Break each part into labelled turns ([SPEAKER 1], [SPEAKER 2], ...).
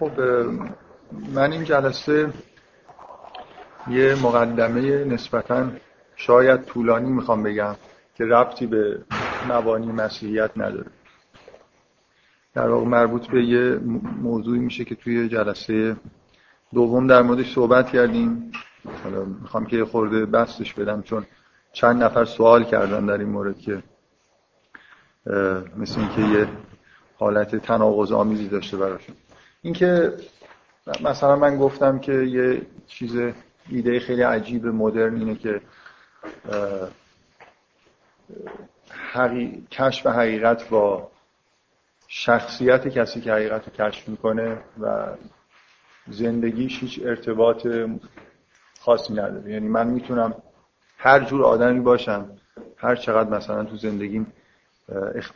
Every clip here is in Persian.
[SPEAKER 1] خب من این جلسه یه مقدمه نسبتا شاید طولانی می‌خوام بگم که ربطی به مبانی مسیحیت نداره. در واقع مربوط به یه موضوعی میشه که توی جلسه دوم در موردش صحبت کردیم. حالا می‌خوام که یه خورده بستش بدم چون چند نفر سوال کردن در این مورد که مثل اینکه یه حالت تناقض آمیزی داشته براشون. اینکه مثلا من گفتم که یه چیز ایده خیلی عجیب مدرن اینه که حقی... کشف حقیقت با شخصیت کسی که حقیقت رو کشف می‌کنه و زندگیش هیچ ارتباط خاصی نداره. یعنی من می‌تونم هر جور آدمی باشم هر چقدر مثلا تو زندگیم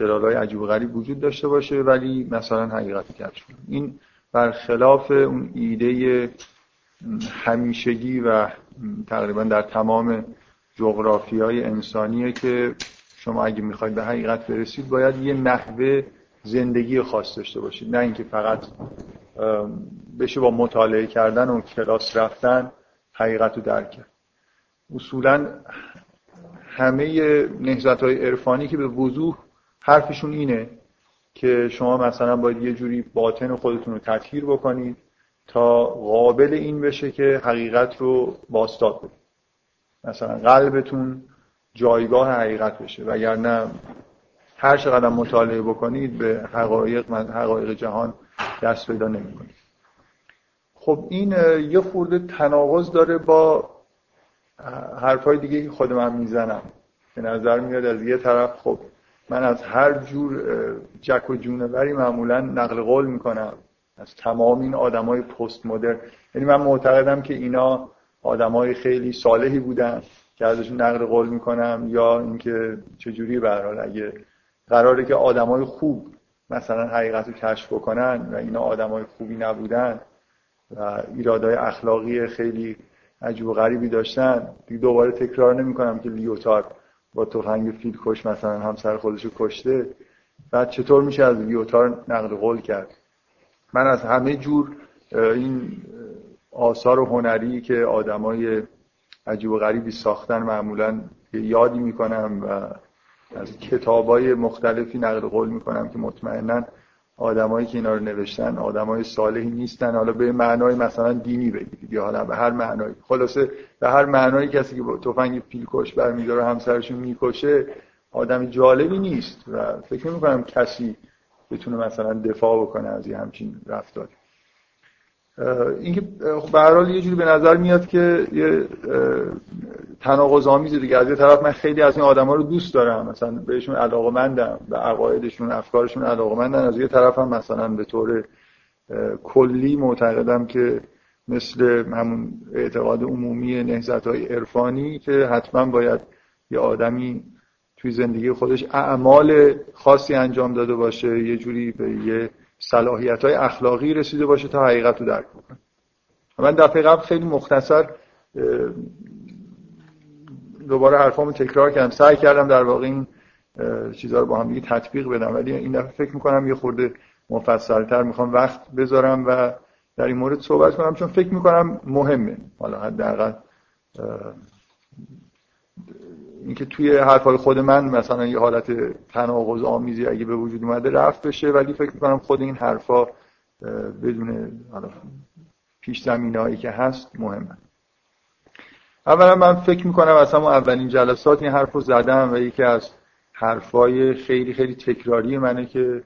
[SPEAKER 1] های عجیب و غریب وجود داشته باشه ولی مثلا حقیقت کشف این برخلاف اون ایده همیشگی و تقریبا در تمام جغرافی های انسانیه که شما اگه می‌خواید به حقیقت برسید باید یه نحوه زندگی خاص داشته باشید. نه اینکه فقط بشه با مطالعه کردن و کلاس رفتن حقیقت رو درک کرد. اصولا همه نهزت های عرفانی که به وضوح حرفشون اینه که شما مثلا باید یه جوری باطن خودتون رو تطهیر بکنید تا قابل این بشه که حقیقت رو باستاد بدید مثلا قلبتون جایگاه حقیقت بشه. وگرنه هر چقدر مطالعه بکنید به حقایق حقایق جهان دست پیدا نمی‌کنید. خب این یه خورده تناقض داره با حرفای دیگه که خود من می‌زنم. به نظر میاد از یه طرف خب من از هر جور جک و جونوری معمولا نقل قول می‌کنم. از تمام این آدمای پست مدرن یعنی من معتقدم که اینا آدمای خیلی صالحی بودن که ازشون نقل قول می‌کنم یا اینکه چجوری به حال. اگه قراره که آدمای خوب مثلا حقیقت رو کشف بکنن و اینا آدمای خوبی نبودن و ایرادای اخلاقی خیلی عجیب و غریبی داشتن دوباره تکرار نمی‌کنم که لیوتار با تفنگ فیل کش مثلا همسر خودشو کشته بعد چطور میشه از لیوتار نقل قول کرد؟ من از همه جور این آثار و هنری که آدمای عجیب و غریبی ساختن معمولا یادی می‌کنم و از کتابای مختلفی نقل قول می‌کنم که مطمئنا آدمایی که اینا رو نوشتن آدمای صالحی نیستن. حالا به معنای مثلا دینی بگیرید یا حالا به هر معنایی. خلاصه به هر معنایی کسی که تفنگ پیلکش برمیداره همسرشون می‌کشه آدم جالبی نیست. و فکر می‌کنم کسی بتونه مثلا دفاع بکنه از یه همچین رفتاری. اینکه خب به هر حال یه جوری به نظر میاد که یه تناقض آمیزه دیگه. از یه طرف من خیلی از این آدما رو دوست دارم. مثلا بهشون علاقمندم به عقایدشون افکارشون علاقمندم از یه طرف هم مثلا به طور کلی معتقدم که مثل همون اعتقاد عمومی نهزت های عرفانی که حتما باید یه آدمی توی زندگی خودش اعمال خاصی انجام داده باشه. یه جوری به یه صلاحیت های اخلاقی رسیده باشه تا حقیقت رو درک بکنه. من دفعه قبل خیلی مختصر دوباره حرفامو تکرار کردم. سعی کردم در واقع این چیزها رو با هم دیگه تطبیق بدم. ولی این دفعه فکر می‌کنم یه خورده مفصلتر می‌خوام وقت بذارم و در این مورد صحبت کنم چون فکر می‌کنم مهمه. حالا حداقل اینکه توی حرفای خود من مثلا یه حالت تناقض آمیزی اگه به وجود اومده رفت بشه ولی فکر می‌کنم خود این حرفا بدون پیش زمینهایی که هست مهمه. اولا من فکر می‌کنم اصلا اولین جلسات این حرف رو زدم و یکی از حرفای خیلی خیلی تکراری منه که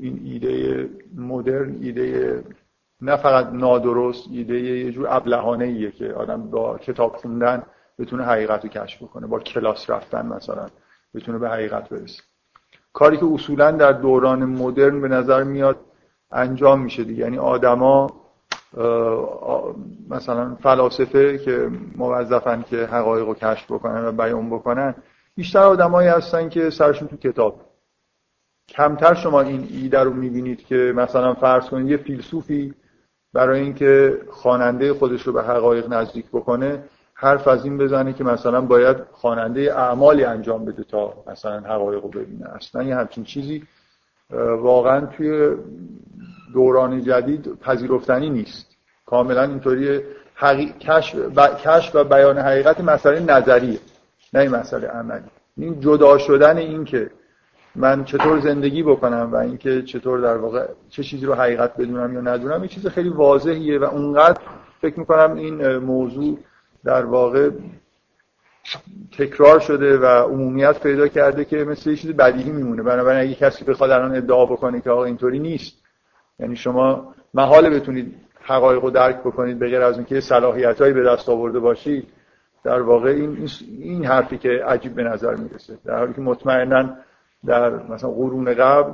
[SPEAKER 1] این ایده مدرن ایده نه فقط نادرست ایده یه جور ابلهانه ایه که آدم با کتاب خوندن بتونه حقیقت رو کشف بکنه. با کلاس رفتن مثلا بتونه به حقیقت برسه. کاری که اصولا در دوران مدرن به نظر میاد انجام میشه دیگه. یعنی آدما مثلا فلاسفه که موظفن که حقایق رو کشف بکنن و بیان بکنن بیشتر آدمایی هستن که سرشون تو کتاب. کمتر شما این ایده رو می‌بینید که مثلا فرض کنید یه فیلسوفی برای اینکه خواننده خودش رو به حقایق نزدیک بکنه حرف از این بزنه که مثلا باید خواننده اعمالی انجام بده تا مثلا حقایق رو ببینه اصلا یه همچین چیزی واقعا توی دوران جدید پذیرفتنی نیست کاملا اینطوری. کشف, و بیان حقیقت مسئله نظریه نه این مسئله عملی این جدا شدن این که من چطور زندگی بکنم و اینکه چطور در واقع چه چیزی رو حقیقت بدونم یا ندونم این چیز خیلی واضحیه و اونقدر فکر می‌کنم این موضوع در واقع تکرار شده و عمومیت پیدا کرده که مثل یه چیز بدیهی میمونه. بنابراین اگه کسی بخواد الان ادعا بکنه که آقا اینطوری نیست یعنی شما محاله بتونید حقایق رو درک بکنید به غیر از اینکه صلاحیتایی به دست آورده باشید در واقع این این حرفی که عجیب به نظر می‌رسه. در حالی که مطمئنا در مثلا قرون قبل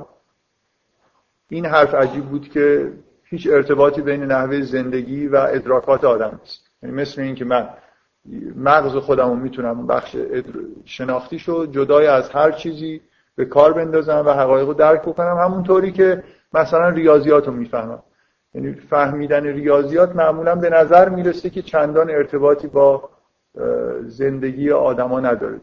[SPEAKER 1] این حرف عجیب بود که هیچ ارتباطی بین نحوه زندگی و ادراکات آدم نیست. یعنی مثل اینکه من مغز خودم رو می‌تونم بخش شناختی شد جدای از هر چیزی به کار بندازم و حقایق رو درک بکنم. همونطوری که مثلا ریاضیات رو می‌فهمم. یعنی فهمیدن ریاضیات معمولا به نظر می‌رسه که چندان ارتباطی با زندگی آدما نداره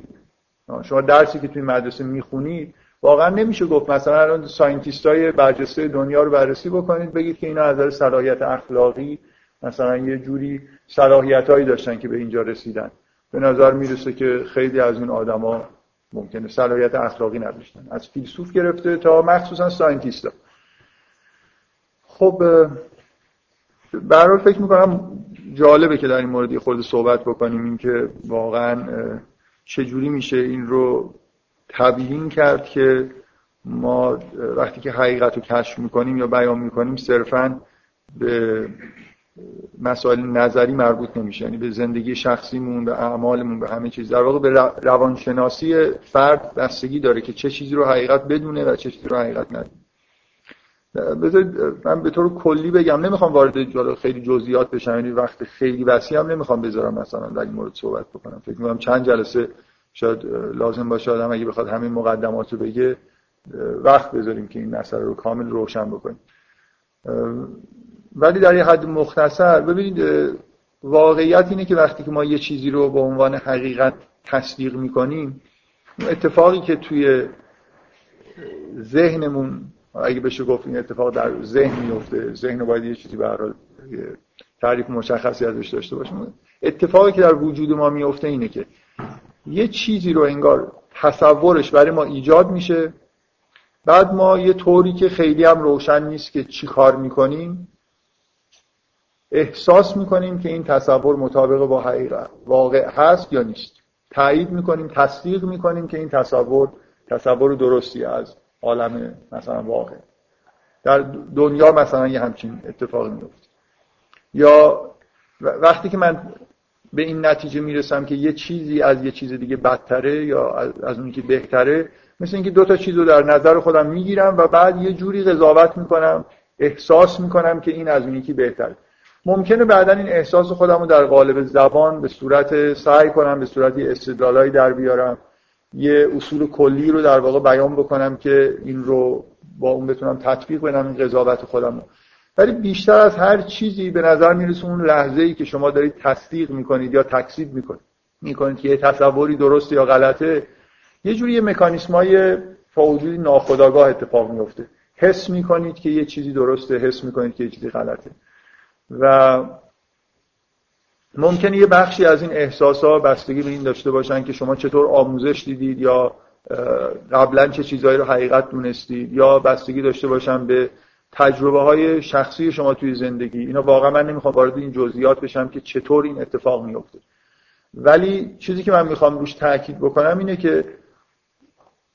[SPEAKER 1] شما درسی که توی مدرسه می‌خونید واقعا نمیشه گفت مثلا الان scientist های برجسته دنیا رو بررسی بکنید بگید که اینا از نظر صلاحیت اخلاقی مثلا یه جوری صلاحیت هایی داشتن که به اینجا رسیدن به نظر می‌رسه که خیلی از این آدما ممکنه صلاحیت اخلاقی نداشتن از فیلسوف گرفته تا مخصوصا scientist ها. خب برای فکر می‌کنم جالبه که در این مورد خورده صحبت بکنیم اینکه واقعا چجوری میشه این رو تبیین کرد که ما وقتی که حقیقت رو کشف می‌کنیم یا بیان می‌کنیم صرفا به مسائل نظری مربوط نمیشه. یعنی به زندگی شخصیمون به اعمالمون به همه چیز. در واقع به روانشناسی فرد بستگی داره که چه چیزی رو حقیقت بدونه و چه چیزی رو حقیقت ندونه. بذارید من به طور کلی بگم نمی‌خوام وارد خیلی جزئیات بشم. یعنی وقت خیلی وسیع هم نمی‌خوام بذارم مثلا در این مورد صحبت بکنم. فکر می‌کنم چند جلسه شاید لازم باشه آدم اگه بخواد همین مقدمات رو بگه وقت بذاریم که این مسئله رو کامل روشن بکنیم. ولی در یه حد مختصر ببینید واقعیت اینه که وقتی که ما یه چیزی رو به عنوان حقیقت تصدیق می‌کنیم اتفاقی که توی ذهنمون اگه بشه گفت این اتفاق در ذهن میفته ذهن باید یه چیزی برای تعریف مشخصی ازش داشته باشیم. اتفاقی که در وجود ما میفته اینه که یه چیزی رو انگار تصورش برای ما ایجاد میشه بعد ما یه طوری که خیلی هم روشن نیست که چی کار می‌کنیم احساس می‌کنیم که این تصور مطابق با حقیقت واقع هست یا نیست. تایید می‌کنیم تصدیق می‌کنیم که این تصور تصور درستی از عالم مثلا واقع. در دنیا مثلا یه همچین اتفاقی میفته یا وقتی که من به این نتیجه می‌رسم که یه چیزی از یه چیز دیگه بدتره یا از اونی که بهتره مثل اینکه دو تا چیز رو در نظر خودم می‌گیرم و بعد یه جوری قضاوت می‌کنم احساس می‌کنم که این از اون یکی بهتره. ممکنه بعدا این احساس خودم رو در قالب زبان به صورت سعی کنم به صورت استدلالایی در بیارم یه اصول کلی رو در واقع بیان بکنم که این رو با اون بتونم تطبیق بدم این قضاوت خودم رو ولی بیشتر از هر چیزی به نظر می‌رسه اون لحظه ای که شما دارید تصدیق می‌کنید یا تکذیب می‌کنید می‌کنید که یه تصوری درست یا غلطه یه جوری یه مکانیسم های فوجودی ناخداگاه اتفاق میفته حس می‌کنید که یه چیزی درسته حس می‌کنید که یه چیزی غلطه. و ممکنه یه بخشی از این احساس ها بستگی به این داشته باشن که شما چطور آموزش دیدید یا قبلا چه چیزهایی رو حقیقت دونستید یا بستگی داشته باشن به تجربه های شخصی شما توی زندگی. اینا واقعا من نمی‌خوام وارد این جزئیات بشم که چطور این اتفاق میفته ولی چیزی که من می‌خوام روش تاکید بکنم اینه که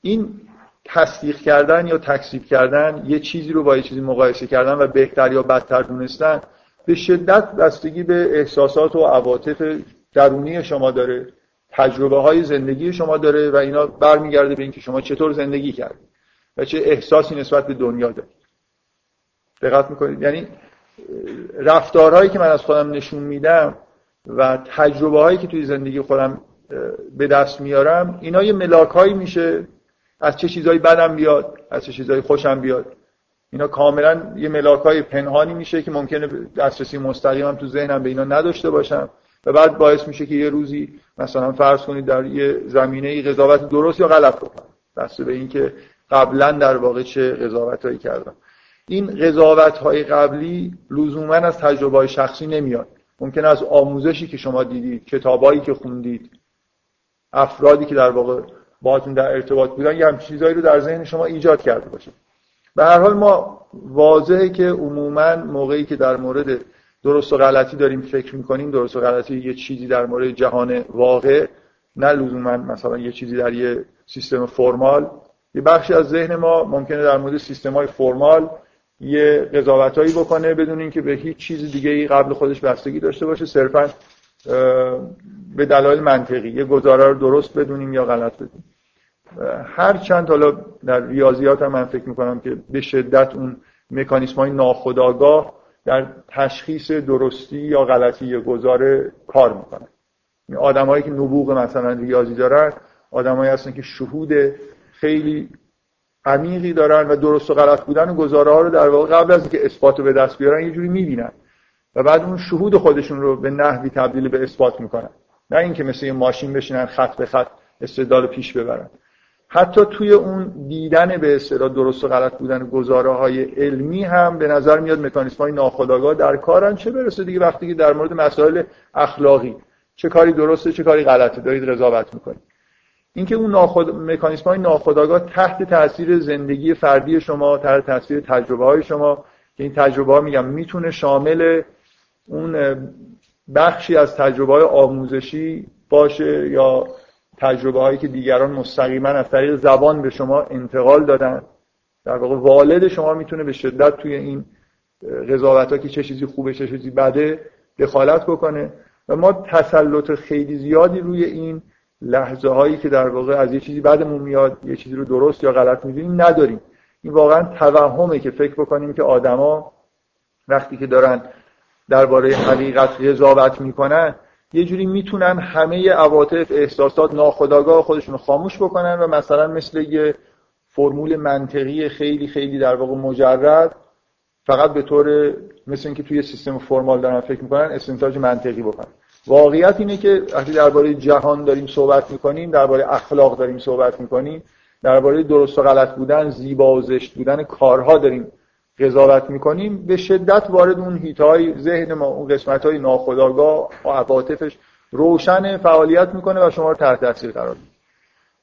[SPEAKER 1] این تصدیق کردن یا تکذیب کردن یه چیزی رو با یه چیزی مقایسه کردن و بهتر یا بدتر دونستن به شدت بستگی به احساسات و عواطف درونی شما داره تجربه های زندگی شما داره و اینا برمیگرده به اینکه شما چطور زندگی کردید و چه احساسی نسبت به دنیا دارید. دقت می‌کنید؟ یعنی رفتارهایی که من از خودم نشون میدم و تجربه هایی که توی زندگی خودم به دست میارم اینا یه ملاک هایی میشه. از چه چیزایی بدم بیاد از چه چیزایی خوشم بیاد. اینا کاملا یه ملاک های پنهانی میشه که ممکنه دسترسی مستقیم هم تو ذهنم به اینا نداشته باشم. و بعد باعث میشه که یه روزی مثلا فرض کنید در یه زمینه قضاوت درست یا غلط بکنم. بسته به اینکه قبلا در واقع چه قضاوتایی کردم. این قضاوت های قبلی لزوما از تجربه شخصی نمیاد ممکن از آموزشی که شما دیدید کتابایی که خوندید افرادی که در واقع باهاتون در ارتباط بودن یه همچین چیزایی رو در ذهن شما ایجاد کرده باشه به هر حال ما واضحه که عموما موقعی که در مورد درست و غلطی داریم فکر می‌کنیم درست و غلطی یه چیزی در مورد جهان واقع نه لزوما مثلا یه چیزی در یه سیستم فرمال. یه بخشی از ذهن ما ممکنه در مورد سیستم های فرمال یه قضاوتایی بکنه بدون اینکه به هیچ چیز دیگه ای قبل خودش بستگی داشته باشه. صرفا به دلایل منطقی یه گزاره رو درست بدونیم یا غلط بدونیم. هر چند حالا در ریاضیات هم من فکر می‌کنم که به شدت اون مکانیسم های ناخودآگاه در تشخیص درستی یا غلطی یه گزاره کار می‌کنن آدمایی که نبوغ مثلا ریاضی دارن آدمایی هستن که شهود خیلی عمیقی دارن و درست و غلط بودن گزاره ها رو در واقع قبل از اینکه اثبات رو به دست بیارن یه جوری می‌بینن و بعد اون شهود خودشون رو به نحوی تبدیل به اثبات می‌کنن. نه اینکه مثل یه ماشین بشینن خط به خط استدلال پیش ببرن. حتی توی اون دیدن به اصطلاح درست و غلط بودن گزاره های علمی هم به نظر میاد مکانیسم های ناخودآگاه در کارن. چه برسه دیگه وقتی که در مورد مسائل اخلاقی چه کاری درسته چه کاری غلطه دارید قضاوت می‌کنید. اینکه اون ناخود... مکانیسم های ناخودآگاه تحت تاثیر زندگی فردی شما تحت تاثیر تجربه های شما که این تجربه ها میگم می‌تونه شامل اون بخشی از تجربه های آموزشی باشه یا تجربه هایی که دیگران مستقیما از طریق زبان به شما انتقال دادن در واقع والد شما می‌تونه به شدت توی این قضاوت که چه چیزی خوبه چه چیزی بده دخالت بکنه. و ما تسلط خیلی زیادی روی این لحظه هایی که در واقع از یه چیزی بعدمون میاد یه چیزی رو درست یا غلط می‌دونیم نداریم. این واقعا توهمه که فکر بکنیم که آدما وقتی که دارن درباره حقیقت قضاوت می‌کنن یه جوری می‌تونن همه عواطف احساسات ناخودآگاه خودشون رو خاموش بکنن و مثلا مثل یه فرمول منطقی خیلی خیلی در واقع مجرد فقط به طور مثل اینکه توی سیستم فرمال دارن فکر می‌کنن استنتاج منطقی بکنن. واقعیت اینه که وقتی درباره جهان داریم صحبت می‌کنیم درباره اخلاق داریم صحبت می‌کنیم درباره درست و غلط بودن زیبا و زشت بودن کارها داریم قضاوت می‌کنیم به شدت وارد اون هیتای ذهن ما اون قسمت های ناخداگاه و عواطفش روشن فعالیت می‌کنه و شما رو تحت تاثیر قرار میده.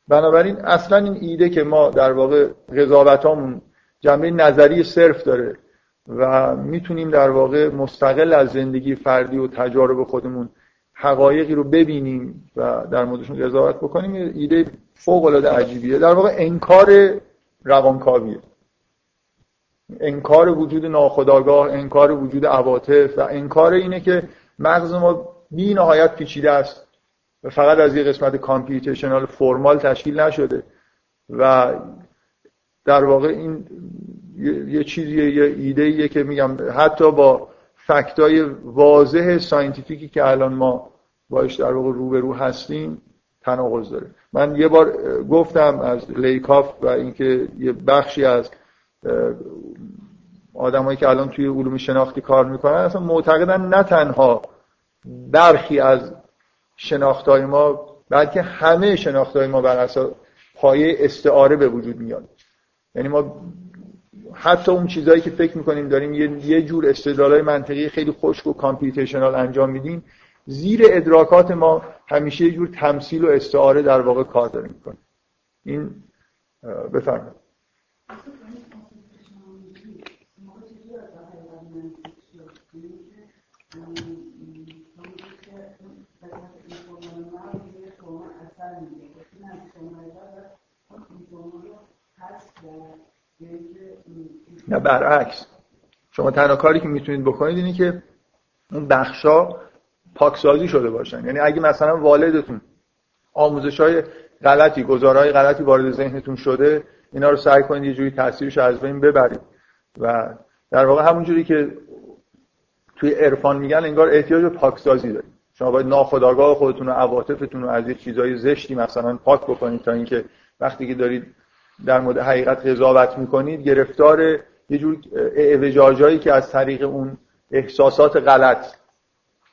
[SPEAKER 1] بنابراین اصلا این ایده که ما در واقع قضاوتامون جنبه نظری صرف داره و می‌تونیم در واقع مستقل از زندگی فردی و تجارب خودمون حقایقی رو ببینیم و در موردشون قضاوت بکنیم ایده فوق العاده عجیبیه. در واقع انکار روانکاویه. انکار وجود ناخودآگاه انکار وجود عواطف و انکار اینه که مغز ما بی نهایت پیچیده است و فقط از یه قسمت computational formal تشکیل نشده و در واقع این یه چیزیه یه ایده که میگم حتی با fact ای واضح scientific ی که الان ما باش در واقع روبرو هستیم تناقض داره. من یه بار گفتم از لیکاف و اینکه یه بخشی از آدمایی که الان توی علوم شناختی کار می‌کنن اصلا معتقدن نه تنها برخی از شناختهای ما بلکه همه شناختهای ما بر اساس پایه استعاره به وجود میاد یعنی ما حتی اون چیزهایی که فکر می‌کنیم داریم یه, یه جور استدلالای منطقی خیلی خشک و کامپیوتیشنال انجام میدیم زیر ادراکات ما همیشه یه جور تمثیل و استعاره در واقع کار داره می‌کنه این بفرمایید. نه برعکس. شما تنها کاری که می‌تونید بکنید اینه که اون بخشا پاکسازی شده باشن. یعنی اگه مثلا والدتون آموزش های غلطی گزارهای غلطی وارد ذهنتون شده اینا رو سعی کنید یه جوری تاثیرش از بین ببرید. و در واقع همون جوری که توی عرفان میگن انگار احتیاج به پاکسازی دارید شما باید ناخودآگاه خودتون و عواطفتون رو از یه چیزای زشتی مثلا پاک بکنید تا اینکه وقتی که دارید در مورد حقیقت قضاوت می‌کنید گرفتار یه جور اعوجاجایی که از طریق اون احساسات غلط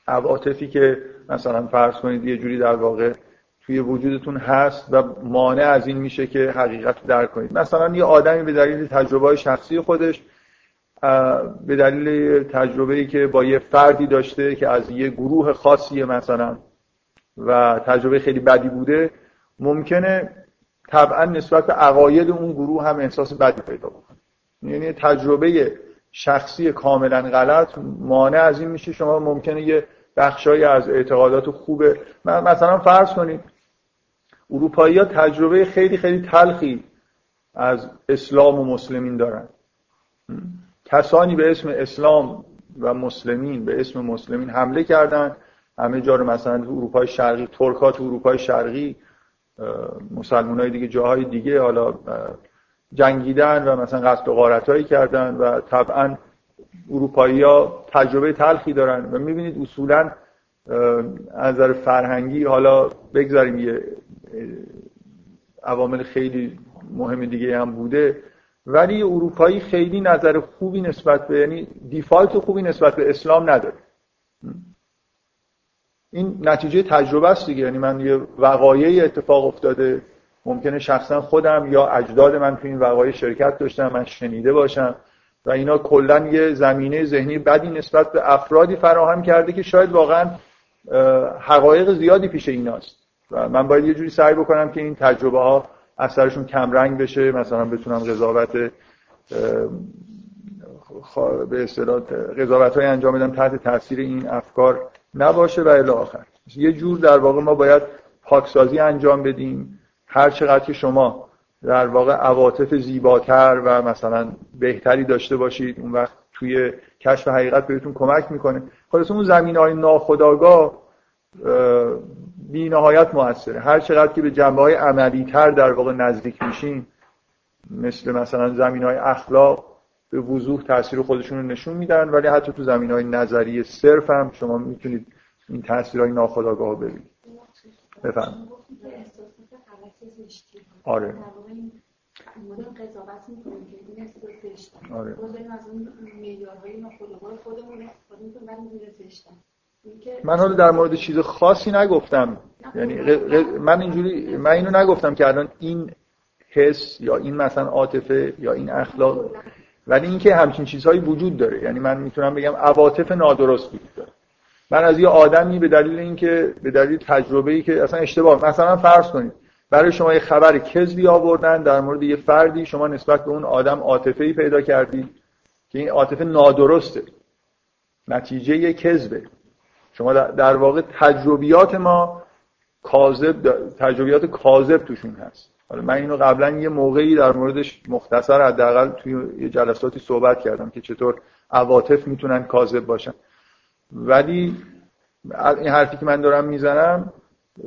[SPEAKER 1] عواطفی که مثلا فرض کنید یه جوری در واقع توی وجودتون هست و مانع از این میشه که حقیقت درک کنید. مثلا یه آدمی به دلیل تجربه شخصی خودش به دلیل تجربه ای که با یه فردی داشته که از یه گروه خاصی مثلا و تجربه خیلی بدی بوده ممکنه طبعا نسبت به عقاید اون گروه هم احساس بدی پیدا بکنه. یعنی تجربه شخصی کاملا غلط مانع از این میشه شما ممکنه یه بخشایی از اعتقادات خوبه مثلا فرض کنید اروپایی ها تجربه خیلی خیلی تلخی از اسلام و مسلمین دارن. کسانی به اسم اسلام و مسلمین به اسم مسلمین حمله کردن همه جا رو مثلا تو اروپای شرقی ترکات تو اروپای شرقی مسلمان های دیگه جاهای دیگه حالا جنگیدن و مثلا قصد و غارت کردن و طبعا اروپایی ها تجربه تلخی دارن. و می‌بینید اصولا از نظر فرهنگی حالا بگذاریم یه عوامل خیلی مهم دیگه هم بوده. ولی اروپایی خیلی نظر خوبی نسبت به یعنی دیفالت خوبی نسبت به اسلام نداره. این نتیجه تجربه است دیگه. یعنی من یه وقایعی اتفاق افتاده. ممکنه شخصا خودم یا اجداد من تو این وقایع شرکت داشتم من شنیده باشم. و اینا کلا یه زمینه ذهنی بدی نسبت به افرادی فراهم کرده که شاید واقعا حقایق زیادی پیش ایناست و من باید یه جوری سعی بکنم که این تجربه ها اثرشون کمرنگ بشه مثلا بتونم قضاوت به اصطلاح قضاوت های انجام بدم تحت تاثیر این افکار نباشه و الی آخر. یه جور در واقع ما باید پاکسازی انجام بدیم. هر چقدر که شما در واقع عواطف زیباتر و مثلا بهتری داشته باشید اون وقت توی کشف حقیقت بهتون کمک می‌کنه. خلاص اون زمین های ناخداگاه بی نهایت موثره. هر چقدر که به جنبه های عملی تر در واقع نزدیک میشین مثل مثلا زمین های اخلاق به وضوح تاثیر خودشون رو نشون میدن ولی حتی تو زمین های نظری صرف هم شما می‌تونید این تاثیرهای ناخودآگاه رو ببینید. بفهم آره. آره. من حالا در مورد چیز خاصی نگفتم. یعنی من اینجوری من اینو نگفتم که الان این حس یا این مثلا عاطفه یا این اخلاق ولی اینکه همچین چیزهایی وجود داره. یعنی من می‌تونم بگم عواطف نادرست وجود داره. من از یه آدمی به دلیل اینکه به دلیل تجربه ای که اصلا اشتباه مثلا فرض کنید برای شما یه خبر کذبی آوردن در مورد یه فردی شما نسبت به اون آدم عاطفه پیدا کردید که این عاطفه نادرسته. نتیجه یه کذبه. شما در واقع تجربیات ما کاذب تجربیات کاذب توشون هست. حالا من اینو قبلا یه موقعی در موردش مختصر حداقل توی یه جلساتی صحبت کردم که چطور عواطف می‌تونن کاذب باشن. ولی این حرفی که من دارم می‌زنم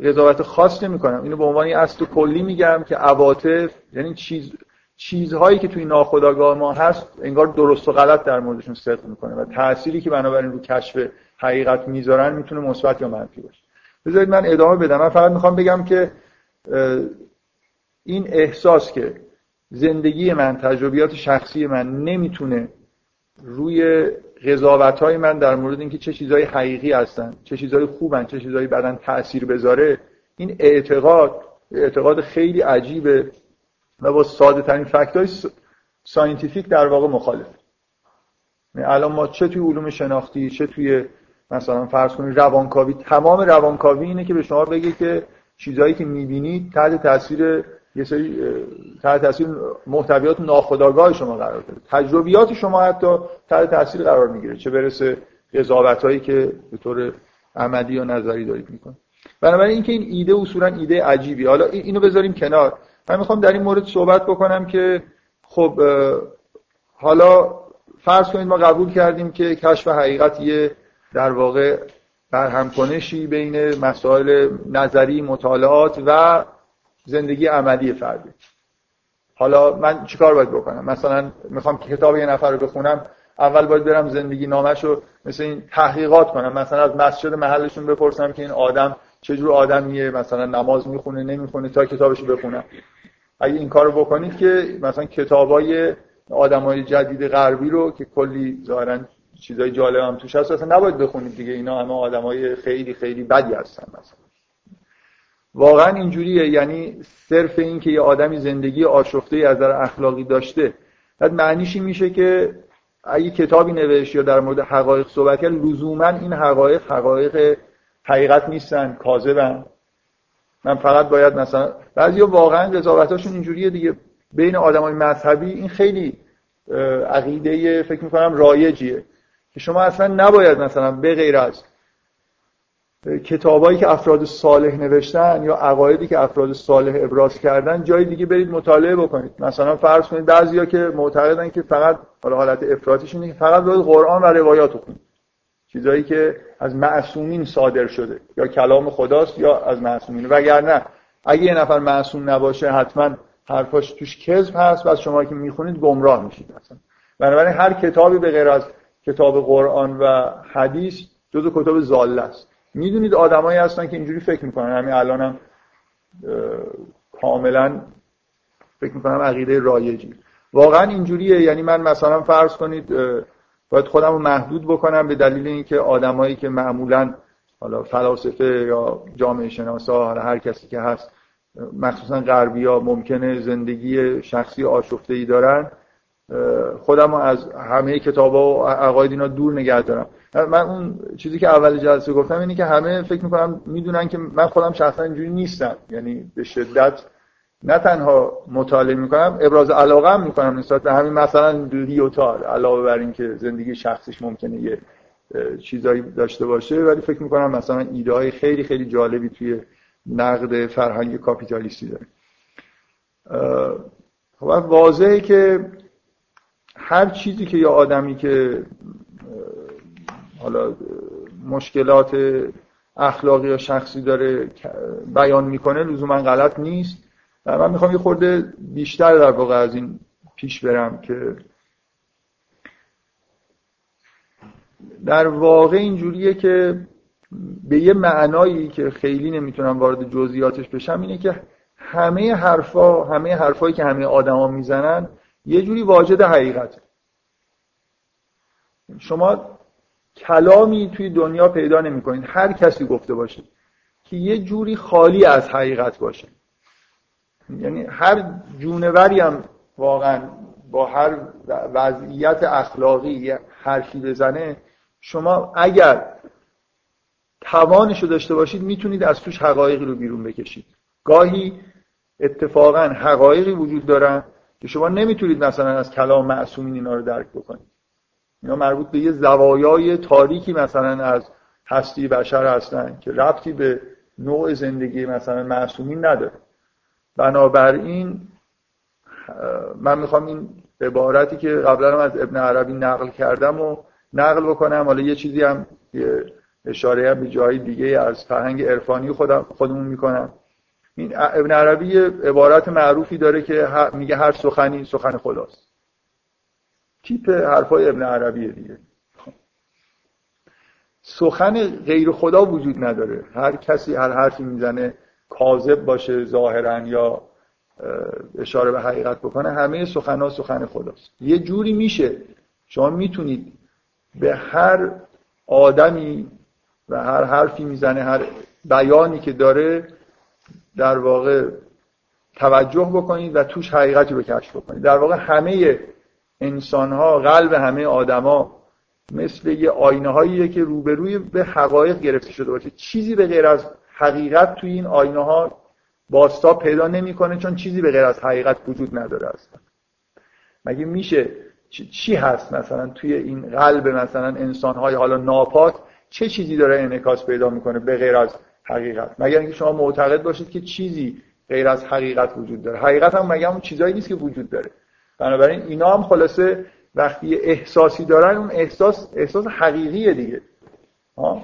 [SPEAKER 1] قضاوت خاص نمی کنم اینو به عنوان اصل کلی میگم که عواطف یعنی چیز چیزهایی که توی ناخودآگاه ما هست انگار درست و غلط در موردشون صدق می‌کنه و تأثیری که بنابراین رو کشف حقیقت می‌ذارن می‌تونه مثبت یا منفی باشه. بذارید من ادامه بدم. من فقط می‌خوام بگم که این احساس که زندگی من تجربیات شخصی من نمی‌تونه روی قضاوت های من در مورد اینکه چه چیزهای حقیقی هستن چه چیزهای خوبن چه چیزهای بدن تاثیر بذاره این اعتقاد اعتقاد خیلی عجیبه و با ساده ترین fact های scientific در واقع مخالف یعنی الان ما چه توی علوم شناختی چه توی مثلا فرض کنید روانکاوی تمام روانکاوی اینه که به شما بگه که چیزهایی که می‌بینید تحت تاثیر یه سری تحت تاثیر محتویات ناخودآگاه شما قرار داره. تجربیات شما حتی تحت تاثیر قرار می‌گیره چه برسه قضاوت هایی که به طور عملی یا نظری دارید می‌کنه بنابراین اینکه این ایده اصولا ایده عجیبی حالا اینو بذاریم کنار. من می‌خوام در این مورد صحبت بکنم که خب حالا فرض کنید ما قبول کردیم که کشف حقیقت یه در واقع برهمکنشی بین مسائل نظری مطالعات و زندگی عملی فردی. حالا من چیکار باید بکنم؟ مثلا می‌خوام کتاب یه نفر رو بخونم اول باید برم زندگی نامش رو مثل این تحقیقات کنم. مثلا از مسجد محلشون بپرسم که این آدم چجور آدمیه مثلا نماز می‌خونه نمی‌خونه تا کتابش رو بخونم. اگه این کارو بکنید که مثلا کتابای آدمای جدید غربی رو که کلی ظاهرا چیزای جالب هم توش هست. اصلا نباید بخونید دیگه. اینا همه آدمای خیلی خیلی بدی هستن مثلا. واقعا اینجوریه. یعنی صرف این که یه آدمی زندگی آشفته از نظر اخلاقی داشته بعد معنیش این میشه که اگه کتابی نوشت یا در مورد حقایق صحبت کرد لزوما این حقایق حقایق حقیقت نیستن کاذبن. من فقط باید مثلا بعضیا واقعا قضاوتاشون اینجوریه دیگه. بین آدمای مذهبی این خیلی عقیده فکر می‌کنم رایجیه. که شما اصلا نباید مثلا به غیر از کتابایی که افراد صالح نوشتن یا عقایدی که افراد صالح ابراز کردن جای دیگه برید مطالعه بکنید. مثلا فرض کنید بعضیا که معتقدن که فقط حالا حالت افراطیش اینه فقط باید قرآن و روایات بخونید چیزایی که از معصومین صادر شده یا کلام خداست یا از معصومین. وگرنه اگه یه نفر معصوم نباشه حتما حرفاش توش کذب هست و از شما که می‌خونید گمراه میشید مثلا بنابراین هر کتابی به غیر از کتاب قرآن و حدیث جزو کتاب زاله است. می‌دونید آدمایی هستن که اینجوری فکر می‌کنن. همین الانم کاملا فکر می‌کنم عقیده رایجی. واقعا اینجوریه. یعنی من مثلا فرض کنید باید خودم رو محدود بکنم به دلیل اینکه آدمایی که معمولا حالا فلاسفه یا جامعه شناسا حالا هر کسی که هست مخصوصا غربی ها ممکنه زندگی شخصی آشفته ای دارن. خودم از همه کتاب و عقاید اینا دور نگه دارم. من اون چیزی که اول جلسه گفتم اینه که همه فکر می‌کنم می‌دونن که من خودم شخصا اینجوری نیستم. یعنی به شدت نه تنها مطالعه می‌کنم ابراز علاقه هم می‌کنم نسبت به همین مثلا لیوتار علاوه بر اینکه زندگی شخصیش ممکنه یه چیزایی داشته باشه ولی فکر می‌کنم مثلا ایده های خیلی خیلی جالبی توی نقد فرهنگ کاپیتالیستی داره. خب واضحه که هر چیزی که یه آدمی که حالا مشکلات اخلاقی یا شخصی داره بیان می‌کنه لزوما غلط نیست. و من می‌خوام یه خورده بیشتر در واقع از این پیش برم که در واقع اینجوریه که به یه معنایی که خیلی نمی‌تونم وارد جزئیاتش بشم اینه که همه حرفا همه حرفایی که همه آدما می‌زنن یه جوری واجد حقیقت شما کلامی توی دنیا پیدا نمی‌کنید. هر کسی گفته باشه که یه جوری خالی از حقیقت باشه. یعنی هر جونوری هم واقعا با هر وضعیت اخلاقی حرفی بزنه شما اگر توانش رو داشته باشید می‌تونید از توش حقایقی رو بیرون بکشید. گاهی اتفاقا حقایقی وجود دارن شما نمی‌تونید مثلا از کلام معصومین اینا رو درک بکنید. اینا مربوط به یه زوایای تاریکی مثلا از هستی بشر هستن که ربطی به نوع زندگی مثلا معصومین نداره. بنابراین من می‌خوام این عبارتی که قبلا از ابن عربی نقل کردم و نقل بکنم. حالا یه چیزی هم یه اشاره هم به جای دیگه از فرهنگ عرفانی خودم خودمون می‌کنم. این ابن عربی عبارت معروفی داره که میگه هر سخنی سخن خداست. تیپ حرفای ابن عربیه دیگه. سخن غیر خدا وجود نداره. هر کسی هر حرفی می‌زنه کاذب باشه ظاهرا یا اشاره به حقیقت بکنه همه سخنها سخن خداست. یه جوری میشه. شما می‌تونید به هر آدمی و هر حرفی می‌زنه هر بیانی که داره در واقع توجه بکنید و توش حقیقتی رو کشف بکنید. در واقع همه انسان ها قلب همه آدما مثل یه آینه هاییه که روبروی به حقایق گرفته شده باشه. چیزی به غیر از حقیقت توی این آینه ها باستا پیدا نمی‌کنه چون چیزی به غیر از حقیقت وجود نداره اصلا. مگه میشه؟ چی هست مثلا توی این قلب مثلا انسان های حالا ناپاک؟ چه چیزی داره انعکاس پیدا می‌کنه به غیر از حقیقت. مگر اینکه شما معتقد باشید که چیزی غیر از حقیقت وجود داره. حقیقت هم مگه اون چیزایی نیست که وجود داره. بنابراین اینا هم خلاصه وقتی احساسی دارن اون احساس احساس حقیقیه دیگه. ها؟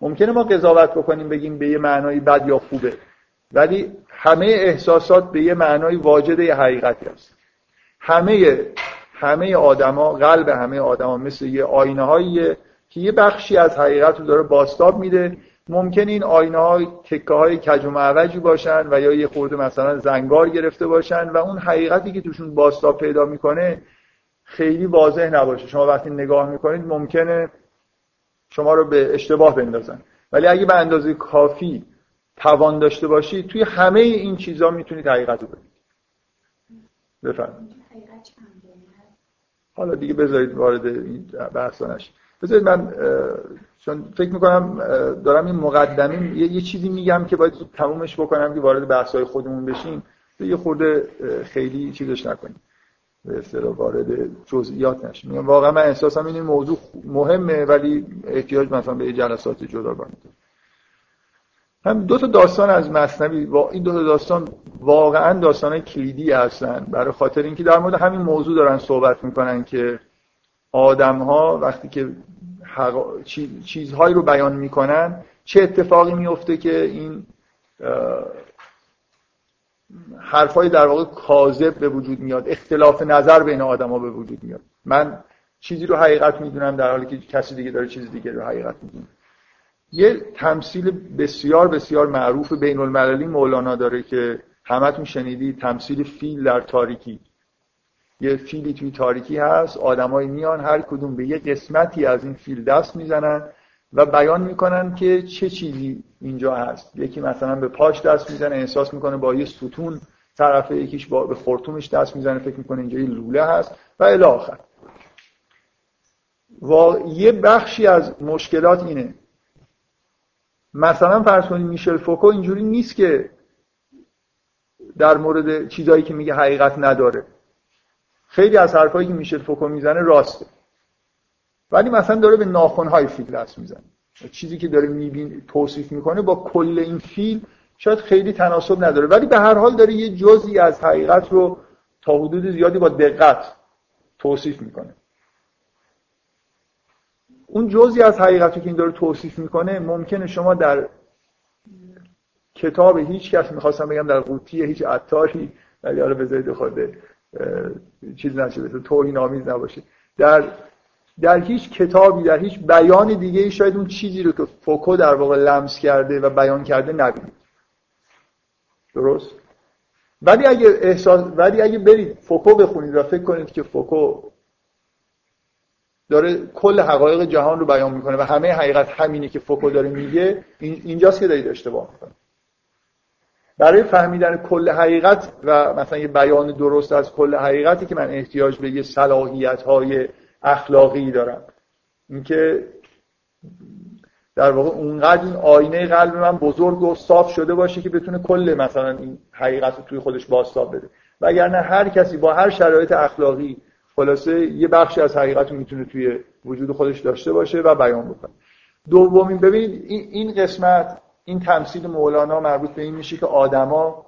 [SPEAKER 1] ممکنه ما قضاوت بکنیم بگیم به یه معنای بد یا خوبه. ولی همه احساسات به یه معنای واجد یه حقیقتی هست. همه همه آدما قلب همه آدما مثل یه آینه هاییه که یه بخشی از حقیقت رو داره باستاب میده. ممکن این آینه ها تکه های کج و معوجی باشن و یا یه خورده مثلا زنگار گرفته باشن و اون حقیقتی که توشون باستاب پیدا می‌کنه خیلی واضح نباشه. شما وقتی نگاه می‌کنید ممکنه شما رو به اشتباه بندازن. ولی اگه به اندازه کافی توان داشته باشید توی همه این چیزها می‌تونید حقیقت رو ببینید بفرمایید. حالا دیگه بذارید وارد این بحثا بذارید من چون فکر می‌کنم دارم این مقدمه یه, چیزی میگم که باید تمومش بکنم که وارد بحث خودمون بشیم. یه خورده خیلی چیزش نکنیم. به اصطلاح وارد جزئیات نشیم. واقعا من احساسم این موضوع مهمه ولی احتیاج مثلا به جلسات جداگانه هم دو تا داستان از مصنوی این دو تا داستان واقعا داستان کلیدی هستن. برای خاطر اینکه در مورد همین موضوع دارن صحبت می‌کنن که آدم ها وقتی که چیزهایی رو بیان می‌کنن چه اتفاقی میفته که این حرفای در واقع کاذب به وجود میاد اختلاف نظر بین آدما به وجود میاد. من چیزی رو حقیقت می‌دونم در حالی که کسی دیگه داره چیز دیگه رو حقیقت می‌دونه. یه تمثیل بسیار بسیار معروف بین المللی مولانا داره که همتون شنیدی تمثیل فیل در تاریکی. یه فیلی توی تاریکی هست آدمایی میان هر کدوم به یه قسمتی از این فیل دست می‌زنن و بیان می‌کنن که چه چیزی اینجا هست. یکی مثلا به پاش دست می‌زنه احساس می‌کنه با یه ستون طرفه یکیش با به خورتومش دست می‌زنه فکر می‌کنه اینجا یه لوله هست و الی آخر. و یه بخشی از مشکلات اینه. مثلا فرض کنید میشل فوکو اینجوری نیست که در مورد چیزایی که میگه حقیقت نداره. خیلی از حرفایی که میشل فوکو می‌زنه راسته. ولی مثلا داره به ناخونهای فیل دست می‌زنه. چیزی که داره میبین توصیف می‌کنه با کل این فیل شاید خیلی تناسب نداره. ولی به هر حال داره یه جزئی از حقیقت رو تا حدود زیادی با دقت توصیف می‌کنه. اون جزئی از حقیقتی که این داره توصیف می‌کنه ممکنه شما در کتاب هیچ کس می‌خواستم بگم در قوطی هیچ عطاری ولی حالا بذارید خود چیز نشه بذارید توهین آمیز نباشه. در در هیچ کتابی در هیچ بیان دیگه ای شاید اون چیزی رو که فوکو در واقع لمس کرده و بیان کرده نبینید درست؟ ولی اگه احساس ولی اگه برید فوکو بخونید و فکر کنید که فوکو داره کل حقایق جهان رو بیان می‌کنه و همه حقیقت همینه که فوکو داره میگه اینجاست که دارید اشتباه می‌کنه برای فهمیدن کل حقیقت و مثلا یه بیان درست از کل حقیقتی که من احتیاج به یه صلاحیت های اخلاقی دارم. اینکه در واقع اونقدر این آینه قلب من بزرگ و صاف شده باشه که بتونه کل مثلا این حقیقت رو توی خودش باستاب بده. وگرنه هر کسی با هر شرایط اخلاقی خلاصه یه بخشی از حقیقت رو می‌تونه توی وجود خودش داشته باشه و بیان بکنه. دومین ببینید این قسمت این تمثیل مولانا مربوط به این میشه که آدما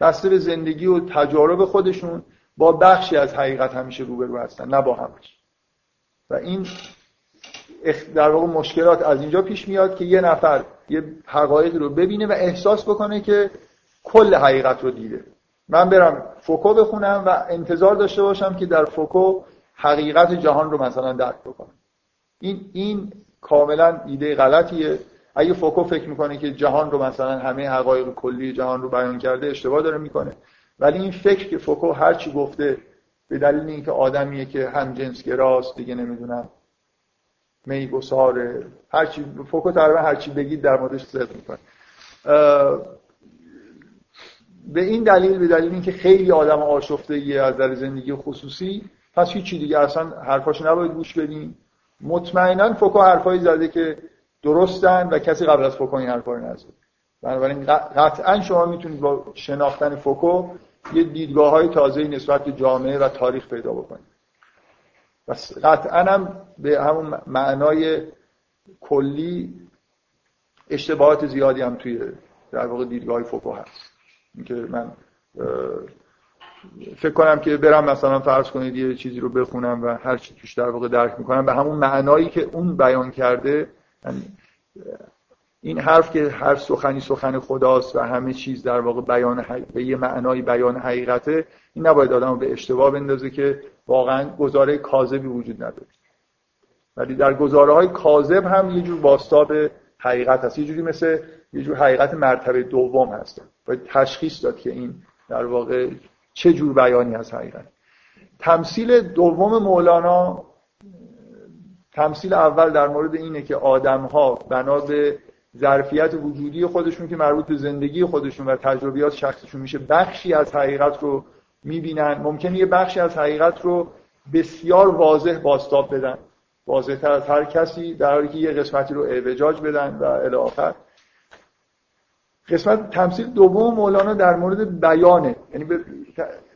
[SPEAKER 1] بسته به زندگی و تجارب خودشون با بخشی از حقیقت همیشه روبرو هستن نه با همش. و این در واقع مشکلات از اینجا پیش میاد که یه نفر یه حقایق رو ببینه و احساس بکنه که کل حقیقت رو دیده. من برم فوکو بخونم و انتظار داشته باشم که در فوکو حقیقت جهان رو مثلا درک بکنم. این این کاملا ایده غلطیه. اگه فوکو فکر می‌کنه که جهان رو مثلا همه حقایق کلی جهان رو بیان کرده اشتباه داره می‌کنه. ولی این فکر که فوکو هرچی گفته به دلیل اینکه آدمیه که هم جنس گراست دیگه نمی‌دونم میگساره هرچی فوکو تقریبا هرچی بگید در موردش صدق می‌کنه. به این دلیل به دلیل اینکه خیلی آدم آشفته از در زندگی خصوصی پس هیچی دیگه اصلا حرفاشو نباید گوش بدیم مطمئنا فوکو حرفایی زده که درستن و کسی قبل از فوکو این حرفا رو نزد. بنابراین قطعا شما می‌تونید با شناختن فوکو یه دیدگاه های تازه نسبت به جامعه و تاریخ پیدا بکنید. بس قطعا هم به همون معنای کلی اشتباهات زیادی هم توی در واقع دیدگاه فوکو هست. اینکه من فکر کنم که برم مثلا فرض کنید یه چیزی رو بخونم و هر چی توش در واقع درک می‌کنم. به همون معنایی که اون بیان کرده این حرف که هر سخنی سخن خداست و همه چیز در واقع بیان به یه معنای بیان حقیقته این نباید آدم به اشتباه بندازه که واقعا گزاره کاذبی وجود نداره. ولی در گزاره های کاذب هم یه جور باستاب حقیقت هست. یه جوری مثل یه جور حقیقت مرتبه دوم هست. باید تشخیص داد که این در واقع چه جور بیانی از حقیقت. تمثیل دوم مولانا تمثیل اول در مورد اینه که آدم ها بنا به ظرفیت وجودی خودشون که مربوط به زندگی خودشون و تجربیات شخصشون میشه بخشی از حقیقت رو می‌بینن. ممکنه یه بخشی از حقیقت رو بسیار واضح باستاب بدن. واضح تر از هر کسی در حالی که یه قسمتی رو اعوجاج بدن و الی آخر قسمت تمثیل دوم مولانا در مورد بیانه. یعنی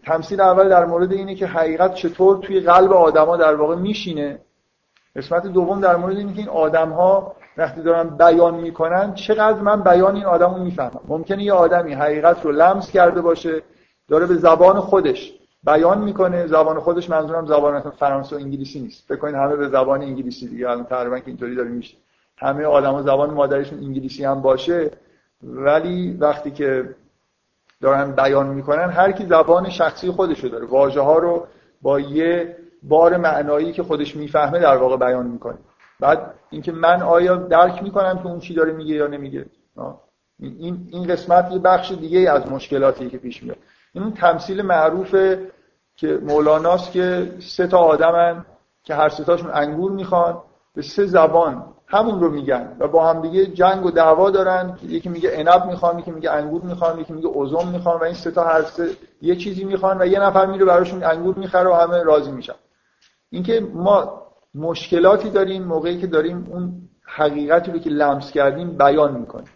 [SPEAKER 1] تمثیل اول در مورد اینه که حقیقت چطور توی قلب آدما در واقع میشینه. قسمت دوم در مورد اینه که این آدم ها وقتی دارن بیان می‌کنن چقدر من بیان این آدم رو می‌فهمم؟ ممکنه یه آدمی حقیقت رو لمس کرده باشه داره به زبان خودش بیان می‌کنه زبان خودش منظورم زبان فرانسه و انگلیسی نیست. فکر کنید همه به زبان انگلیسی دیگه الان تقریبا که اینطوری داره میشه. همه آدما زبان مادرشون انگلیسی هم باشه ولی وقتی که دارن بیان می‌کنن هر کی زبان شخصی خودشو داره. واژه ها رو با یه بار معنایی که خودش می‌فهمه در واقع بیان می‌کنه. بعد اینکه من آیا درک می‌کنم که اون چی داره میگه یا نمیگه. این این قسمت یه بخش دیگه از مشکلاتی که پیش میاد. این تمثیل معروفه که مولاناست که سه تا آدمن که هر سه تاشون انگور می‌خوان به سه زبان همون رو میگن و با هم دیگه جنگ و دعوا دارن. یکی میگه عنب می‌خوام یکی میگه انگور می‌خوام یکی میگه عزم می‌خوام و این سه تا هر سه یه چیزی می‌خوان و یه نفر میره براشون انگور می‌خره و همه راضی میشن. اینکه ما مشکلاتی داریم موقعی که داریم اون حقیقتی رو که لمس کردیم بیان می‌کنیم.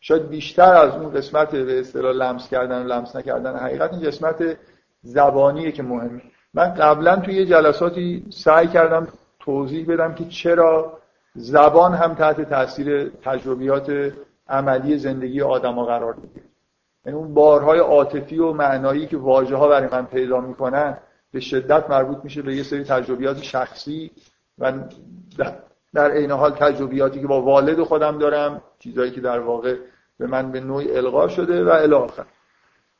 [SPEAKER 1] شاید بیشتر از اون قسمت به اصطلاح لمس کردن و لمس نکردن حقیقت این قسمت زبانیه که مهمه. من قبلا توی یه جلساتی سعی کردم توضیح بدم که چرا زبان هم تحت تاثیر تجربیات عملی زندگی آدما قرار می‌گیره. یعنی اون بارهای عاطفی و معنایی که واژه ها برای من پیدا می‌کنن به شدت مربوط میشه به یه سری تجربیات شخصی و در عین حال تجربیاتی که با والد خودم دارم چیزایی که در واقع به من به نوعی القا شده و الی آخر.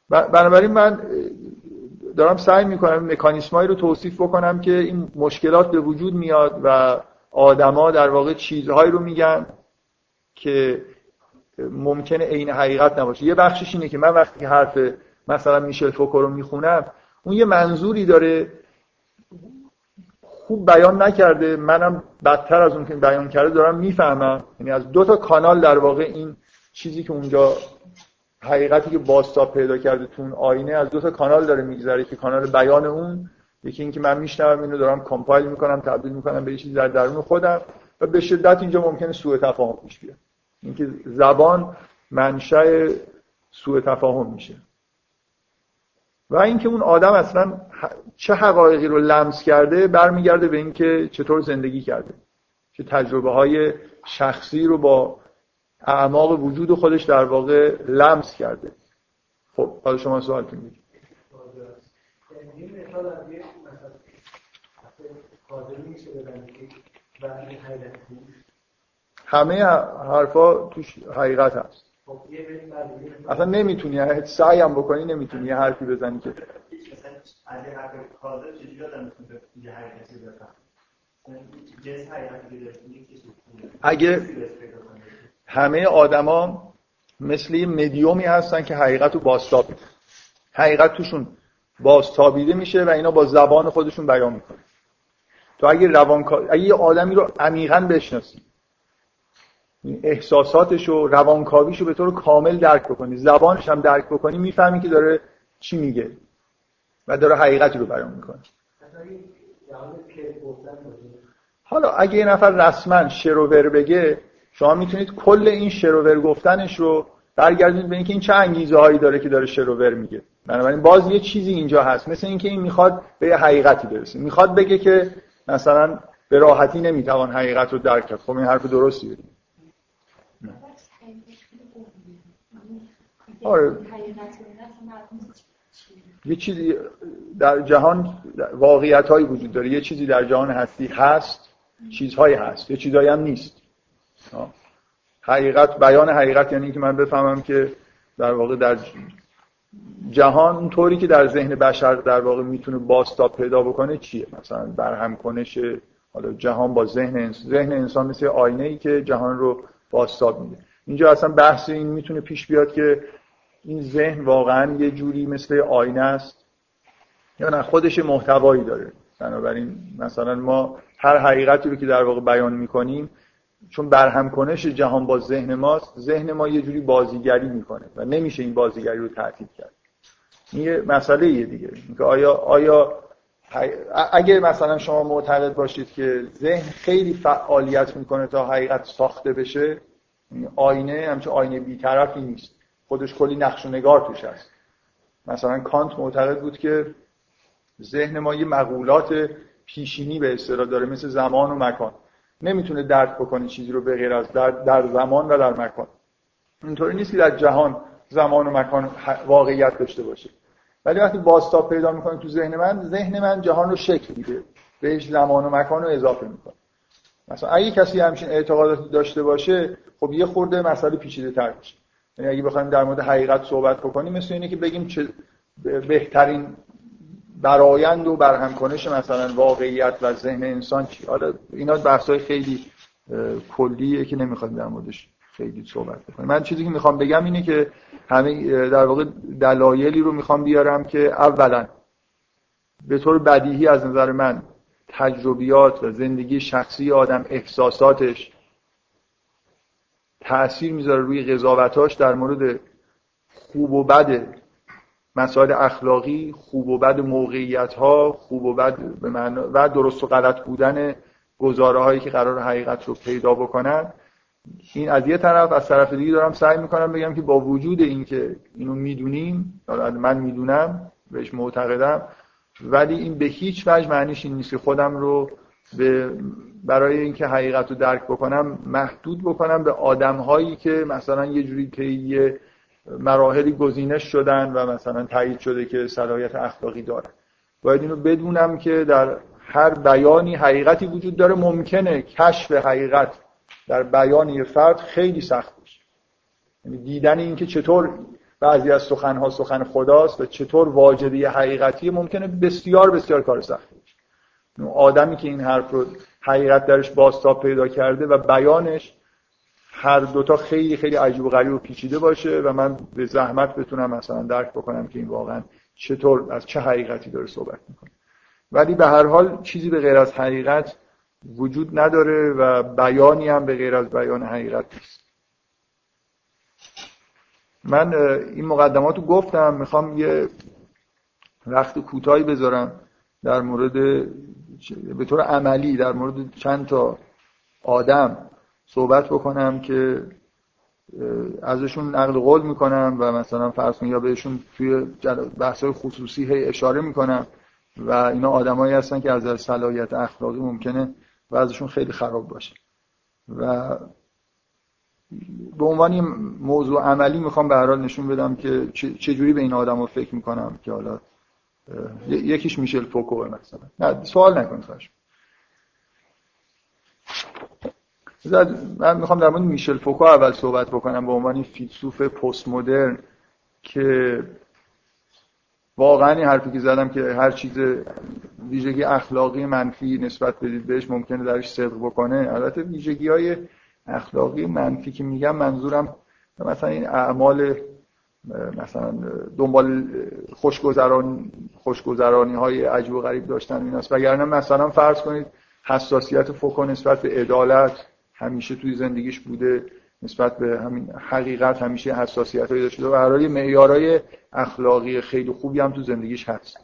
[SPEAKER 1] بنابراین من دارم سعی می‌کنم مکانیسمایی رو توصیف بکنم که این مشکلات به وجود میاد و آدما در واقع چیزهایی رو میگن که ممکنه عین حقیقت نباشه. یه بخشش اینه که من وقتی حرف مثلا میشل فوکو رو می‌خونم اون یه منظوری داره. خوب بیان نکرده. منم بدتر از اون که بیان کرده دارم می‌فهمم. یعنی از دو تا کانال در واقع این چیزی که اونجا حقیقتی که باستاب پیدا کرده تو اون آینه از دو تا کانال داره میگذره که کانال بیان اون. یکی اینکه من میشنوم اینو دارم کامپایل می‌کنم تبدیل می‌کنم به چیزی در درون خودم و به شدت اینجا ممکنه سوء تفاهم پیش بیاد. اینکه زبان منشأ سوء تفاهم میشه. و اینکه اون آدم اصلا چه حقایقی رو لمس کرده برمیگرده به اینکه چطور زندگی کرده. چه تجربه های شخصی رو با اعماق وجود خودش در واقع لمس کرده. خب حالا شما سوال کنید. همه حرفا توش حقیقت هست. اصلا نمی‌تونی سعی هم بکنی نمی‌تونی یه حرفی بزنی که. اگه همه آدما مثل یه مدیومی هستن که حقیقت رو باستاب حقیقت توشون بازتابیده میشه و اینا با زبان خودشون بیان می‌کنه تو اگه روانکاوی اگه یه آدمی رو عمیقا بشناسی احساساتش و روانکاویش رو به طور کامل درک بکنی. زبانش هم درک بکنی می‌فهمی که داره چی میگه و داره حقیقتی رو بیان می‌کنه. حالا اگه یه نفر رسما شروور بگه شما می‌تونید کل این شروور گفتنش رو برگردونید به اینکه این چه انگیزه هایی داره که داره شروور میگه. بنابراین باز یه چیزی اینجا هست. مثل اینکه این می‌خواد به یه حقیقتی برسه. می‌خواد بگه که مثلا به راحتی نمی‌توان حقیقت رو درک کرد. خب این حرف درستی آره. یه چیزی در جهان واقعیت هایی وجود داره. یه چیزی در جهان هستی هست چیزهایی هست. یه چیزهایی هم نیست. حقیقت بیان حقیقت یعنی که من بفهمم که در واقع در جهان اون طوری که در ذهن بشر در واقع می‌تونه باستاب پیدا بکنه چیه؟ مثلا برهم کنش حالا جهان با ذهن انسان ذهن انسان مثل آینه ای که جهان رو باستاب میده. اینجا اصلا بحث این می‌تونه پیش بیاد که این ذهن واقعا یه جوری مثل آینه است. یا نه خودش محتوایی داره. بنابراین مثلا ما هر حقیقتی رو که در واقع بیان می‌کنیم چون برهم کنش جهان با ذهن ماست ذهن ما یه جوری بازیگری می‌کنه و نمیشه این بازیگری رو تعطیل کرد. این یه مسئله یه دیگه. اینکه آیا آیا اگه مثلا شما معتقد باشید که ذهن خیلی فعالیت می‌کنه تا حقیقت ساخته بشه آینه همچون آینه بیطرفی نیست. خودش کلی نقش و نگار توش هست. مثلا کانت معتقد بود که ذهن ما یه مقولات پیشینی به اصطلاح داره مثل زمان و مکان. نمی‌تونه درک بکنه چیزی رو به غیر از در, در زمان و در مکان. اینطوری نیست که در جهان زمان و مکان واقعیت داشته باشه. ولی وقتی باستاب پیدا می‌کنه تو ذهن من ذهن من جهان رو شکل میده. بهش زمان و مکان رو اضافه می‌کنه. مثلا اگه کسی همچین اعتقاداتی داشته باشه خب یه خورده مسئله پیچیده تر میشه. یعنی اگه بخوایم در مورد حقیقت صحبت بکنیم مثل اینه که بگیم چه بهترین برایند و برهم کنش مثلا واقعیت و ذهن انسان چی. حالا اینا بحثای خیلی کلیه که نمی‌خوایم در موردش خیلی صحبت بکنیم. من چیزی که می‌خوام بگم اینه که همه در واقع دلایلی رو می‌خوام بیارم که اولا به طور بدیهی از نظر من تجربیات و زندگی شخصی آدم احساساتش تأثیر می‌ذاره روی قضاوتاش در مورد خوب و بد مسائل اخلاقی خوب و بد موقعیت ها خوب و بد به و درست و غلط بودن گزاره هایی که قرار حقیقت رو پیدا بکنن. این از یه طرف از طرف دیگه دارم سعی می‌کنم بگم که با وجود اینکه اینو می‌دونیم من می‌دونم بهش معتقدم ولی این به هیچ وجه معنیش این نیست که خودم رو به برای اینکه حقیقت رو درک بکنم محدود بکنم به آدم هایی که مثلا یه جوری که مراحلی گزینش شدن و مثلا تایید شده که صلاحیت اخلاقی دارن باید اینو بدونم که در هر بیانی حقیقتی وجود داره. ممکنه کشف حقیقت در بیان یه فرد خیلی سخت باشه. یعنی دیدن اینکه چطور بعضی از سخنها سخن خداست و چطور واجبه حقیقتی ممکنه بسیار بسیار کار سختی باشه. آدمی که این حرف رو حقیقت درش باستاب پیدا کرده و بیانش هر دوتا خیلی خیلی عجیب و غریب و پیچیده باشه و من به زحمت بتونم مثلا درک بکنم که این واقعا چطور از چه حقیقتی داره صحبت می‌کنه. ولی به هر حال چیزی به غیر از حقیقت وجود نداره و بیانی هم به غیر از بیان حقیقت نیست. من این مقدمات رو گفتم می‌خوام یه وقت کوتاهی بذارم در مورد به طور عملی در مورد چند تا آدم صحبت بکنم که ازشون نقل قول می‌کنم و مثلا فرض یا بهشون توی بحث‌های خصوصی هی اشاره می‌کنم و اینا آدمایی هستن که از صلاحیت اخلاقی ممکنه و ازشون خیلی خراب باشه. و به عنوان موضوع عملی می‌خوام به حال نشون بدم که چجوری به این آدم رو فکر می‌کنم که حالا یکیش میشل فوکو مثلا. نه سوال نکنید خواهش من می‌خوام در مورد میشل فوکو اول صحبت بکنم به عنوان فیلسوف پست مدرن که واقعا این حرفی که زدم که هر چیز ویژگی اخلاقی منفی نسبت بدید بهش ممکنه درش صدق بکنه البته ویژگی های اخلاقی منفی که میگم منظورم مثلا این اعمال مثلا دنبال خوشگذرانی خوشگذرانی های عجیب و غریب داشتن ایناست. وگرنه مثلا فرض کنید حساسیت فوکو نسبت به عدالت همیشه توی زندگیش بوده نسبت به همین حقیقت همیشه حساسیت هایی داشته و برای معیارهای اخلاقی خیلی خوبی هم تو زندگیش هست.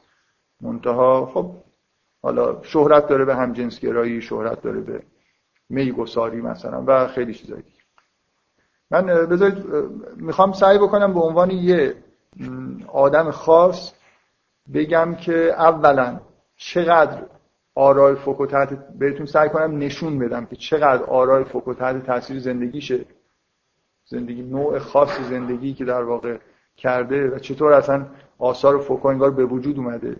[SPEAKER 1] منتها خب حالا شهرت داره به همجنسگرایی شهرت داره به میگساری مثلا و خیلی چیزایی من بذارید می‌خوام سعی بکنم به عنوان یه آدم خاص بگم که اولا چقدر آرای فوکو تحت بهتون سعی کنم نشون بدم که چقدر آرای فوکو تحت تاثیر زندگیشه. زندگی نوع خاص زندگی که در واقع کرده و چطور اصلا آثار فوکو انگار به وجود اومده.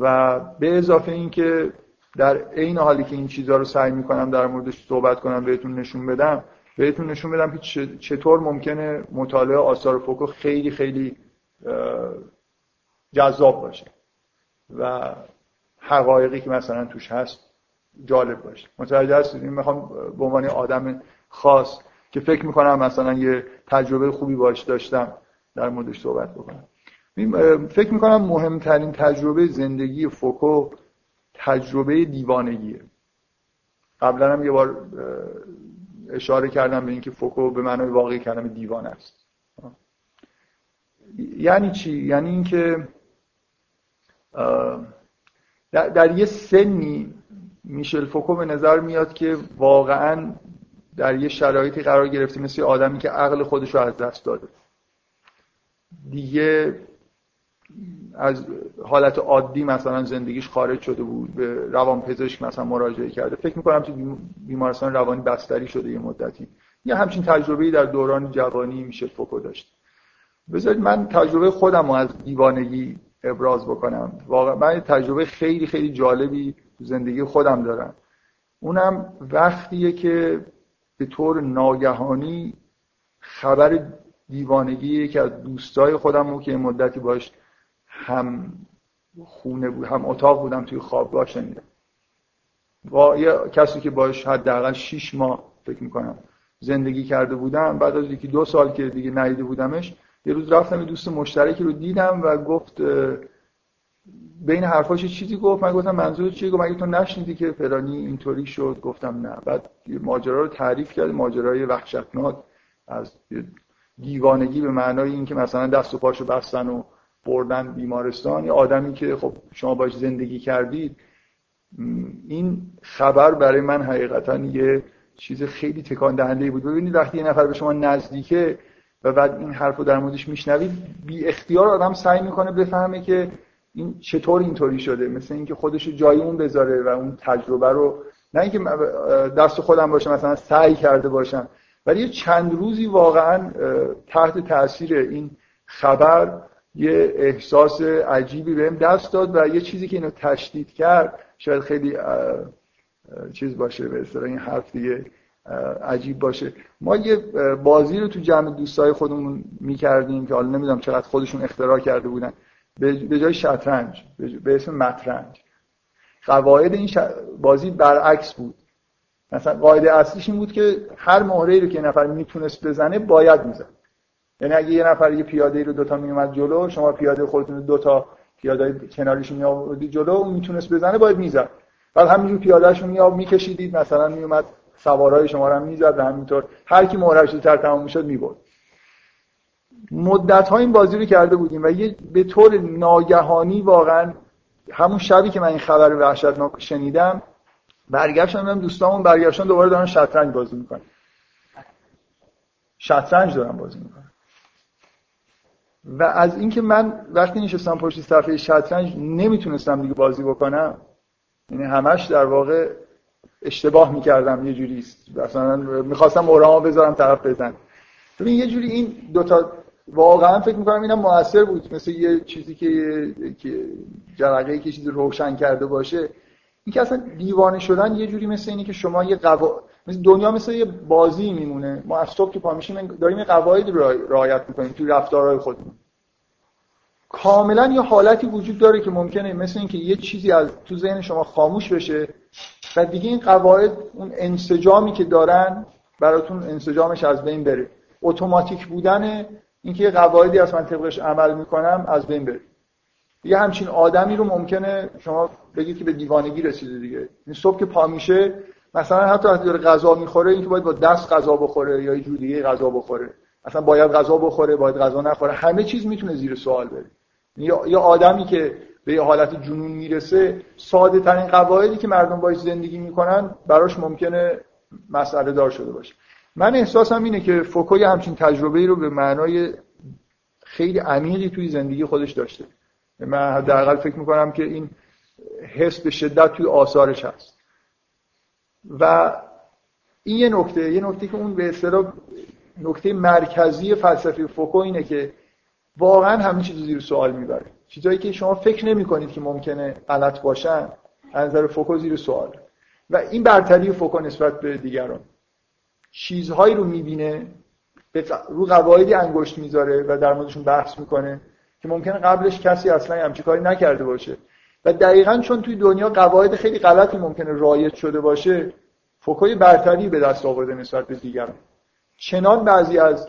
[SPEAKER 1] و به اضافه اینکه در عین حالی که این چیزها رو سعی می‌کنم در موردش صحبت کنم بهتون نشون بدم بهتون نشون بدم که چطور ممکنه مطالعه آثار فوکو خیلی خیلی جذاب باشه و حقایقی که مثلا توش هست جالب باشه. متوجه هستید؟ این می‌خوام به عنوان آدم خاص که فکر می‌کنم مثلا یه تجربه خوبی باش داشتم در موردش صحبت بکنم. فکر می‌کنم مهمترین تجربه زندگی فوکو تجربه دیوانگیه. قبلا هم یه بار اشاره کردم به اینکه فوکو به معنای واقعی کلمه دیوانه است یعنی چی؟ یعنی اینکه در, در یه سنی میشل فوکو به نظر میاد که واقعا در یه شرایطی قرار گرفته مثل آدمی که عقل خودش رو از دست داده دیگه از حالت عادی مثلا زندگیش خارج شده بود به روان پزشک مثلا مراجعه کرده. فکر می‌کنم تو بیمارستان روانی بستری شده یه مدتی. یه همچین تجربه‌ای در دوران جوانی میشه فوکو داشت. بذارید من تجربه خودم رو از دیوانگی ابراز بکنم. واقعا من تجربه خیلی خیلی جالبی تو زندگی خودم دارم. اونم وقتیه که به طور ناگهانی خبر دیوانگی که از دوستای خودم رو که مدتی باش هم خونه بود هم اتاق بودم توی خوابگاه شنیدم. با یه کسی که باش حداقل 6 ماه فکر می‌کنم زندگی کرده بودم بعد از یکی دو سال که دیگه ندیده بودمش یه روز رفتم یه دوست مشترکی رو دیدم و گفت بین حرفاش چیزی گفت؟ من گفتم منظور چیه؟ گفت مگه تو نشنیدی که فلانی اینطوری شد؟ گفتم نه. بعد ماجرا رو تعریف کرد ماجرای وحشتناک از دیوانگی به معنای اینکه مثلا دست و پاشو بستن و بردن بیمارستان یا آدمی که خب شما باش زندگی کردید این خبر برای من حقیقتا یه چیز خیلی تکان دهنده بود. ببینید وقتی یه نفر به شما نزدیکه و بعد این حرف رو در موردش میشنوید بی اختیار آدم سعی می‌کنه بفهمه که این چطور اینطوری شده مثل اینکه خودش جای اون بذاره و اون تجربه رو. نه اینکه دست خودم باشه مثلا سعی کرده باشم ولی چند روزی واقعا تحت تاثیر این خبر یه احساس عجیبی بهم دست داد و یه چیزی که اینو تشدید کرد شاید خیلی چیز باشه به اصطلاح این حرف دیگه عجیب باشه. ما یه بازی رو تو جمع دوستای خودمون می‌کردیم که حالا نمی‌دونم چقدر خودشون اختراع کرده بودن. به جای شطرنج به اسم مطرنج. قواعد این بازی برعکس بود. مثلا قاعده اصلیش این بود که هر مهره رو که نفر می‌تونست بزنه باید می‌زد. یعنی اگه یه نفر یه پیاده رو دوتا میومد جلو شما پیاده خودتون دوتا پیاده کناریش می آوردید جلو اون می‌تونست بزنه باید می‌زد. بعد همینجور پیادهشون می میکشیدید مثلا میومد سوارای شما رو می‌زد و همینطور هر کی مهرش تر تمام می‌شد می‌برد. مدت ها این بازی رو کرده بودیم و یه به طور ناگهانی واقعا همون شبی که من این خبر وحشتناک شنیدم برگشتم دوستامون برگشتن دوباره دارن شطرنج بازی می‌کنن. شطرنج دارن بازی می‌کنن. و از اینکه من وقتی نشستم پشت صفحه شطرنج نمی‌تونستم دیگه بازی بکنم یعنی همش در واقع اشتباه می‌کردم یه جوری مثلا می‌خواستم اورامو بذارم طرف بزن. ببین یه جوری این دوتا واقعا فکر می‌کنم اینم موثر بود. مثل یه چیزی که که جرقه که چیزی روشن کرده باشه. این که اصلا دیوانه شدن یه جوری مثل اینه که شما یه قوا... دنیا مثل یه بازی میمونه. ما از صبح که پا میشیم داریم یه قواعد رو رعایت می‌کنیم توی رفتارهای خودمون. کاملا یه حالتی وجود داره که ممکنه مثل اینکه یه چیزی از تو ذهن شما خاموش بشه و دیگه این قواعد اون انسجامی که دارن براتون انسجامش از بین بره. اتوماتیک بودن اینکه یه قواعدی از من طبقش عمل می‌کنم از بین بره. یه همچین آدمی رو ممکنه شما بگید که به دیوانگی رسیده دیگه. این صبح که پا میشه مثلا حتی وقتی داره غذا می‌خوره اینکه باید با دست غذا بخوره یا یه جور دیگه غذا بخوره. اصلا باید غذا بخوره باید غذا نخوره. همه چیز می‌تونه زیر سوال بره. یا آدمی که به یه حالت جنون می‌رسه ساده ترین قواعدی که مردم باید زندگی می‌کنن براش ممکنه مسئله دار شده باشه. من احساسم اینه که فوکو همچین تجربه رو به معنای خیلی عمیقی توی زندگی خودش داشته. من حداقل فکر می‌کنم که این حس به شدت توی آثارش هست. و این یه نکته یه نکته که اون به اصطلاح نکته مرکزی فلسفه فوکو اینه که واقعا همه چیز زیر سوال می‌بره. چیزایی که شما فکر نمی کنید که ممکنه غلط باشن از نظر فوکو زیر سوال. و این برتری فوکو نسبت به دیگران. چیزهایی رو می‌بینه رو قواعدی انگشت می‌ذاره و در موردشون بحث می‌کنه که ممکنه قبلش کسی اصلا همچی کاری نکرده باشه. و دقیقا چون توی دنیا قواعد خیلی غلطی ممکنه رایج شده باشه فوکوی برتری به دست آورده نسبت به دیگران. چنان بعضی از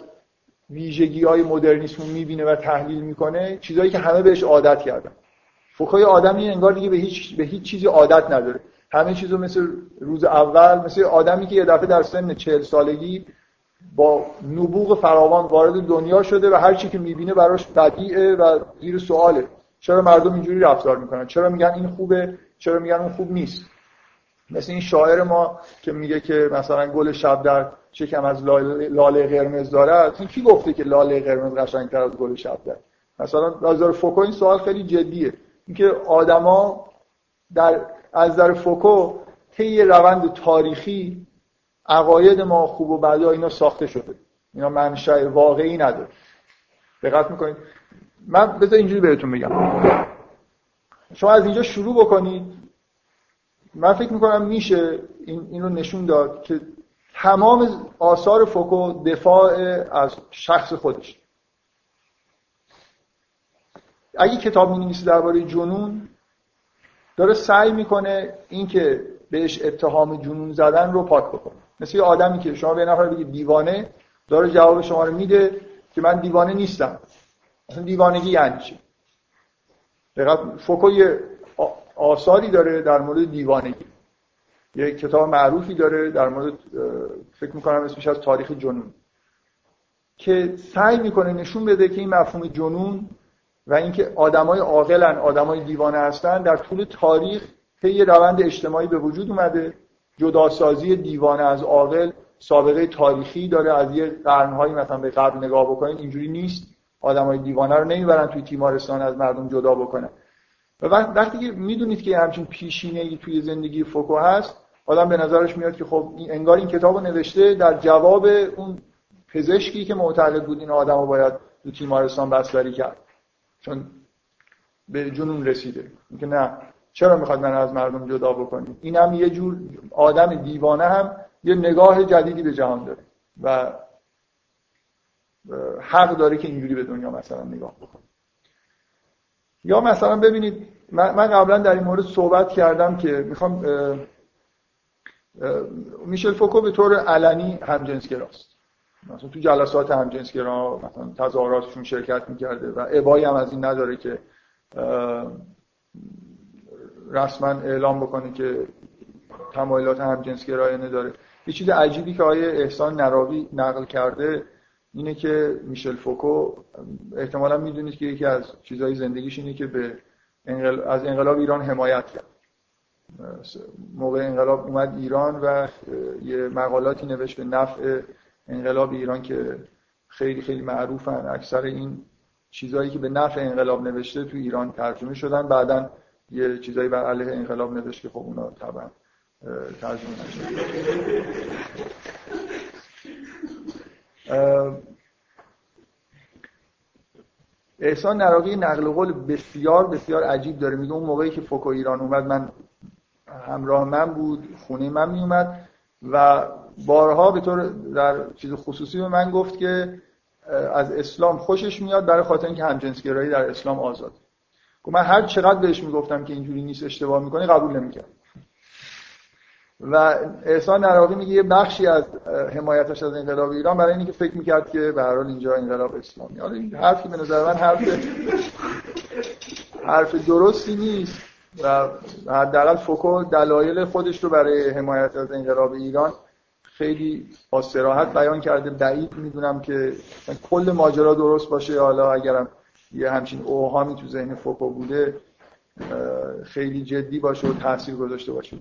[SPEAKER 1] ویژگی های مدرنیسم می‌بینه و تحلیل می‌کنه چیزهایی که همه بهش عادت کردن. فوکوی آدمی انگار دیگه به هیچ به هیچ چیزی عادت نداره. همه چیزو مثل روز اول مثل آدمی که یه دفعه در سن 40 سالگی با نبوغ فراوان وارد دنیا شده و هر چی که می‌بینه براش بدیعه و زیر سواله. چرا مردم اینجوری رفتار می‌کنن؟ چرا میگن این خوبه؟ چرا میگن اون خوب نیست؟ مثل این شاعر ما که میگه که مثلا گل شب در چکم از لاله قرمز داره این کی گفته که لاله قرمز قشنگتر از گل شب در مثلا نظر فوکو این سوال خیلی جدیه. اینکه آدما در از در فوکو طی روند تاریخی عقاید ما خوب و بد اینا ساخته شده. اینا منشأ واقعی نداره. دقت می‌کنید؟ من بذار اینجوری بهتون بگم. شما از اینجا شروع بکنید. من فکر می‌کنم میشه این, این نشون داد که تمام آثار فوکو دفاع از شخص خودش. اگه کتاب می درباره جنون داره سعی می‌کنه اینکه بهش اتهام جنون زدن رو پاک بکنه. مثل یه آدمی که شما به نفر بگید دیوانه داره جواب شما رو میده که من دیوانه نیستم. اصلا دیوانگی یعنی چی؟ فوکو یه آثاری داره در مورد دیوانگی. یه کتاب معروفی داره در مورد فکر می‌کنم اسمش از تاریخ جنون که سعی می‌کنه نشون بده که این مفهوم جنون و اینکه آدمای عاقلن آدمای دیوانه هستن در طول تاریخ طی روند اجتماعی به وجود اومده. جداسازی دیوانه از عاقل سابقه تاریخی داره. از یه قرنهایی مثلا به قبل نگاه بکنید اینجوری نیست. آدمای دیوانه رو نمی‌برن توی تیمارستان از مردم جدا بکنن. و وقتی که می‌دونید که همچین پیشینه ای توی زندگی فوکو هست آدم به نظرش میاد که خب انگار این کتاب نوشته در جواب اون پزشکی که معتقد بود این آدم رو باید تو تیمارستان بستری کرد. چون به جنون رسیده. اینکه نه چرا می‌خواد من از مردم جدا بکنیم؟ این هم یه جور آدم دیوانه هم یه نگاه جدیدی به جهان داره. و حق داره که اینجوری به دنیا مثلا نگاه بکنه. یا مثلا ببینید من قبلا در این مورد صحبت کردم که می‌خوام میشل فوکو به طور علنی همجنسگراست مثلا تو جلسات همجنسگرا مثلا تظاهراتشون شرکت می‌کرده و ابایی هم از این نداره که رسما اعلام بکنه که تمایلات همجنسگرایانه داره. یه چیز عجیبی که آیه احسان نراوی نقل کرده اینه که میشل فوکو احتمالا می‌دونید که یکی از چیزهای زندگیش اینه که به از انقلاب ایران حمایت کرد. موقع انقلاب اومد ایران و یه مقالاتی نوشت به نفع انقلاب ایران که خیلی خیلی معروفن. اکثر این چیزهایی که به نفع انقلاب نوشته تو ایران ترجمه شدن. بعدا یه چیزایی بر علیه انقلاب نوشت که خب اونا طبعا ترجمه نشد احسان نراقی نقل قول بسیار بسیار عجیب داره. میگه اون موقعی که فوکو ایران اومد من همراه من بود خونه من میومد و بارها به طور در چیز خصوصی به من گفت که از اسلام خوشش میاد برای خاطر اینکه همجنسگرایی در اسلام آزاد. من هر چقدر بهش می‌گفتم که اینجوری نیست اشتباه می‌کنه قبول نمی‌کرد. و احسان نراقی میگه یه بخشی از حمایتش از انقلاب ایران برای اینکه فکر می‌کرد که به هر حال اینجا انقلاب اسلامی. حالا این حرفی به نظر من حرف حرف درستی نیست و حداقل فوکو دلایل خودش رو برای حمایت از انقلاب ایران خیلی با صراحت بیان کرده. بعید می‌دونم که کل ماجرا درست باشه. حالا اگرم یه همچین اوهامی تو ذهن فوکو بوده خیلی جدی باشه و تاثیر گذاشته باشه.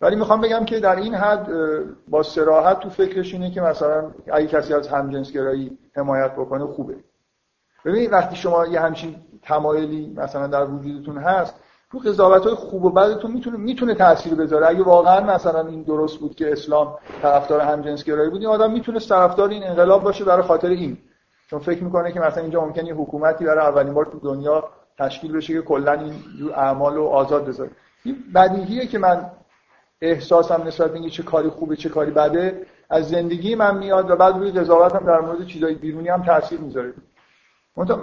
[SPEAKER 1] ولی می‌خوام بگم که در این حد با سراحت تو فکرش اینه که مثلا اگه کسی از همجنسگرایی حمایت بکنه خوبه. ببینید وقتی شما یه همچین تمایلی مثلا در وجودتون هست تو قضاوت های خوب و بدتون می‌تونه می‌تونه تاثیر بذاره. اگه واقعا مثلا این درست بود که اسلام طرفدار همجنسگرایی بود این آدم می‌تونه طرفدار این انقلاب باشه برای خاطر این. چون فکر می‌کنه که مثلا اینجا ممکنه حکومتی برای اولین بار تو دنیا تشکیل بشه که کلا این اعمال رو آزاد بذاره. این بدیهیه که من احساسم نسبت به چه کاری خوبه چه کاری بده از زندگی من میاد و بعد روی قضاوتم در مورد چیزای بیرونی هم تاثیر می‌ذاره.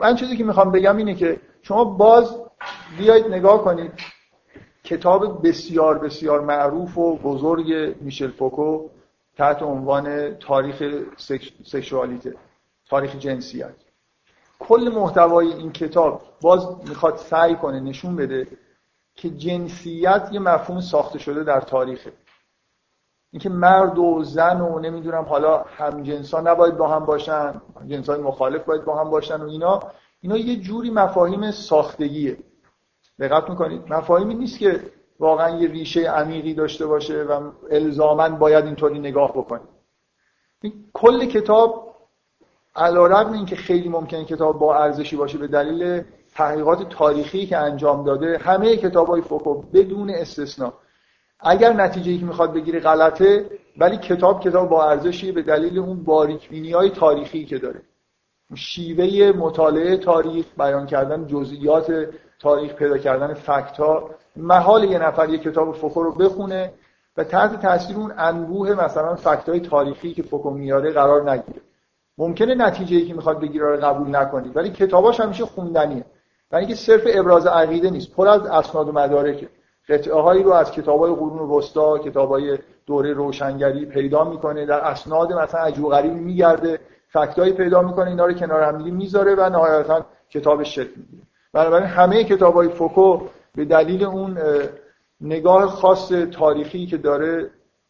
[SPEAKER 1] من چیزی که می‌خوام بگم اینه که شما باز بیایید نگاه کنید کتاب بسیار بسیار معروف و بزرگ میشل فوکو تحت عنوان تاریخ سکشوالیته تاریخ جنسیت. کل محتوای این کتاب باز می‌خواد سعی کنه نشون بده که جنسیت یه مفهوم ساخته شده در تاریخه. اینکه مرد و زن و نمی‌دونم حالا هم جنسا نباید با هم باشن جنسای مخالف باید با هم باشن و اینا اینا یه جوری مفاهیم ساختگیه. دقت می‌کنید؟ مفاهیمی نیست که واقعا یه ریشه عمیقی داشته باشه و الزاما باید اینطوری نگاه بکنید این کل کتاب علیرغم اینکه خیلی ممکنه کتاب با ارزشی باشه به دلیل تحقیقات تاریخی که انجام داده همه کتاب های فوکو بدون استثنا. اگر نتیجه که می‌خواد بگیره غلطه ولی کتاب کتاب با ارزشی به دلیل اون باریک های تاریخی که داره. شیوه مطالعه تاریخ بیان کردن جزئیات تاریخ پیدا کردن فکت ها محال یه نفر یه کتاب فوکو رو بخونه و تحت تاثیر اون انبوه مثلا فکت های تاریخی که فوکو میاره قرار نگیره. ممکنه نتیجه ای که می‌خواد بگیره رو قبول نکنید ولی کتاباش همیشه خوندنیه. و اینکه صرف ابراز عقیده نیست. پر از اسناد و مدارکه قطعه هایی رو از کتاب های قرون وسطا کتاب های دوره روشنگری پیدا می‌کنه. در اسناد مثلا عجیب غریبی میگرده. فکتایی پیدا می‌کنه. اینا رو کنار هم می‌ذاره و نهایتا کتابش شکل می‌گیره. بنابراین همه کتاب های فوکو به دلیل اون نگاه خاص تاریخی که داره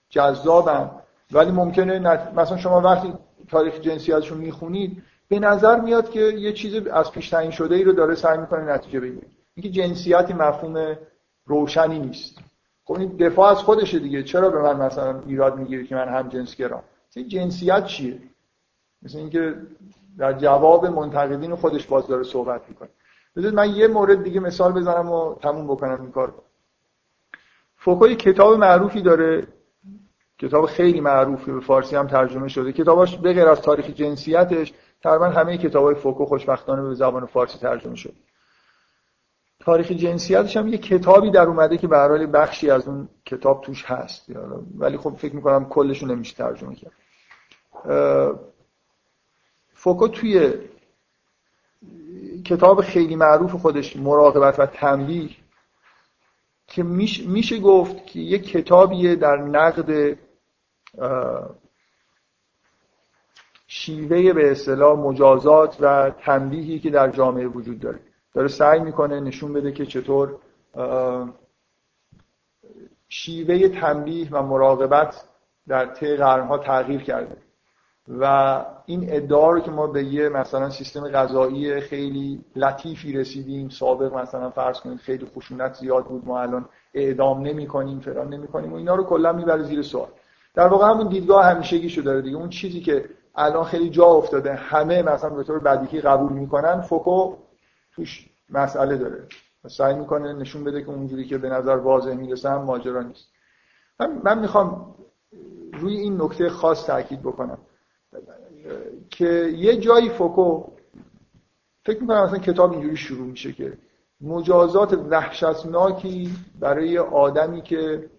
[SPEAKER 1] جذابن. ولی ممکنه مثلا شما وقتی تاریخ جنسیتشون می‌خونید به نظر میاد که یه چیز از پیش تعیین شده ای رو داره سعی می‌کنه نتیجه بگیره. اینکه جنسیتی مفهوم روشنی نیست. خب این دفاع از خودشه دیگه. چرا به من مثلا ایراد می‌گیره که من هم جنس گرام جنسیت چیه؟ مثل اینکه در جواب منتقدین خودش باز داره صحبت می‌کنه. بذارید من یه مورد دیگه مثال بزنم و تموم بکنم این کار فوکو کتاب معروفی داره. کتاب خیلی معروفی به فارسی هم ترجمه شده. کتاباش به غیر از تاریخ جنسیتش تقریبا همه کتابای فوکو خوشبختانه به زبان فارسی ترجمه شده تاریخ جنسیتش هم یه کتابی در اومده که به بخشی از اون کتاب توش هست. ولی خب فکر می‌کنم کلشون نمیشه ترجمه کرد. فوکو توی کتاب خیلی معروف خودش مراقبت و تنبیه که میشه گفت که یه کتابیه در نقد شیوه به اصطلاح مجازات و تنبیهی که در جامعه وجود داره. داره سعی می‌کنه نشون بده که چطور شیوه تنبیه و مراقبت در طی قرنها تغییر کرده. و این ادعا رو که ما به یه مثلا سیستم غذایی خیلی لطیفی رسیدیم سابق مثلا فرض کنید خیلی خشونت زیاد بود ما الان اعدام نمی کنیم فلان نمی کنیم و اینا رو کلا می‌بره زیر سوال. در واقع همون دیدگاه همیشگیشو داره دیگه. اون چیزی که الان خیلی جا افتاده. همه مثلا به طور بدیهی قبول می‌کنن. فوکو توش مسئله داره. سعی می‌کنه نشون بده که اونجوری که به نظر واضح می‌رسه هم ماجرا نیست. من, من می‌خوام روی این نکته خاص تاکید بکنم. که یه جایی فوکو فکر می‌کنم مثلا کتاب اینجوری شروع میشه که مجازات وحشتناکی برای آدمی که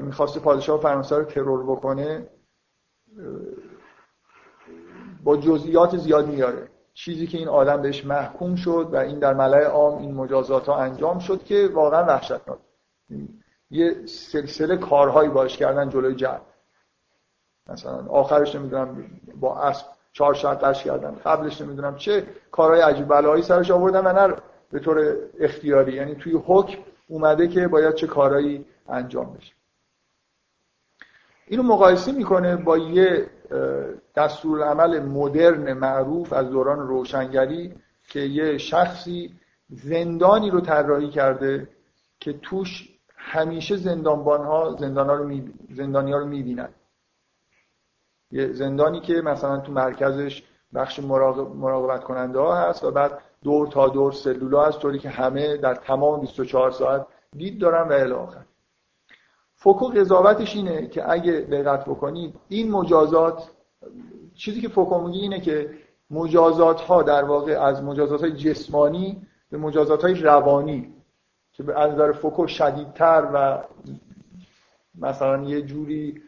[SPEAKER 1] می‌خواسته پادشاه فرانسه رو ترور بکنه با جزئیات زیاد میاره. چیزی که این آدم بهش محکوم شد و این در ملای عام این مجازات ها انجام شد که واقعا وحشتناک. یه سلسله کارهایی باش کردن جلوی جرم مثلا آخرش نمی‌دونم با اسب چهار شرط کردن. قبلش نمی‌دونم چه کارهای عجیب بلایی سرش آوردن و نه به طور اختیاری. یعنی توی حکم اومده که باید چه کارهایی انجام بشه. اینو مقایسه می‌کنه با یه دستور عمل مدرن معروف از دوران روشنگری که یه شخصی زندانی رو طراحی کرده که توش همیشه زندانبان ها زندان ها رو می... زندانی ها رو می‌بینن. یه زندانی که مثلا تو مرکزش بخش مراقب... مراقبت کننده ها هست و بعد دور تا دور سلولا هست طوری که همه در تمام 24 ساعت دید دارن و الی آخر. فوکو قضاوتش اینه که اگه دقت بکنید این مجازات چیزی که فوکو میگه اینه که مجازات ها در واقع از مجازات های جسمانی به مجازات های روانی که به نظر فوکو شدیدتر و مثلا یه جوری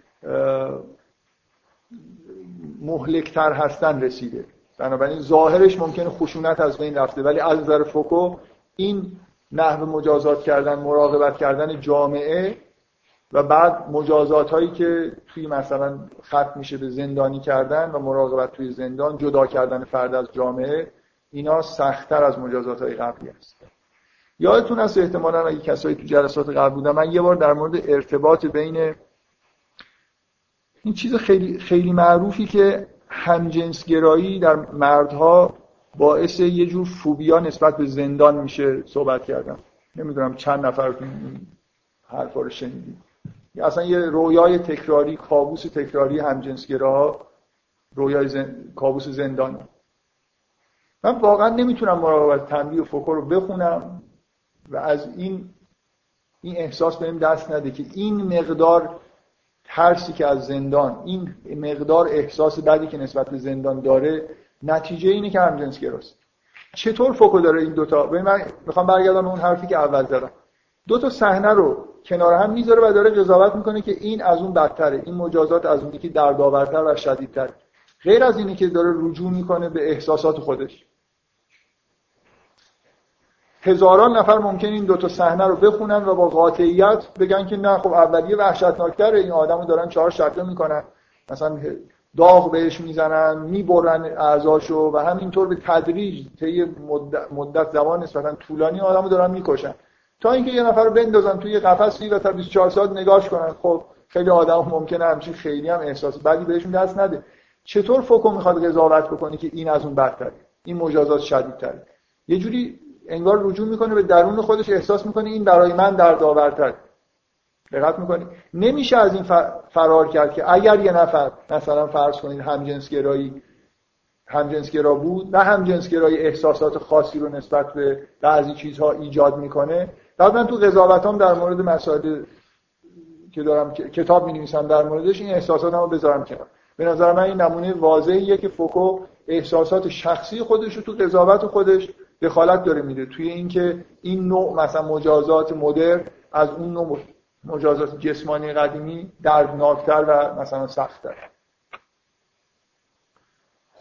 [SPEAKER 1] مهلکتر هستن رسیده. بنابراین ظاهرش ممکنه خشونت از بین رفته ولی از نظر فوکو این نحو مجازات کردن مراقبت کردن جامعه و بعد مجازات هایی که توی مثلا ختم میشه به زندانی کردن و مراقبت توی زندان جدا کردن فرد از جامعه اینا سختتر از مجازات های قبلی است یادتون هست احتمالا اگه کسایی تو جلسات قبل بودن من یه بار در مورد ارتباط بین این چیز خیلی خیلی معروفی که همجنسگرایی در مردها باعث یه جور فوبیا نسبت به زندان میشه صحبت کردم نمی‌دونم چند نفرتون حرفا رو شنیدید. اصلا یه رویای تکراری کابوس تکراری همجنسگراها رویای زن... کابوس زندانی. من واقعا نمی‌تونم مراقبت تنبیه و فکر رو بخونم و از این این احساس بهم دست نده که این مقدار ترسی که از زندان این مقدار احساس بدی که نسبت به زندان داره نتیجه اینه که همجنس گراست چطور فوکو داره این دوتا؟ من می‌خوام برگردم اون حرفی که اول زدم. دو تا صحنه رو کنار هم می‌ذاره و داره قضاوت می‌کنه که این از اون بدتره. این مجازات از اونی که دردآورتر و شدیدتر. غیر از اینی که داره رجوع می‌کنه به احساسات خودش. هزاران نفر ممکن این دو تا صحنه رو بخونن و با قاطعیت بگن که نه خب اولیه وحشتناکتره. این آدمو دارن چهار شقه می‌کنن. مثلا داغ بهش می‌زنن می‌برن اعضاشو و همینطور به تدریج طی مدت زمان نسبتا طولانی آدمو دارن می‌کشن. تا اینکه یه نفر رو بندازن توی قفسی و تا 24 ساعت نگاش کنن. خب خیلی آدم ممکنه همچین خیلی هم احساس بعدی بهشون دست نده. چطور فوکو می‌خواد قضاوت بکنه که این از اون بدتره؟ این مجازات شدیدتره. یه جوری انگار رجوع می‌کنه به درون خودش احساس می‌کنه این برای من در داورتر دقت می‌کنید نمیشه از این فرار کرد که اگر یه نفر مثلا فرض کنید همجنسگرایی همجنسگرا بود نه همجنسگرایی احساسات خاصی رو نسبت به بعضی چیزها ایجاد می‌کنه بعد من تو قضاوتام در مورد مسائل که دارم کتاب می در موردش این احساسات رو بذارم کنار. به نظر من این نمونه واضحیه که فوکو احساسات شخصی خودش رو تو قضاوت خودش دخالت داره میده. توی اینکه این نوع مثلا مجازات مدر از اون نوع مجازات جسمانی قدیمی دردناکتر و مثلا سختتر.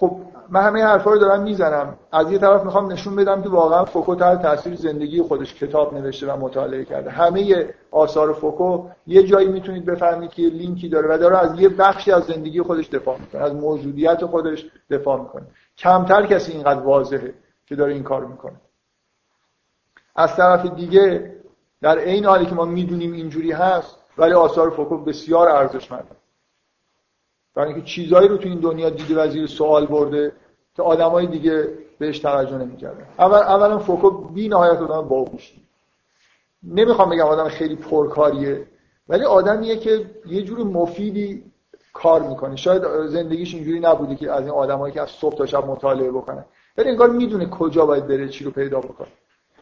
[SPEAKER 1] خب من همه حرفا رو دارم می‌زنم. از یه طرف می‌خوام نشون بدم که واقعا فوکو تحت تاثیر زندگی خودش کتاب نوشته و مطالعه کرده. همه آثار فوکو یه جایی می‌تونید بفهمید که لینکی داره و داره از یه بخشی از زندگی خودش دفاع می‌کنه از موجودیت خودش دفاع می‌کنه. کمتر کسی اینقدر واضحه که داره این کار می‌کنه. از طرف دیگه در عین حالی که ما می‌دونیم اینجوری هست ولی آثار فوکو بسیار ارزشمنده برای اینکه چیزایی رو تو این دنیا دیده و زیر سوال برده که آدمای دیگه بهش توجه نمی‌کردن. اول اولا فوکو بی نهایت آدم باهوشی نمی‌خوام بگم آدم خیلی پرکاریه ولی آدمیه که یه جور مفیدی کار می‌کنه. شاید زندگیش اینجوری نبوده که از این آدمایی که از صبح تا شب مطالعه بکنن. ولی انگار می‌دونه کجا باید بره چی رو پیدا بکنه.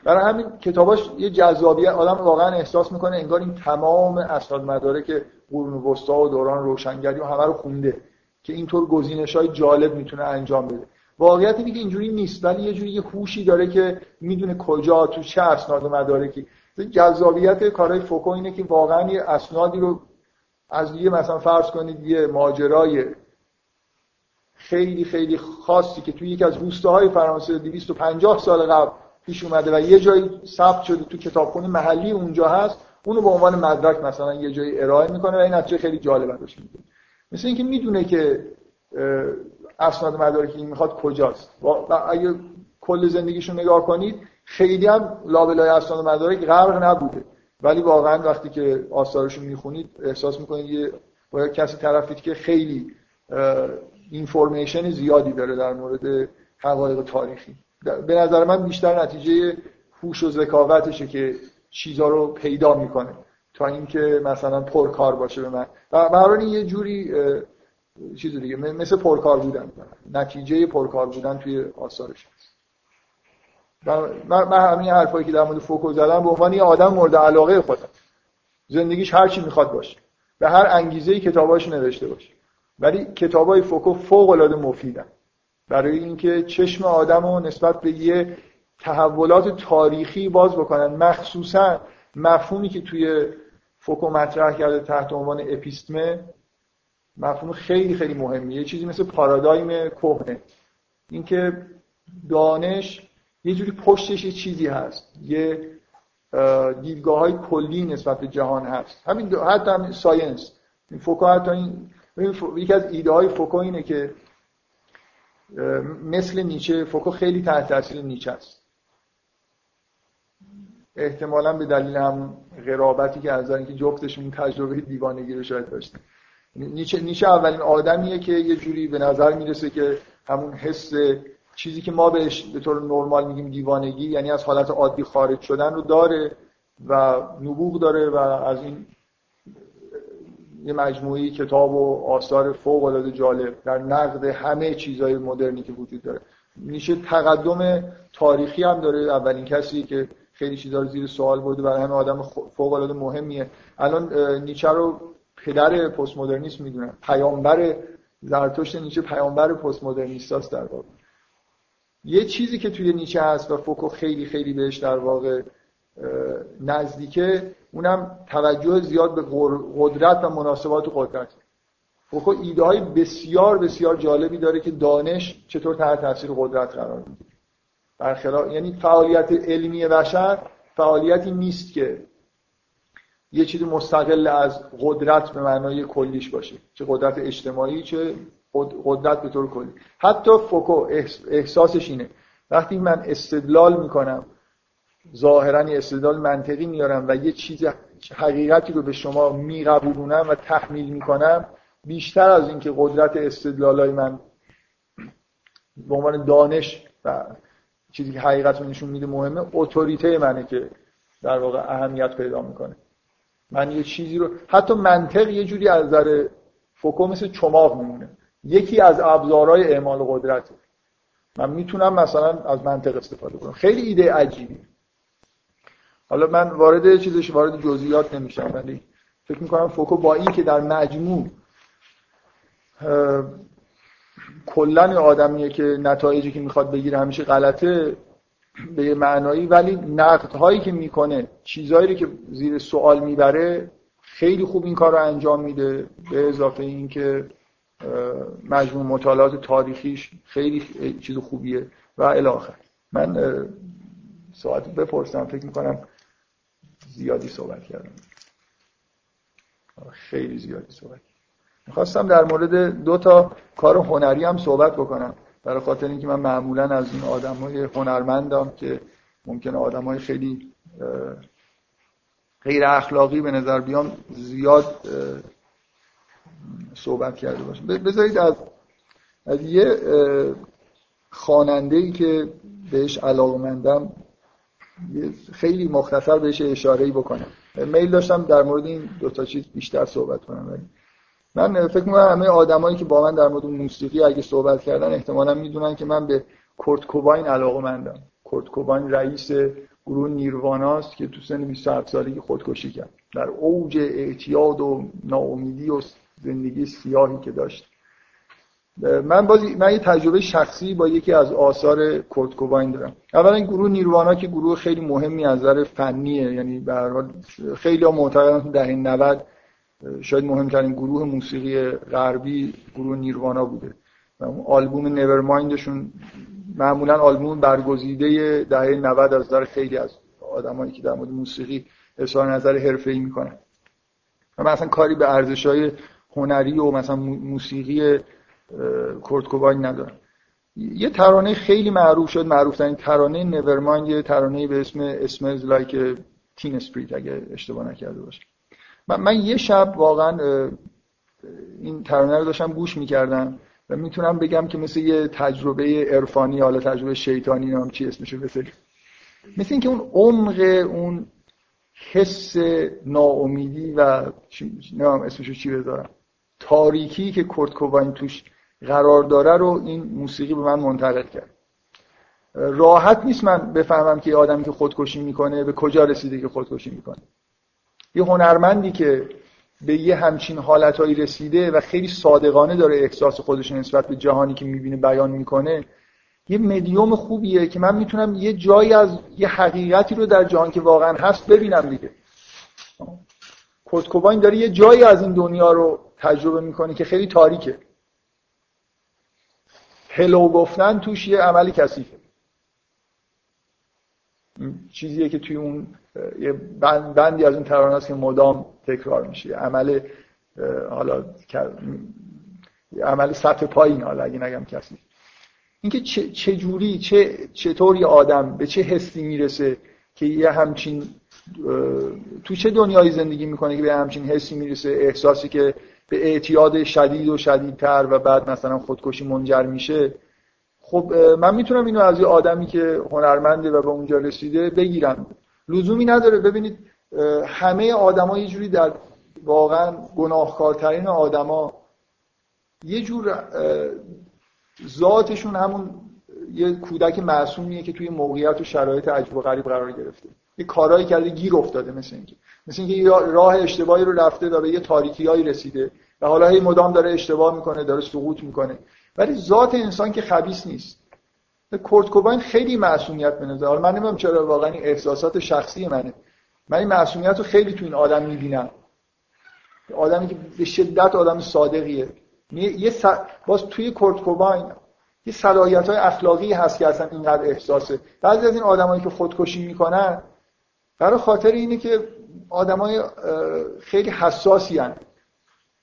[SPEAKER 1] برای همین کتاباش یه جذابیت آدم واقعا احساس می‌کنه انگار این تمام اسناد مدارک قرون وسطا و دوران روشنگری و همه رو خونده که اینطور گزینش های جالب می‌تونه انجام بده. واقعیت اینه که اینجوری نیست ولی یه جوری یه هوشی داره که می‌دونه کجا تو چه اسناد مدارکی جذابیت کارهای فوکو اینه که واقعا یه اسنادی رو از یه مثلا فرض کنید یه ماجرای خیلی خیلی خاصی که توی یکی از روستاهای فرانسه 250 سال قبل پیش اومده و یه جایی ثبت شده تو کتابخونه محلی اونجا هست اونو به عنوان مدرک مثلا یه جایی ارائه می‌کنه و این نتیجه خیلی جالب براش میده مثل اینکه می‌دونه که اسناد مدارکی می‌خواد کجاست. و اگه کل زندگیشو نگاه کنید خیلی هم لابلای اسناد مدارک غرق نبوده. ولی واقعا وقتی که آثارشو می‌خونید احساس می‌کنید یه باید کسی طرفید که خیلی اینفورمیشن زیادی داره در مورد حقایق تاریخی. به نظر من بیشتر نتیجه هوش و ذکاوتشه که چیزا رو پیدا می‌کنه. تا اینکه مثلا پرکار باشه به من. و برای یه جوری چیز دیگه مثل پرکار بودن. نتیجه پرکار بودن توی آثارش. من, من همین حرفایی که در مورد فوکو زدم به عنوان یه آدم مورد علاقه خودم. زندگیش هر چی می‌خواد باشه. به هر انگیزه کتاباش نوشته باشه. ولی کتابای فوکو فوق العاده مفیدن. برای اینکه چشم آدم رو نسبت به یه تحولات تاریخی باز بکنن. مخصوصا مفهومی که توی فوکو مطرح کرده تحت عنوان اپیستمه مفهوم خیلی خیلی مهمیه. یه چیزی مثل پارادایم کهنه. اینکه دانش یه جوری پشتش یه چیزی هست. یه دیدگاه های کلی نسبت به جهان هست. همین حتی همین science. این فوکو حتی این یکی از ایده های فوکو اینه که مثل نیچه فوکو خیلی تحت تاثیر نیچه است. احتمالا به دلیل هم قرابتی که از اینکه جفتشون تجربه دیوانگی رو شاید داشته. نیچه, نیچه اولین آدمیه که یه جوری به نظر می‌رسه که همون حس چیزی که ما بهش به طور نرمال میگیم دیوانگی یعنی از حالت عادی خارج شدن رو داره و نبوغ داره و از این یه مجموعی کتاب و آثار فوق العاده جالب در نقد همه چیزهای مدرنی که وجود داره. نیچه تقدم تاریخی هم داره. اولین کسی که خیلی چیزا رو زیر سوال برده برای همه آدم فوق العاده مهمیه. الان نیچه رو پدر پست مدرنیسم می‌دونن پیامبر زرتشت نیچه پیامبر پست مدرنیستاست در واقع. یه چیزی که توی نیچه هست و فوکو خیلی خیلی بهش در واقع نزدیکه اونم توجه زیاد به قدرت و مناسبات قدرت. فوکو ایده های بسیار بسیار جالبی داره که دانش چطور تحت تاثیر قدرت قرار می‌گیره. برخلاف یعنی فعالیت علمی بشر فعالیتی نیست که یه چیزی مستقل از قدرت به معنای کلیش باشه چه قدرت اجتماعی چه قدرت به طور کلی. حتی فوکو احساسش اینه. وقتی من استدلال می‌کنم ظاهرا استدلال منطقی میارم و یه چیز حقیقتی رو به شما میقبولونم و تحمیل می‌کنم. بیشتر از اینکه قدرت استدلالای من به عنوان دانش و چیزی که حقیقت نشون میده مهمه اتوریته منه که در واقع اهمیت پیدا می‌کنه. من یه چیزی رو حتی منطق یه جوری از نظر فوکو مثل چماق میمونه. یکی از ابزارهای اعمال قدرت من می‌تونم مثلا از منطق استفاده کنم. خیلی ایده عجیبی حالا من وارد چیزش وارد جزئیات نمیشم ولی فکر می‌کنم فوکو با این که در مجموع کلا آدمیه که نتایجی که می‌خواد بگیره همیشه غلطه به یه معنایی ولی نقد هایی که می‌کنه چیزهایی که زیر سوال می‌بره خیلی خوب این کار رو انجام میده. به اضافه اینکه مجموع مطالعات تاریخیش خیلی چیز خوبیه. و الاخر من ساعت بپرسم فکر می‌کنم زیادی صحبت کردم. خیلی زیادی صحبت می‌خواستم در مورد دو تا کار هنری هم صحبت بکنم. برای خاطر اینکه من معمولا از این آدم های هنرمندم که ممکنه آدم های خیلی غیر اخلاقی به نظر بیام زیاد صحبت کرده باشم. بذارید از, از یه خاننده ای که بهش علاقمندم خیلی مختصر بهش اشاره بکنم. میل داشتم در مورد این دو تا چیز بیشتر صحبت کنم. ولی من فکر می‌کنم همه آدمایی که با من در مورد موسیقی اگه صحبت کردن احتمالا می‌دونن که من به کورت کوباین علاقه مندم کورت کوباین رئیس گروه نیرواناست که تو سن 27 سالگی خودکشی کرد. در اوج اعتیاد و ناامیدی و زندگی سیاهی که داشت. من باز من یه تجربه شخصی با یکی از آثار کورت کوباین دارم. اولا گروه نیروانا که گروه خیلی مهمی از نظر فنیه یعنی به هر حال خیلی معتقدن دهه 90 شاید مهمترین گروه موسیقی غربی گروه نیروانا بوده. آلبوم Nevermind شون معمولا آلبوم برگزیده دهه 90 از نظر خیلی از آدمایی که در مورد موسیقی اظهار نظر حرفه‌ای می‌کنن. و مثلا کاری به ارزش‌های هنری و مثلا موسیقی کورت کوباین ندارم یه ترانه خیلی معروف شد معروف ترین ترانه Nevermind یه ترانه به اسم Smells Like Teen Spirit اگه اشتباه نکرده باشم. من, من یه شب واقعا این ترانه رو داشتم گوش می‌کردم و می‌تونم بگم که مثل یه تجربه عرفانی حالا تجربه شیطانی نام چی اسمشو بذاری مثل اینکه اون عمق اون حس ناامیدی و نام اسمشو چی بذارم. تاریکی که کورت کوباین توش قرار داره رو این موسیقی به من منتقل کرد. راحت نیست من بفهمم که یه آدمی که خودکشی می‌کنه به کجا رسیده که خودکشی می‌کنه. یه هنرمندی که به یه همچین حالتهایی رسیده و خیلی صادقانه داره احساس خودش نسبت به جهانی که می‌بینه بیان می‌کنه یه مدیوم خوبیه که من می‌تونم یه جایی از یه حقیقتی رو در جهان که واقعا هست ببینم دیگه. کورت داره یه جایی از این دنیا رو تجربه می‌کنه که خیلی تاریکه. هلو گفتن توش یه عملی کثیفه. چیزیه که توی اون یه بندی از اون ترانه است که مدام تکرار میشه. عمل حالا عمل سطح پایین حالا اگه نگم کسی اینکه چه جوری چه چطور آدم به چه حسی می‌رسه که یه همچین تو چه دنیایی زندگی می‌کنه که به همچین حسی می‌رسه؟ احساسی که به اعتیاد شدید و شدیدتر و بعد مثلا خودکشی منجر میشه. خب من می‌تونم اینو از یه آدمی که هنرمنده و به اونجا رسیده بگیرم. لزومی نداره. ببینید همه آدما یه جوری در واقعا گناهکارترین آدما یه جور ذاتشون همون یه کودک معصومیه که توی موقعیت و شرایط عجب و غریب قرار گرفته. یه کارهایی کرده گیر افتاده مثل اینکه. مثل اینکه راه اشتباهی رو رفته و به یه تاریکیایی رسیده و حالا هی مدام داره اشتباه می‌کنه داره سقوط می‌کنه. ولی ذات انسان که خبیس نیست. کورت کوباین خیلی معصومیت به نظر من نمی‌دونم چرا واقعا احساسات شخصی منه. من این معصومیت رو خیلی تو این آدم می‌بینم. آدمی که به شدت آدم صادقیه. یه باز توی کورت کوباین یه صلاحیت های اخلاقی هست که اصلا اینقدر احساسه. بعضی از این آدمایی که خودکشی می‌کنن برای خاطر اینه که آدمای خیلی حساسی هن.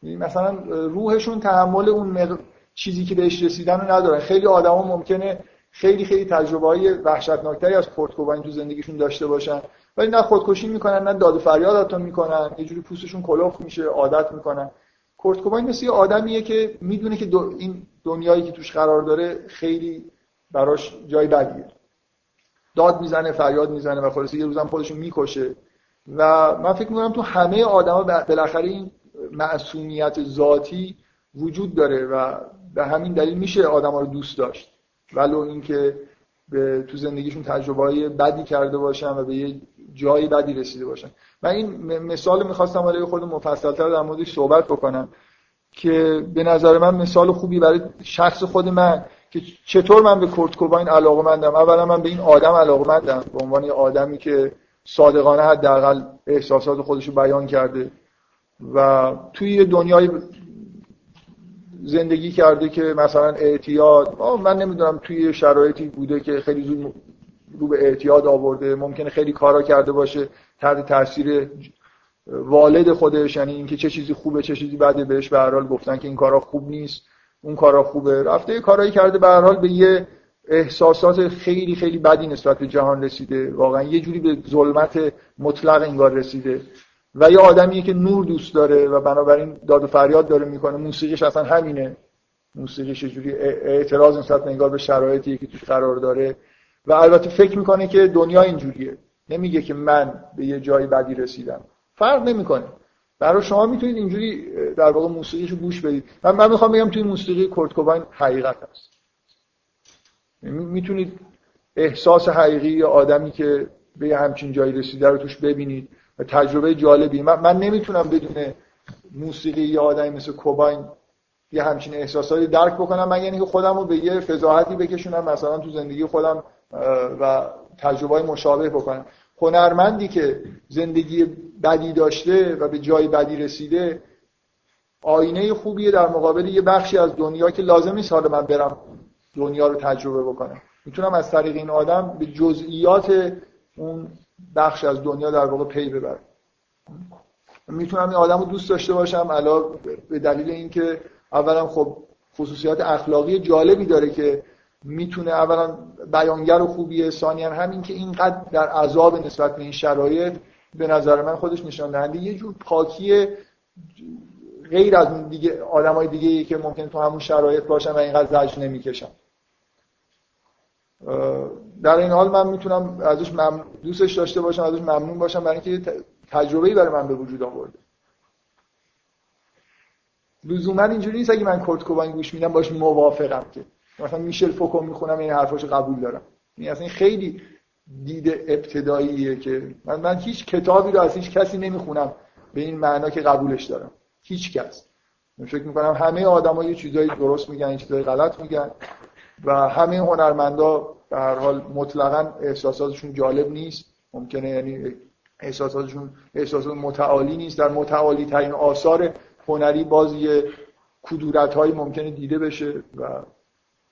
[SPEAKER 1] یعنی مثلا روحشون تحمل اون چیزی که بهش رسیدن رو ندارن. خیلی آدما ممکنه خیلی خیلی تجربه های وحشتناکتری از کورت تو زندگیشون داشته باشن. ولی نه خودکشی می‌کنن نه داد و فریاد می‌کنن. یه جوری پوستشون کلوف میشه عادت می‌کنن. کورت کوباین مثل یه آدمیه که می‌دونه که این دنیایی که توش قرار داره خیلی براش جای بدیه. داد می‌زنه فریاد می‌زنه و خلاصه یه روزم خودشو می‌کشه. و من فکر می‌کنم تو همه آدما بالاخره این معصومیت ذاتی وجود داره و به همین دلیل میشه آدما رو دوست داشت. ولو اینکه به تو زندگیشون تجربه های بدی کرده باشن و به یه جایی بدی رسیده باشن. من این مثال می‌خواستم برای خود مفصلتر در موردش صحبت بکنم که به نظر من مثال خوبی برای شخص خود من که چطور من به کورت کوباین علاقه مندم اولا من به این آدم علاقه مندم به عنوان یه آدمی که صادقانه حداقل احساسات خودش رو بیان کرده و توی یه دنیای زندگی کرده که مثلا اعتیاد من نمی‌دونم توی شرایطی بوده که خیلی زود رو به اعتیاد آورده ممکنه خیلی کارا کرده باشه تحت تاثیر والد خودش یعنی اینکه چه چیزی خوبه چه چیزی بده بهش به هر حال گفتن که این کارا خوب نیست. اون کارا خوبه. رفته یه کارایی کرده به حال به یه احساسات خیلی خیلی بدی نسبت به جهان رسیده. واقعا یه جوری به ظلمت مطلق انگار رسیده. و یه آدمیه که نور دوست داره و بنابراین داد و فریاد داره می‌کنه. موسیقیش اصلا همینه. موسیقیش یه جوری اعتراض نسبت انگار به شرایطی که توش قرار داره. و البته فکر می‌کنه که دنیا اینجوریه. نمیگه که من به یه جایی بدی رسیدم. فرق نمی‌کنه. برای شما می‌تونید اینجوری در واقع موسیقیشو گوش بدید. من, من می‌خوام بگم توی موسیقی کورت کوباین حقیقت هست. می‌تونید احساس حقیقی آدمی که به همچین جایی رسیده رو توش ببینید و تجربه جالبی. من, من نمی‌تونم بدون موسیقی یه آدمی مثل کوباین یه همچین احساساتی درک بکنم من یعنی خودم رو به یه فضاحتی بکشونم مثلا تو زندگی خودم و تجربه مشابه بکنم. هنرمندی که زندگی بدی داشته و به جای بدی رسیده آینه خوبیه در مقابل یه بخشی از دنیا که لازم نیست حالا من برم دنیا رو تجربه بکنم. می‌تونم از طریق این آدم به جزئیات اون بخش از دنیا در واقع پی ببرم. می‌تونم این آدم رو دوست داشته باشم علا به دلیل اینکه اولا خب خصوصیات اخلاقی جالبی داره که می‌تونه اولا بیانگر و خوبیه ثانیا همین که اینقدر در عذاب نسبت به این شرایط به نظر من خودش نشان دهنده. یه جور پاکی غیر از اون دیگه آدمای دیگه که ممکن تو همون شرایط باشن و اینقدر زجر نمی‌کشن. در این حال من می‌تونم ازش مم... دوستش داشته باشم ازش ممنون باشم برای اینکه تجربه‌ای برای من به وجود آورده. لزوما اینجوری نیست اگه من کورت کوباین گوش میدم باش موافقم که. مثلا میشل فوکو می‌خونم این حرفاشو قبول دارم. این اصلا خیلی دید ابتداییه که من, من هیچ کتابی رو از هیچ کسی نمی‌خونم به این معنا که قبولش دارم. هیچ کس. من فکر می‌کنم همه آدما یه چیزایی درست میگن یه چیزایی غلط میگن و همه هنرمندا به هر حال مطلقا احساساتشون جالب نیست. ممکنه یعنی احساساتشون احساسات متعالی نیست. در متعالی ترین آثار هنری باز یه کدورت ممکنه دیده بشه و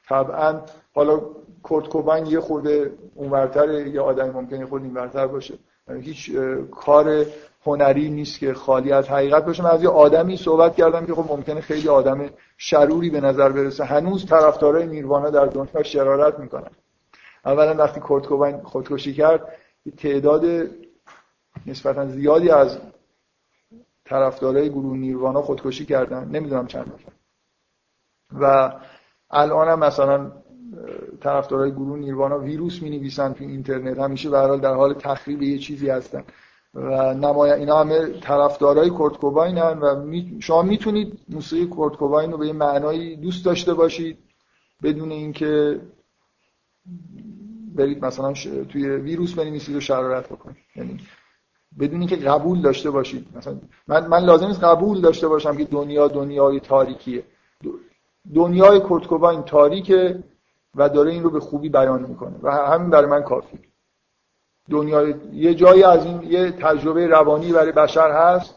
[SPEAKER 1] طبعا حالا کورت کوباین یه خورده اونورتر یه آدمی ممکنه خود اینورتر باشه. یعنی هیچ کار هنری نیست که خالی از حقیقت باشه. من از یه آدمی صحبت کردم که خب ممکنه خیلی آدم شروری به نظر برسه. هنوز طرفدارای نیروانا در دنیا شرارت می‌کنن. اولا وقتی کورت کوباین خودکشی کرد تعداد نسبتا زیادی از طرفدارای گروه نیروانا خودکشی کردن. نمی‌دونم چند نفر و الان هم مثلا طرفدارای گروه نیروانا ویروس می نویسن تو اینترنت. همیشه به حال در حال تخریب یه چیزی هستن. و نمای اینا همه طرفدارای کورت کوباینن و می... شما می‌تونید موسیقی کورت کوباین رو به یه معنایی دوست داشته باشید بدون اینکه برید مثلا ش... توی ویروس بنویسید و شرارت بکنید. یعنی بدون اینکه قبول داشته باشید. مثلا من من لازم نیست قبول داشته باشم که دنیا دنیای تاریکیه. دنیای کورت کوباین تاریکه. و داره این رو به خوبی بیان می‌کنه. و همین برای من کافی دنیا یه جایی از این یه تجربه روانی برای بشر هست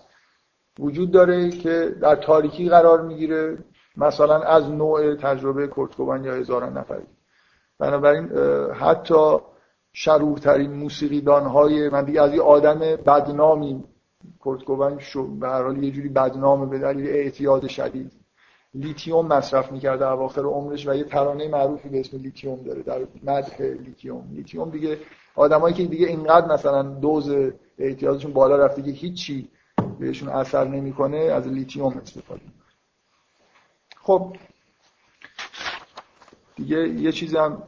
[SPEAKER 1] وجود داره که در تاریکی قرار می‌گیره مثلا از نوع تجربه کورتکوبان یا هزاران نفری. بنابراین حتی شرورترین موسیقیدان های من دیگه از یه آدم بدنامی کورت کوباین شو به هر حال یه جوری بدنامه به دلیل اعتیاد شدید. لیتیوم مصرف می‌کرده اواخر عمرش و یه ترانه معروفی به اسم لیتیوم داره در مدح لیتیوم. لیتیوم دیگه آدمایی که دیگه اینقدر مثلا دوز اعتیادشون بالا رفته که هیچی بهشون اثر نمی‌کنه از لیتیوم استفاده خب دیگه یه چیزی هم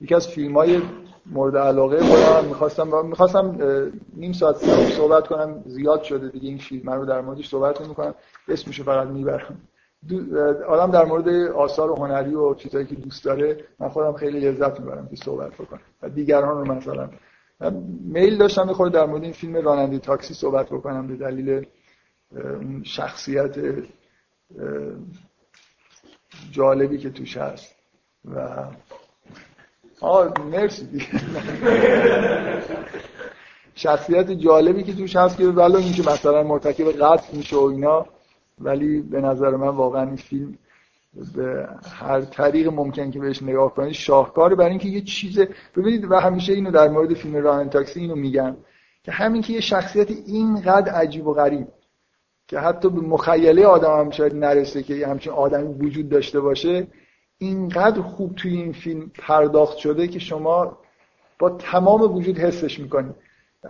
[SPEAKER 1] یکی از فیلم های مورد علاقه خودم می‌خواستم می‌خواستم نیم ساعت صحبت کنم زیاد شده دیگه این فیلم. من رو در موردش صحبت نمی کنم اسمشو فقط می‌برم. آدم در مورد آثار هنری و چیزایی که دوست داره من خودم خیلی لذت می‌برم که صحبت بکنم. و دیگران رو مثلا. میل داشتم خود در مورد این فیلم راننده تاکسی صحبت بکنم به دلیل شخصیت جالبی که توش هست. و آه مرسی. شخصیت جالبی که توش هست که ولو اینکه مثلا مرتکب قتل میشه و اینا ولی به نظر من واقعا این فیلم به هر طریق ممکن که بهش نگاه کنید شاهکاره. برای اینکه یه چیز ببینید و همیشه اینو در مورد فیلم ران تاکسی اینو میگم که همین که یه شخصیت اینقدر عجیب و غریب که حتی به مخیله آدم هم شاید نرسه که همچین آدمی وجود داشته باشه اینقدر خوب توی این فیلم پرداخت شده که شما با تمام وجود حسش می‌کنید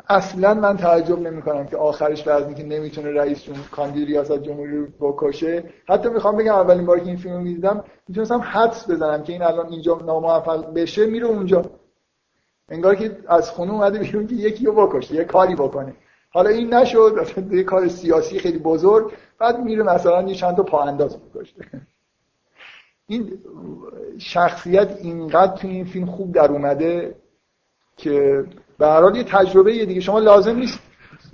[SPEAKER 1] اصلا من تعجب نمی کنم که آخرش بعد که نمی‌تونه رئیس جمهور کاندید ریاست جمهوری رو بکشه. حتی می‌خوام بگم اولین باری که این فیلم رو می‌دیدم می‌تونستم حدس بزنم که این الان اینجا ناموفق بشه میره اونجا. انگار که از خونه اومده بیرون که یکی رو بکشه یه کاری بکنه. حالا این نشد یه کار سیاسی خیلی بزرگ بعد میره مثلا یه چند تا پا انداز بکشه. این شخصیت اینقدر تو این فیلم خوب در اومده که به هر یه تجربه دیگه. شما لازم نیست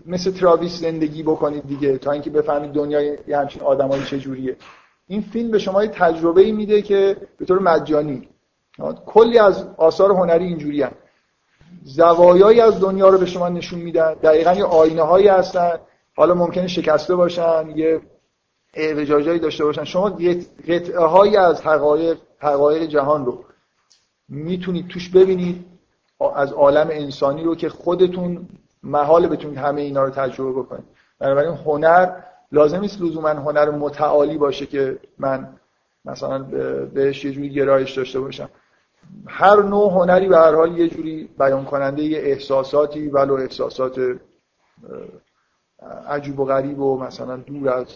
[SPEAKER 1] مثل تراویس زندگی بکنید دیگه تا اینکه بفهمید دنیای یه همچین آدمایی چجوریه این فیلم به شما یه تجربه میده که به طور مجانی. کلی از آثار هنری اینجوری هم. زوایایی از دنیا رو به شما نشون میدن. دقیقا یه آینه هایی هستن. حالا ممکنه شکسته باشن. یه اعوجاجایی داشته باشن. شما قطعه هایی از حقایق حقایق جهان رو می‌تونید توش ببینید از عالم انسانی رو که خودتون محال بتونید همه اینا رو تجربه بکنید. بنابراین هنر لازم نیست لزوما هنر متعالی باشه که من مثلا بهش یه جوری گرایش داشته باشم. هر نوع هنری به هر حال یه جوری بیان کننده یه احساساتی ولو احساسات عجیب و غریب و مثلا دور از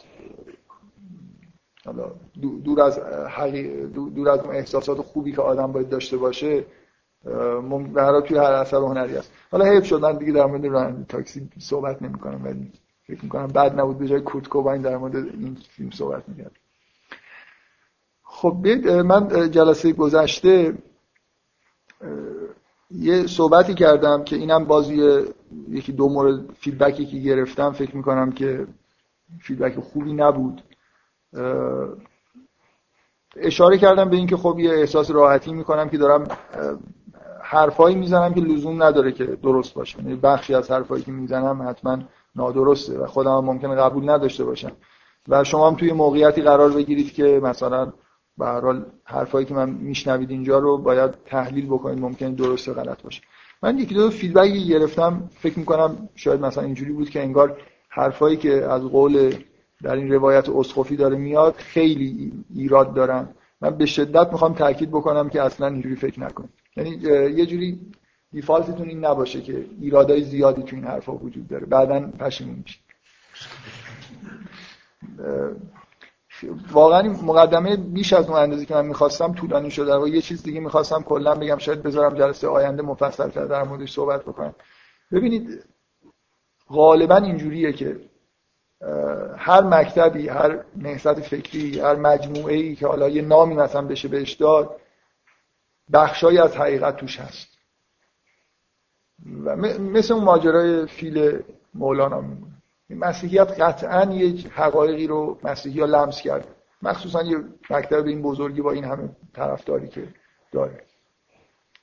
[SPEAKER 1] دور از دور از اون احساسات خوبی که آدم باید داشته باشه هر توی هر اثر هنری است حالا حیف شد. من دیگه در مورد راننده تاکسی صحبت نمی کنم ولی فکر می کنم بعد نبود به جای کورت کوباین در مورد این فیلم صحبت می‌کرد. خب من جلسه گذشته یه صحبتی کردم که اینم بازی یکی دو مورد feedback ی که گرفتم فکر می‌کنم که feedback خوبی نبود. اشاره کردم به اینکه خب یه احساس راحتی می‌کنم که دارم حرفایی می‌زنم که لزوم نداره که درست باشه. یعنی بخشی از حرفایی که می‌زنم حتما نادرسته و خودم هم ممکنه قبول نداشته باشم. و شما هم توی موقعیتی قرار بگیرید که مثلا به هر حال حرفایی که من میشنوید اینجا رو باید تحلیل بکنید ممکنه درست غلط باشه. من یکی دو فیدبکی گرفتم فکر می‌کنم شاید مثلا اینجوری بود که انگار حرفایی که از قول در این روایت اسخفی داره میاد خیلی ایراد دارن. من به شدت می‌خوام تاکید بکنم که اصلا اینجوری فکر نکنید. یعنی یه جوری دیفالتتون این نباشه که ایرادای زیادی تو این حرفا وجود داره. بعدا پشیمون میشید واقعا مقدمه بیش از اون اندازه که من می‌خواستم طولانی شده. و یه چیز دیگه می‌خواستم کلا بگم شاید بذارم جلسه آینده مفصل در موردش صحبت بکنم. ببینید غالبا اینجوریه که هر مکتبی هر نهضت فکری هر مجموعه ای که حالا یه نامی مثلا بشه بهش داد بخشایی از حقیقت توش هست. و مثل اون ماجرای فیل مولانا میمونه. مسیحیت قطعا یه حقایقی رو مسیحی ها لمس کرد مخصوصا یه مکتب این بزرگی با این همه طرفداری که داره.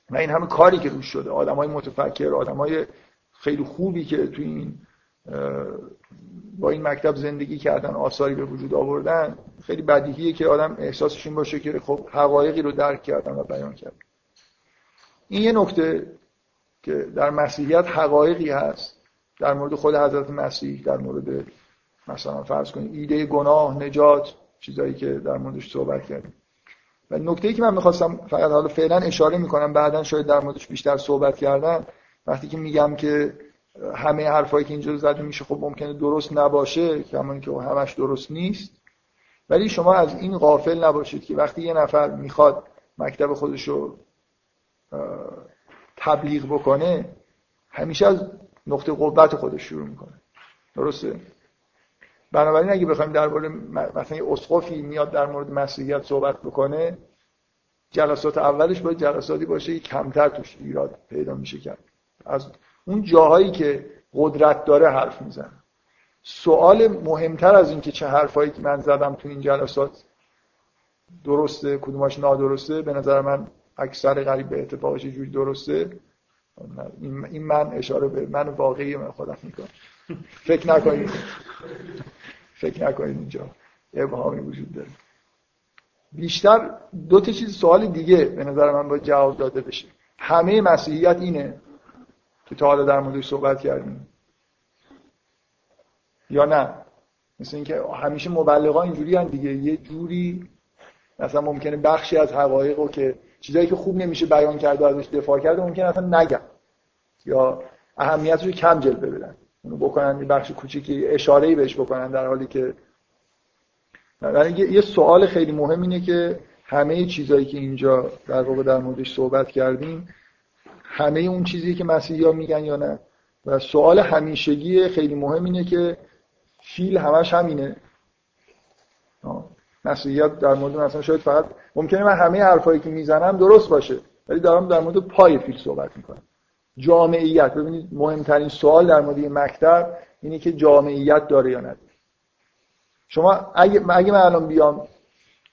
[SPEAKER 1] و این همه کاری که روش شده. آدم های متفکر آدم های خیلی خوبی که تو این با این مکتب زندگی کردن آثاری به وجود آوردن خیلی بدیهیه که آدم احساسش این باشه که خب حقایقی رو درک کردن و بیان کردن. این یه نکته که در مسیحیت حقایقی هست. در مورد خود حضرت مسیح در مورد مثلا فرض کنید ایده گناه نجات چیزایی که در موردش صحبت کردیم. و نکته ای که من می‌خواستم فقط حالا فعلا اشاره می‌کنم بعدا شاید در موردش بیشتر صحبت کردن وقتی که میگم که همه حرفایی که اینجا زده میشه خب ممکنه درست نباشه کما که همش درست نیست. ولی شما از این غافل نباشید که وقتی یه نفر می‌خواد مکتب خودش رو تبلیغ بکنه همیشه از نقطه قوت خودش شروع می‌کنه. درسته؟ بنابراین اگه بخوایم درباره مثلا یه اسقفی میاد در مورد مسیحیت صحبت بکنه جلسات اولش باید جلساتی باشه که کمتر توش ایراد پیدا میشه کرد از اون جاهایی که قدرت داره حرف می‌زنه. سوال مهمتر از این که چه حرفایی که من زدم تو این جلسات درسته کدوماش نادرسته؟ به نظر من اکثر قریب به اتفاقش جوری درسته؟ این من اشاره به من واقعی من خودم می‌کنم. فکر نکنید. فکر نکنید اینجا ابهامی وجود داره. بیشتر دو تا چیز سوال دیگه به نظر من باید جواب داده بشه. همه مسیحیت اینه. که تا حالا در موردش صحبت کردیم. یا نه؟ مثل اینکه همیشه مبلغا اینجوری هم دیگه. یه جوری مثلا ممکنه بخشی از حقایق رو که چیزایی که خوب نمیشه بیان کرد و ازش دفاع کرده ممکنه اصلا نگم یا اهمیتش رو کم جلوه بدن. اونو بکنن یه بخش کوچیکی اشاره بهش بکنن در حالی که یه سوال خیلی مهم اینه که همه چیزایی که اینجا در واقع در موردش صحبت کردیم همه اون چیزی که مسیحی ها میگن یا نه. و سوال همیشگی خیلی مهم اینه که فیل همش همینه. مسیحیت در مورد مثلا شاید فقط ممکنه من همه حرفایی که می‌زنم درست باشه ولی دارم در مورد پای فیل صحبت می‌کنم. جامعیت. ببینید مهمترین سوال در مورد مکتب اینه که جامعیت داره یا نداره شما اگه, اگه من الان بیام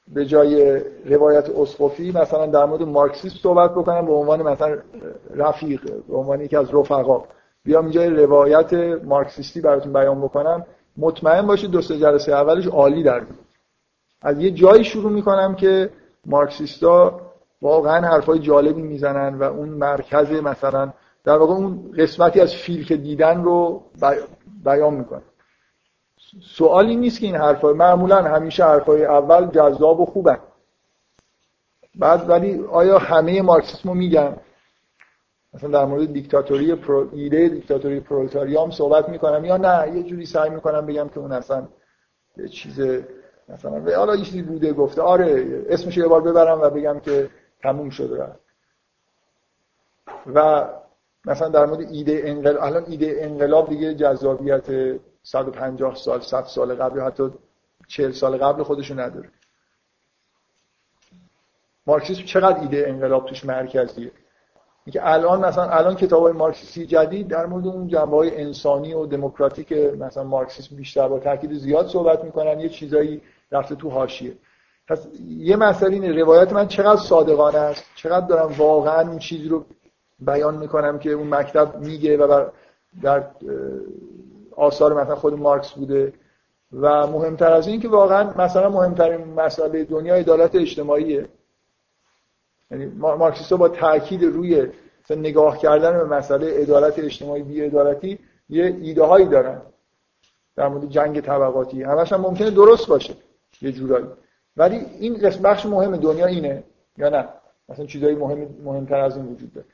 [SPEAKER 1] به جای روایت اسقفی مثلا در مورد مارکسیسم صحبت بکنم به عنوان مثلا رفیق به عنوان یکی از رفقا. بیام اینجا روایت مارکسیستی براتون بیان بکنم. مطمئن باشید دو سه جلسه اولش عالی در از یه جایی شروع می‌کنم که مارکسیستا واقعا حرفای جالبی می‌زنن و اون مرکز مثلا در واقع اون قسمتی از فیل که دیدن رو بیان می‌کنن. سوالی نیست که این حرفای معمولا همیشه حرفای اول جذاب و خوبن بعد ولی آیا همه مارکسیسم رو میگن؟ مثلا در مورد دیکتاتوری پرو... ایده دیکتاتوری پرولتاریام صحبت می‌کنم یا نه؟ یه جوری سعی می‌کنم بگم که اون اصلا یه چیز مثلا حالا یه چیزی بوده گفته. آره اسمش یه بار ببرم و بگم که تموم شده. رفت و مثلا در مورد ایده انقلاب الان ایده انقلاب دیگه جذابیت 150 سال 100 سال قبل یا حتی 40 سال قبل خودشو نداره. مارکسیسم چقدر ایده انقلاب توش مرکزیه؟ اینکه الان مثلا الان کتاب های مارکسیستی جدید در مورد اون جنبه های انسانی و دموکراتیک مثلا مارکسیسم بیشتر با تاکید زیاد صحبت می‌کنن یه چیزایی رفته تو حاشیه. پس یه مسئله اینه روایت من چقدر صادقانه است چقدر دارم واقعا این چیزی رو بیان می‌کنم که اون مکتب میگه و در آثار مثلا خود مارکس بوده. و مهمتر از این که واقعا مثلا مهمترین مسئله دنیا عدالت اجتماعیه. یعنی مارکسیستا با تاکید روی نگاه کردن به مسئله عدالت اجتماعی بی عدالتی یه ایده هایی دارن. در مورد جنگ طبقاتی. همش هم ممکنه درست باشه. یه جورایی. ولی این بخش مهم دنیا اینه یا نه؟ مثلا چیزایی مهم مهمتر از این وجود داره.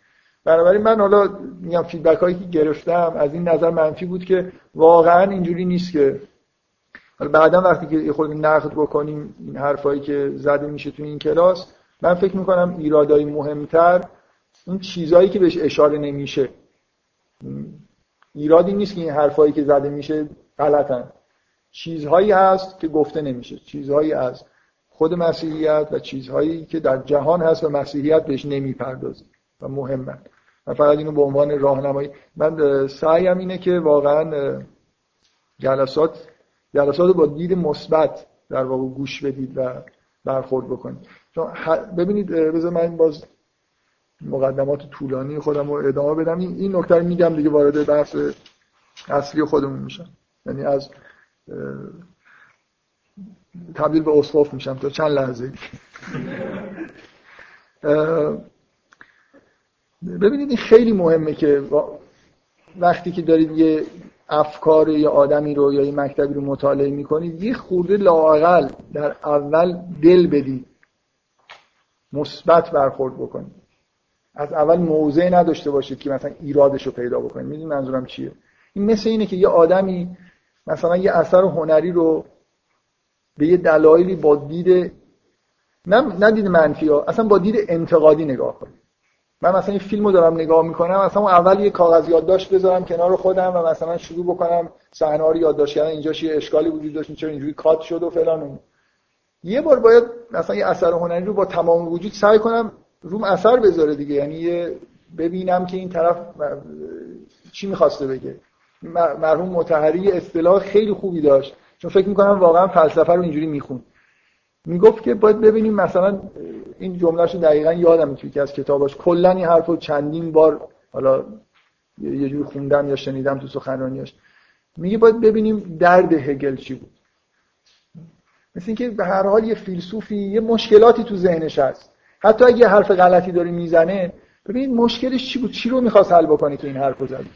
[SPEAKER 1] بنابراین من حالا میگم فیدبک هایی که گرفتم از این نظر منفی بود که واقعا اینجوری نیست که حالا بعدا وقتی که خود نقد بکنیم این حرفایی که زده میشه تو این کلاس من فکر می‌کنم ایرادای مهمتر اون چیزهایی که بهش اشاره نمیشه. ایرادی نیست که این حرفایی که زده میشه غلطن. چیزهایی هست که گفته نمیشه. چیزهایی از خود مسیحیت و چیزهایی که در جهان هست و مسیحیت بهش نمی‌پردازه و مهمه من فقط اینو به عنوان راهنمایی من سعیم اینه که واقعا جلسات جلسات با دید مثبت در واقع گوش بدید و برخورد بکنید. ببینید بذار من باز مقدمات طولانی خودم رو ادامه بدم. این نکته میگم دیگه وارد بحث اصلی خودمون میشم. یعنی از تبدیل به اسقف میشم تا چند لحظه ببینید این خیلی مهمه که وقتی که دارید یه افکار یا آدمی رو یا یه مکتبی رو مطالعه می‌کنید یه خورده لاقل در اول دل بدید. مثبت برخورد بکنید. از اول موضع نداشته باشید که مثلا ایرادش رو پیدا بکنید. می‌دونید منظورم چیه؟ این مثل اینه که یه آدمی مثلا یه اثر هنری رو به یه دلایلی با دید نه دید منفی ها اصلا با دید انتقادی نگاه کنید من مثلا این فیلمو دارم نگاه می‌کنم مثلا اول یه کاغذ یادداشت بذارم کنار خودم و مثلا شروع بکنم صحنه رو یادداشت کردن اینجاش یه اشکالی وجود داشت چرا اینجوری کات شد و فلان یه بار باید مثلا یه اثر هنری رو با تمام وجود سعی کنم روم اثر بذاره دیگه یعنی ببینم که این طرف چی می‌خواسته بگه. مرحوم متحری اصطلاح خیلی خوبی داشت. چون فکر می‌کنم واقعا فلسفه رو اینجوری میخون می‌گفت که باید ببینیم مثلا این جملهش دقیقا یادم توی که از کتاباش کلا این حرفو چندین بار حالا یه جور خوندم یا شنیدم تو سخنرانیاش میگه باید ببینیم درد هگل چی بود. مثل اینکه به هر حال یه فیلسوفی یه مشکلاتی تو ذهنش هست. حتی اگه حرف غلطی داره می‌زنه ببینید مشکلش چی بود؟ چی رو می‌خواست حل بکنی تو این حرفو زدی؟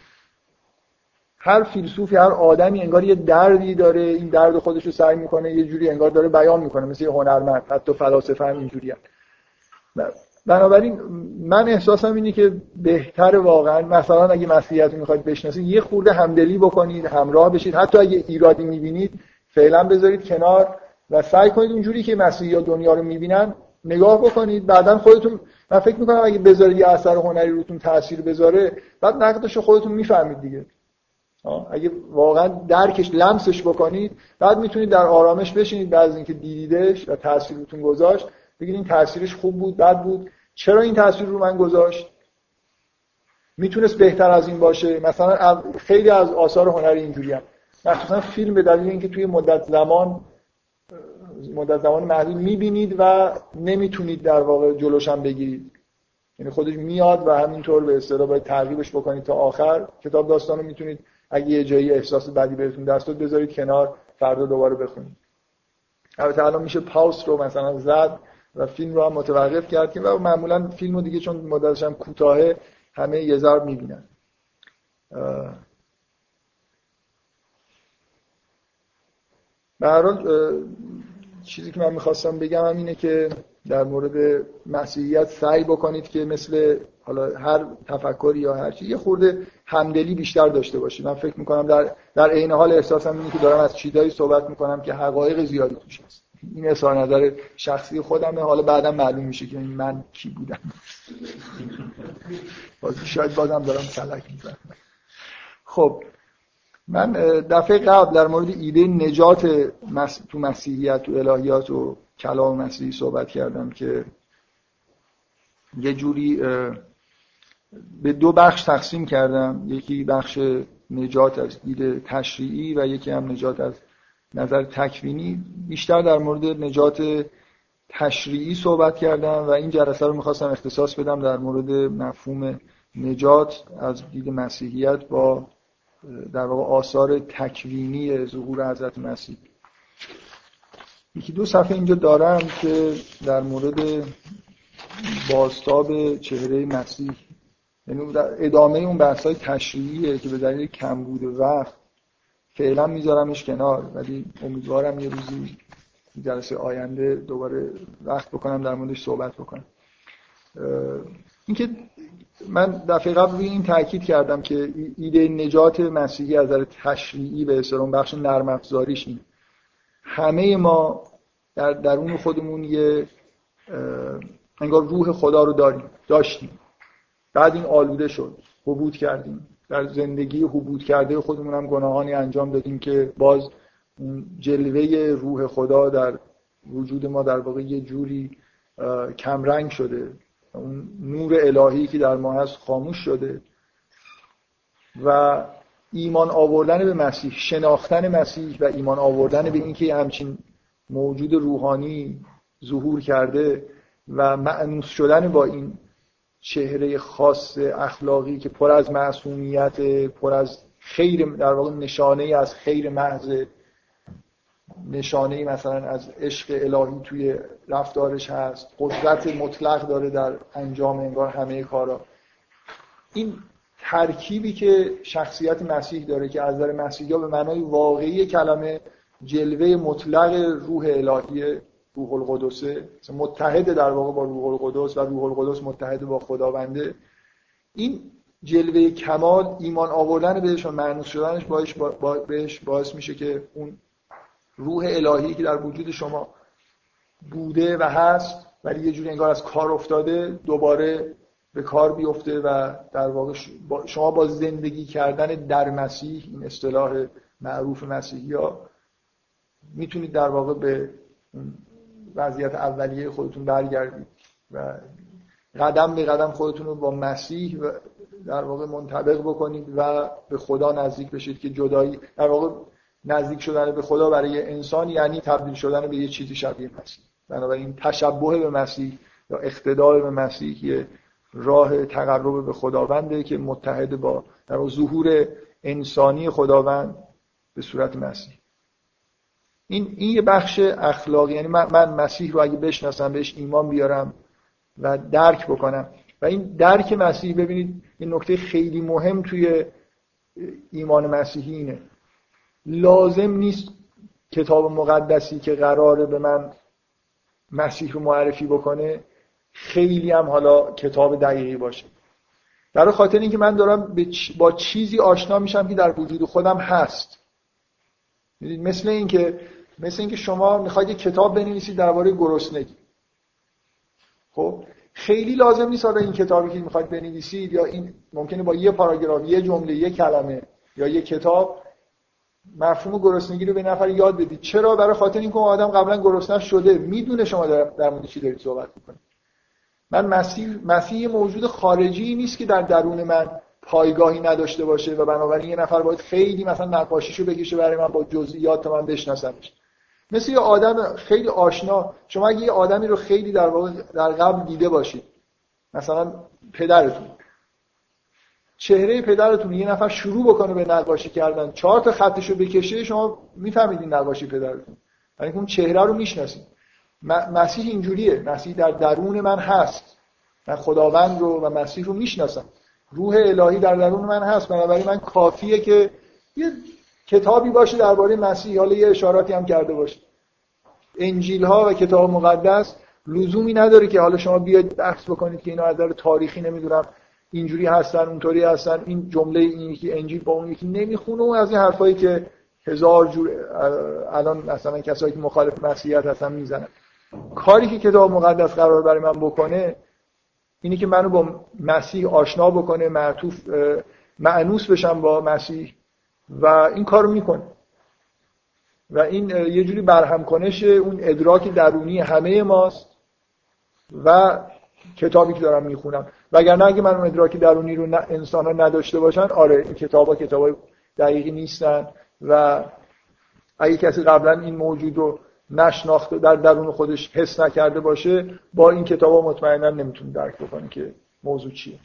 [SPEAKER 1] هر فیلسوفی هر آدمی انگار یه دردی داره این درد خودش رو سعی می‌کنه یه جوری انگار داره بیان می‌کنه مثل یه هنرمند حتی فلاسفه هم اینجوری بنابراین من احساسم اینه که بهتر واقعا مثلا اگه مسیحیت رو می‌خواید بشناسید یه خورده همدلی بکنید همراه بشید. حتی اگه ایرادی می‌بینید فعلا بذارید کنار و سعی کنید اونجوری که مسیحی دنیا رو می‌بینن نگاه بکنید. بعدا خودتون من فکر می‌کنم اگه بذارید یه اثر هنری روتون تاثیر بذاره بعد نقدش خودتون می‌فهمید دیگه. اگه واقعا درکش لمسش بکنید بعد می‌تونید در آرامش بشینید بعد از اینکه دیدیدش و تاثیر روتون گذاشت بگید این تاثیرش خوب بود بد بود. چرا این تاثیر رو من گذاشت؟ می‌تونست بهتر از این باشه؟ مثلا خیلی از آثار هنری اینجوری هم مخصوصا فیلم به دلیل اینکه توی مدت زمان مدت زمان محدود می‌بینید و نمی‌تونید در واقع جلوشم بگیرید. یعنی خودش میاد و همینطور به اصطلاح باید ترغیبش بکنید تا آخر. کتاب داستان رو می‌تونید اگه یه جایی احساس بدی بهتون دست داد بذارید کنار فردا دوباره بخونید. البته الان میشه پاوس رو مثلا زد و فیلم رو هم متوقف کرد و معمولا فیلم رو دیگه چون مدتش هم کوتاهه همه یه ذره می‌بینن. هر چیزی که من می‌خواستم بگم هم اینه که در مورد مسیحیت سعی بکنید که مثل حالا هر تفکری یا هر چیزی یه خورده همدلی بیشتر داشته باشید من فکر می‌کنم در در عین حال احساسم اینه که دارم از چیزایی صحبت می‌کنم که حقایق زیادی توش هست. این اظهار نظر شخصی خودمه. حالا بعدا معلوم میشه که من کی بودم. شاید بازم دارم کلک می‌زنم. خب من دفعه قبل در مورد ایده نجات تو مسیحیت و الهیات و کلام مسیحی صحبت کردم که یه جوری به دو بخش تقسیم کردم. یکی بخش نجات از دید تشریعی و یکی هم نجات از نظر تکوینی. بیشتر در مورد نجات تشریعی صحبت کردم و این جلسه رو می‌خواستم اختصاص بدم در مورد مفهوم نجات از دید مسیحیت با در واقع آثار تکوینی ظهور حضرت مسیح. یکی دو صفحه اینجا دارم که در مورد باستاب چهره مسیح یعنی ادامه اون بحث های تشریعیه که به دلیل کمبود وقت فعلا میذارمش کنار. ولی امیدوارم یه روزی جلسه آینده دوباره وقت بکنم در موردش صحبت بکنم. اینکه من دفعه قبل روی این تاکید کردم که ایده نجات مسیحی از نظر تشریعی به اصطلاح بخش نرم افزاریش این همه ما در درون خودمون یه انگار روح خدا رو داریم داشتیم. بعد این آلوده شد. حبود کردیم. در زندگی حبود کرده خودمون هم گناهانی انجام دادیم که باز جلوه روح خدا در وجود ما در واقع یه جوری کمرنگ شده. اون نور الهی که در ما هست خاموش شده. و ایمان آوردن به مسیح شناختن مسیح و ایمان آوردن به اینکه همچین موجود روحانی ظهور کرده و معنوس شدن با این چهره خاص اخلاقی که پر از معصومیت پر از خیر در واقع نشانه از خیر محض نشانه مثلا از عشق الهی توی رفتارش هست. قدرت مطلق داره در انجام انگار همه کارا. این ترکیبی که شخصیت مسیح داره که از نظر مسیحا به معنای واقعی کلمه جلوه مطلق روح الهی روح القدسه متحد در واقع با روح القدس و روح القدس متحد با خداونده. این جلوه کمال ایمان آوردن بهش و معنوس شدنش باش بهش باعث میشه که اون روح الهی که در وجود شما بوده و هست ولی یه جوری انگار از کار افتاده دوباره به کار بیفته و در واقع شما با زندگی کردن در مسیح این اصطلاح معروف مسیحی ها می‌تونید در واقع به وضعیت اولیه خودتون برگردید و قدم به قدم خودتون رو با مسیح در واقع منطبق بکنید و به خدا نزدیک بشید که جدایی در واقع نزدیک شدن به خدا برای انسان یعنی تبدیل شدن به یه چیزی شبیه مسیح. بنابراین تشبه به مسیح یا اقتدار به مسیح یه راه تقرب به خداونده که متحد با در ظهور انسانی خداوند به صورت مسیح. این این یه بخش اخلاقی. یعنی من, من مسیح رو اگه بشناسم بهش ایمان بیارم و درک بکنم. و این درک مسیح ببینید این نکته خیلی مهم توی ایمان مسیحی اینه. لازم نیست کتاب مقدسی که قراره به من مسیح رو معرفی بکنه خیلی هم حالا کتاب دقیقی باشه. برای خاطر اینکه من دارم با چیزی آشنا میشم که در وجود خودم هست. مثل اینکه مثل اینکه شما می‌خواید یه کتاب بنویسید درباره گرسنگی. خب؟ خیلی لازم نیست حالا این کتابی که می‌خواید بنویسید یا این ممکنه با یه پاراگراف یه جمله یه کلمه یا یه کتاب مفهوم گرسنگی رو به نفر یاد بدید. چرا؟ برای خاطر اینکه آدم قبلا گرسنه شده. می‌دونه شما در, در مورد چی دارید صحبت می‌کنید. من مسیح مسیح موجود خارجی نیست که در درون من پایگاهی نداشته باشه و بنابراین یه نفر باید خیلی مثلا نقاشیشو بکشه برای من با جزئیات تا من بشناسمش. مثل یه آدم خیلی آشنا شما اگه یه آدمی رو خیلی در واقع در قبل دیده باشید مثلا پدرتون چهره پدرتون یه نفر شروع بکنه به نقاشی کردن چهار تا خطش رو بکشه شما می‌فهمید این نقاشی پدرتون. یعنی اون چهره رو می‌شناسید مسیح اینجوریه. مسیح در درون من هست. من خداوند رو و مسیح رو می‌شناسم. روح الهی در درون من هست بنابراین من کافیه که یه کتابی باشه درباره مسیح. حالا یه اشاراتی هم کرده باشه. انجیل ها و کتاب مقدس لزومی نداره که حالا شما بیاید بحث بکنید که اینا از نظر تاریخی نمی‌دونم اینجوری هستن اونطوری هستن. این جمله این یکی انجیل با اون یکی نمی‌خونه. از این حرفایی که هزار جور الان مثلا کسایی که مخالف مسیحیت هستن می‌زنن. کاری که کتاب مقدس قرار برای من بکنه اینی که منو با مسیح آشنا بکنه معطوف معنوس بشم با مسیح و این کارو می‌کنه. و این یه جوری برهم کنش اون ادراک درونی همه ماست و کتابی که دارم می‌خونم. وگرنه اگه من اون ادراک درونی رو انسان ها نداشته باشن آره این کتاب ها کتاب های دقیقی نیستن و اگه کسی قبلا این موجود رو نشناخته در درون خودش حس نکرده باشه با این کتاب مطمئنا نمی‌تونه درک بکنه که موضوع چیه.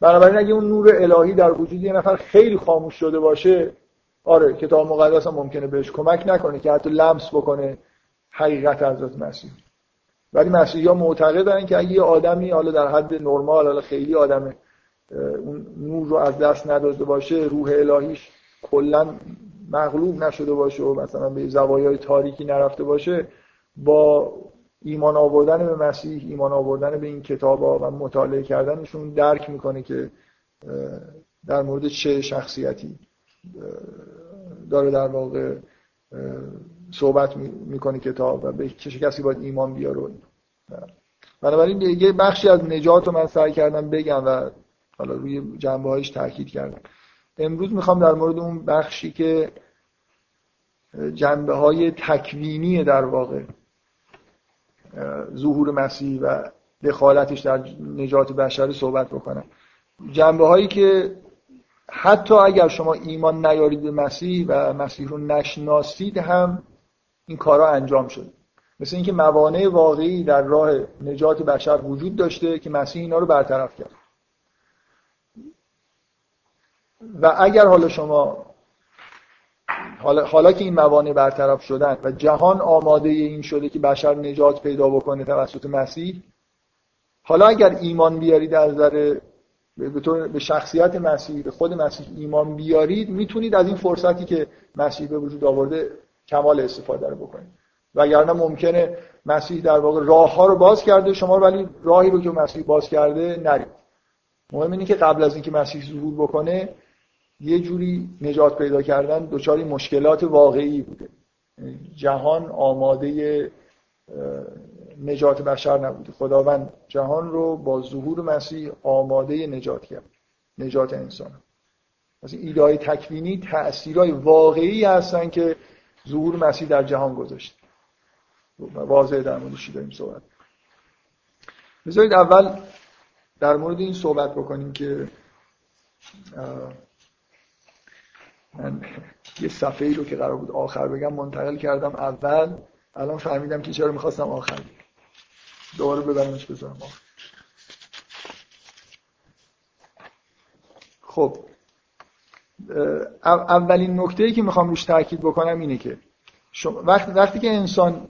[SPEAKER 1] بنابراین اگه اون نور الهی در وجود یه نفر خیلی خاموش شده باشه آره کتاب مقدس هم ممکنه بهش کمک نکنه که حتی لمس بکنه حقیقت حضرت مسیح. ولی مسیحی ها معتقدن که اگه یه آدمی حالا در حد نرمال حالا خیلی آدم اون نور رو از دست نداده باشه روح الهیش کلا مغلوب نشده باشه و مثلا به زوایای تاریکی نرفته باشه با ایمان آوردن به مسیح ایمان آوردن به این کتاب ها و مطالعه کردنشون درک می‌کنه که در مورد چه شخصیتی داره در واقع صحبت می‌کنه کتاب و به چه کسی باید ایمان بیاره بنابراین یه بخشی از نجات رو من سعی کردم بگم و حالا روی جنبه هایش تاکید کردم. امروز می‌خوام در مورد اون بخشی که جنبه های تکوینی در واقع ظهور مسیح و دخالتش در نجات بشری صحبت بکنم. جنبه هایی که حتی اگر شما ایمان نیارید به مسیح و مسیح رو نشناسید هم این کارا انجام شده مثل اینکه موانع واقعی در راه نجات بشر وجود داشته که مسیح اینا رو برطرف کرد. و اگر حالا شما حالا, حالا که این موانع برطرف شدن و جهان آماده این شده که بشر نجات پیدا بکنه توسط مسیح حالا اگر ایمان بیارید از نظر به, به شخصیت مسیح به خود مسیح ایمان بیارید می‌تونید از این فرصتی که مسیح به وجود آورده کمال استفاده رو بکنید. وگرنه ممکنه مسیح در واقع راه ها رو باز کرده شما ولی راهی رو که مسیح باز کرده نرید. مهم اینه که قبل از اینکه مسیح ظهور بکنه یه جوری نجات پیدا کردن دچار مشکلات واقعی بوده. جهان آماده نجات بشر نبوده. خداوند جهان رو با ظهور مسیح آماده نجات کرد. نجات انسان. این ایده های تکوینی تأثیرهای واقعی هستن که ظهور مسیح در جهان گذاشت واضح در موردش داریم صحبت؟ بذارید اول در مورد این صحبت بکنیم که من یه صفحه ای رو که قرار بود آخر بگم منتقل کردم اول. الان فهمیدم که چرا می‌خواستم آخر دوباره ببرمش بذارم آخر خب. اولین نکته ای که می‌خوام روش تاکید بکنم اینه که وقتی, وقتی که انسان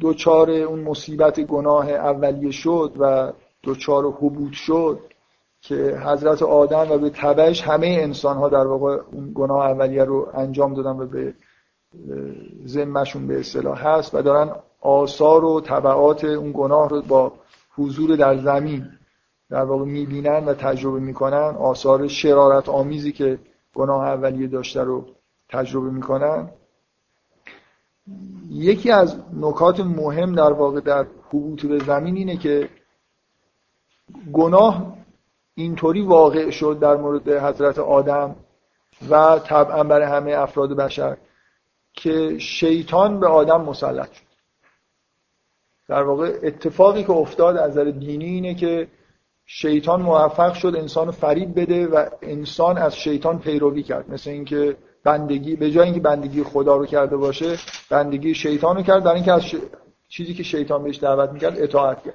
[SPEAKER 1] دوچار اون مصیبت گناه اولیه شد و دوچار حبوط شد که حضرت آدم و به تبعش همه انسان ها در واقع اون گناه اولیه رو انجام دادن و به ذمهشون به اصطلاح هست و دارن آثار و طبعات اون گناه رو با حضور در زمین در واقع می‌بینن و تجربه می‌کنن. آثار شرارت آمیزی که گناه اولیه داشته رو تجربه می‌کنن. یکی از نکات مهم در واقع در حبوط به زمین اینه که گناه اینطوری واقع شد در مورد حضرت آدم و طبعا برای همه افراد بشر که شیطان به آدم مسلط شد. در واقع اتفاقی که افتاد از نظر دینی اینه که شیطان موفق شد انسان فریب بده و انسان از شیطان پیروی کرد. مثل اینکه بندگی به جای اینکه بندگی خدا رو کرده باشه بندگی شیطان رو کرد. در اینکه از چیزی که شیطان بهش دعوت می‌کرد اطاعت کرد.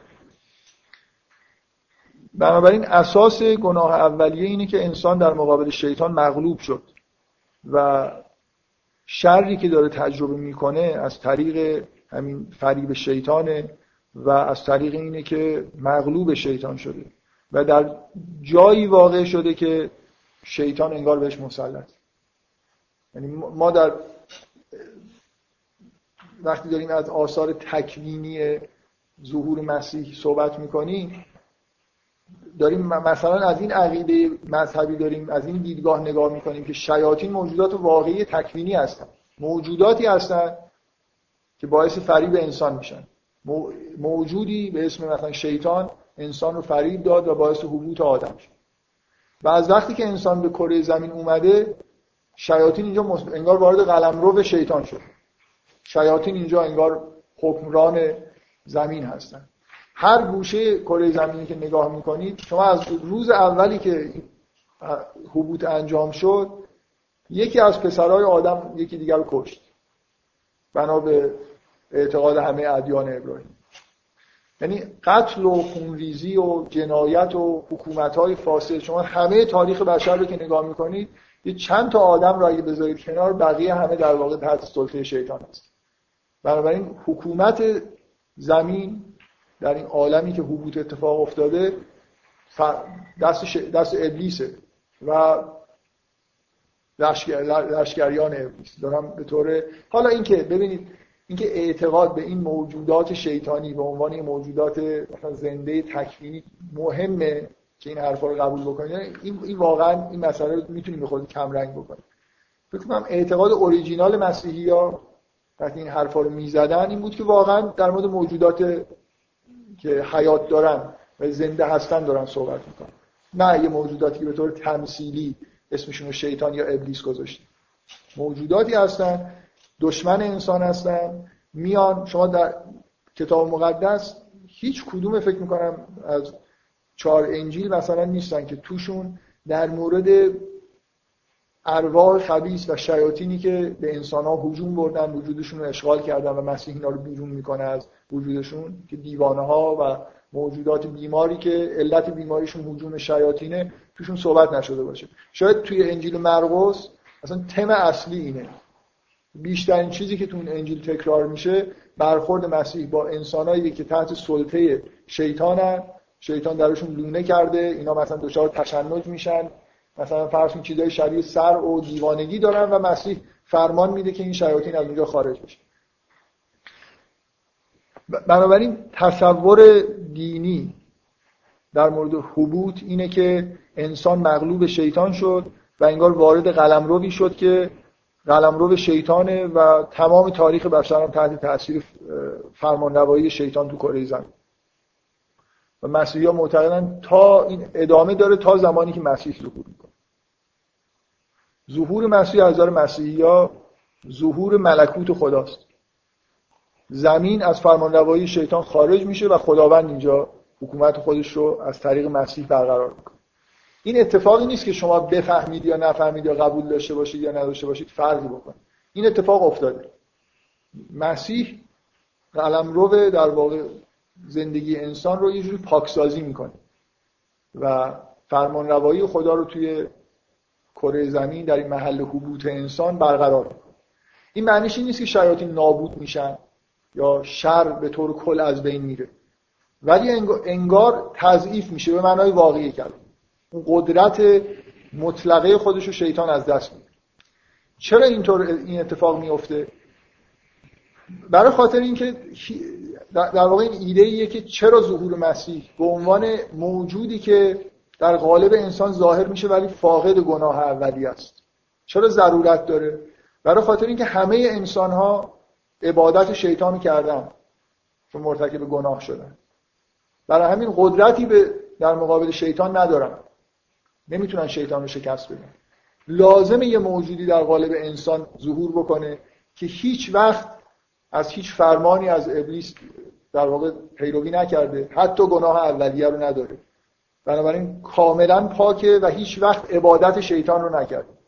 [SPEAKER 1] بنابراین اساس گناه اولیه اینه که انسان در مقابل شیطان مغلوب شد و شری که داره تجربه می‌کنه از طریق همین فریب شیطانه و از طریق اینه که مغلوب شیطان شده و در جایی واقع شده که شیطان انگار بهش مسلط. یعنی ما در وقتی داریم از آثار تکوینی ظهور مسیح صحبت می‌کنیم داریم مثلا از این عقیده مذهبی داریم از این دیدگاه نگاه می‌کنیم که شیاطین موجودات واقعی تکوینی هستن. موجوداتی هستن که باعث فریب انسان میشن. موجودی به اسم مثلا شیطان انسان رو فریب داد و باعث حبوط آدم شد. و از وقتی که انسان به کره زمین اومده شیاطین اینجا انگار وارد قلمرو شیطان شد. شیاطین اینجا انگار حکمران زمین هستن. هر گوشه کره زمینی که نگاه می‌کنید شما از روز اولی که حبوط انجام شد یکی از پسرهای آدم یکی دیگر رو کشت. بنا به اعتقاد همه ادیان ابراهیم. یعنی قتل و خونریزی و جنایت و حکومت های فاسد. شما همه تاریخ بشر رو که نگاه می‌کنید یه چند تا آدم رو اگه بذارید کنار بقیه همه در واقع تحت سلطه شیطان هست بنابراین حکومت زمین در این عالمی که حبوط اتفاق افتاده دست, ش... دست ابلیسه و لشکریان ابلیس. دارم به طور حالا اینکه ببینید اینکه اعتقاد به این موجودات شیطانی به عنوان موجودات زنده تکوینی مهمه که این حرفا رو قبول بکنید. این, این واقعا این مسئله رو می‌تونیم به کم رنگ بکنیم. فکر کنم اعتقاد اوریجینال مسیحی ها وقتی این حرفا رو می‌زدن این بود که واقعا در مورد موجودات که حیات دارن و زنده هستن دارن صحبت می‌کنن. نه یه موجوداتی که به طور تمثیلی اسمشون رو شیطان یا ابلیس گذاشتیم موجوداتی هستن دشمن انسان هستن میان شما در کتاب مقدس هیچ کدوم فکر می‌کنم از چهار انجیل مثلا نیستن که توشون در مورد ارواح خبیث و شیاطینی که به انسان ها هجوم بردن وجودشون رو اشغال کردن و مسیح اینا رو بیرون می‌کنه از وجودشون که دیوانه ها و موجودات بیماری که علت بیماریشون هجوم شیاطینه توشون صحبت نشده باشه. شاید توی انجیل مرقس اصلا تم اصلی اینه. بیشترین چیزی که تو اون انجیل تکرار میشه برخورد مسیح با انسانایی که تحت سلطه شیطانن. شیطان درشون لونه کرده اینا مثلا دچار تشنج میشن. مثلا فرض کنید چیزای شبیه سر و دیوانگی دارن و مسیح فرمان میده که این شیاطین از اونجا خارج بشه. بنابراین تصور دینی در مورد حبوط اینه که انسان مغلوب شیطان شد و انگار وارد قلمروی شد که قلمرو شیطانه و تمام تاریخ بشر هم تحت تاثیر فرمانروایی شیطان تو کره زمین. و مسیحی ها معتقدن تا این ادامه داره تا زمانی که مسیح ظهور ظهور مسیح از نظر مسیحی ها ظهور ملکوت خداست. زمین از فرمانروایی شیطان خارج میشه و خداوند اینجا حکومت خودش رو از طریق مسیح برقرار می‌کنه. این اتفاقی نیست که شما بفهمید یا نفهمید یا قبول داشته باشید یا نداشته باشید فرقی بکنه. این اتفاق افتاده. مسیح قلمرو در واقع زندگی انسان رو یه جوری پاکسازی می‌کنه و فرمان روایی خدا رو توی کره زمین در این محل حبوط انسان برقرار این معنیش این نیست که شیاطین نابود میشن یا شر به طور کل از بین میره. ولی انگار تضعیف میشه به معنای واقعی کرد اون قدرت مطلقه خودش رو شیطان از دست میده. چرا اینطور این اتفاق میفته برای خاطر اینکه در واقع این ایده ایه که چرا ظهور مسیح به عنوان موجودی که در قالب انسان ظاهر میشه ولی فاقد گناه اولی است. چرا ضرورت داره؟ برای خاطر اینکه همه انسان ها عبادت شیطان کردن چون مرتکب گناه شدن. برای همین قدرتی به در مقابل شیطان ندارن. نمی‌تونن شیطان رو شکست بدن. لازم یه موجودی در قالب انسان ظهور بکنه که هیچ وقت از هیچ فرمانی از ابلیس در واقع پیروی نکرده. حتی گناه اولیه رو نداره. بنابراین کاملا پاکه و هیچ وقت عبادت شیطان رو نکرده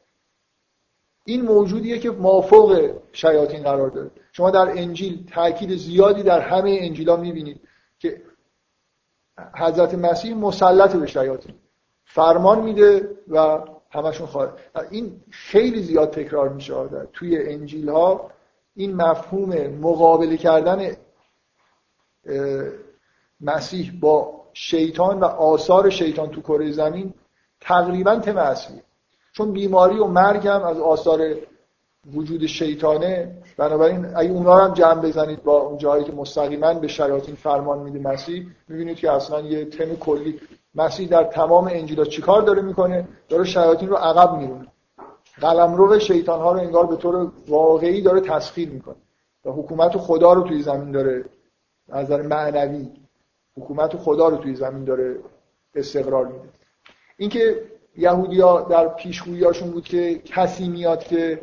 [SPEAKER 1] این موجودیه که مافوق شیاطین قرار داره. شما در انجیل تاکید زیادی در همه انجیلا می‌بینید که حضرت مسیح مسلط به شیاطین. فرمان میده و همشون خارج این خیلی زیاد تکرار میشه توی انجیل ها این مفهوم مقابله کردن مسیح با شیطان و آثار شیطان تو کره زمین تقریبا تم اصلی چون بیماری و مرگ هم از آثار وجود شیطانه بنابراین اگه اونا هم جمع بزنید با اون جایی که مستقیما به شیاطین فرمان میده مسیح می‌بینید که اصلا یه تم کلی. مسیح در تمام انجیلا چیکار داره می‌کنه؟ داره شیاطین رو عقب میرونه. قلمرو شیطان ها رو انگار به طور واقعی داره تسخیر می‌کنه. و حکومت خدا رو توی زمین داره از نظر معنوی حکومت خدا رو توی زمین داره استقرار میده. اینکه یهودیا در پیشگوییاشون بود که کسی میاد که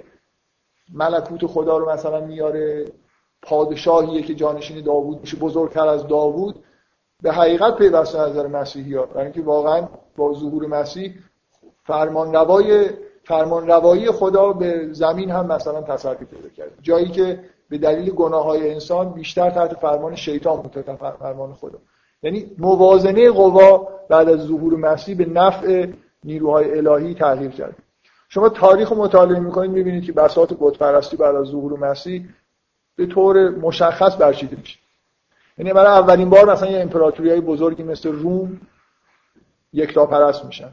[SPEAKER 1] ملکوت خدا رو مثلا میاره پادشاهیه که جانشین داوود میشه بزرگتر از داوود به حقیقت پیوسته نظر مسیحی ها برای اینکه واقعا با ظهور مسیح فرمان روای فرمان روایی خدا به زمین هم مثلا تصرفی پیدا کرد جایی که به دلیل گناه های انسان بیشتر تحت فرمان شیطان بود تا فرمان خدا. یعنی موازنه قوا بعد از ظهور مسیح به نفع نیروهای الهی تغییر کرد. شما تاریخ مطالعه می‌کنید می‌بینید که بساط بت پرستی بعد از ظهور مسیح به طور مشخص برچیده میشه. یعنی برای اولین بار مثلا یه امپراتوری های بزرگی مثل روم یکتا پرست میشن.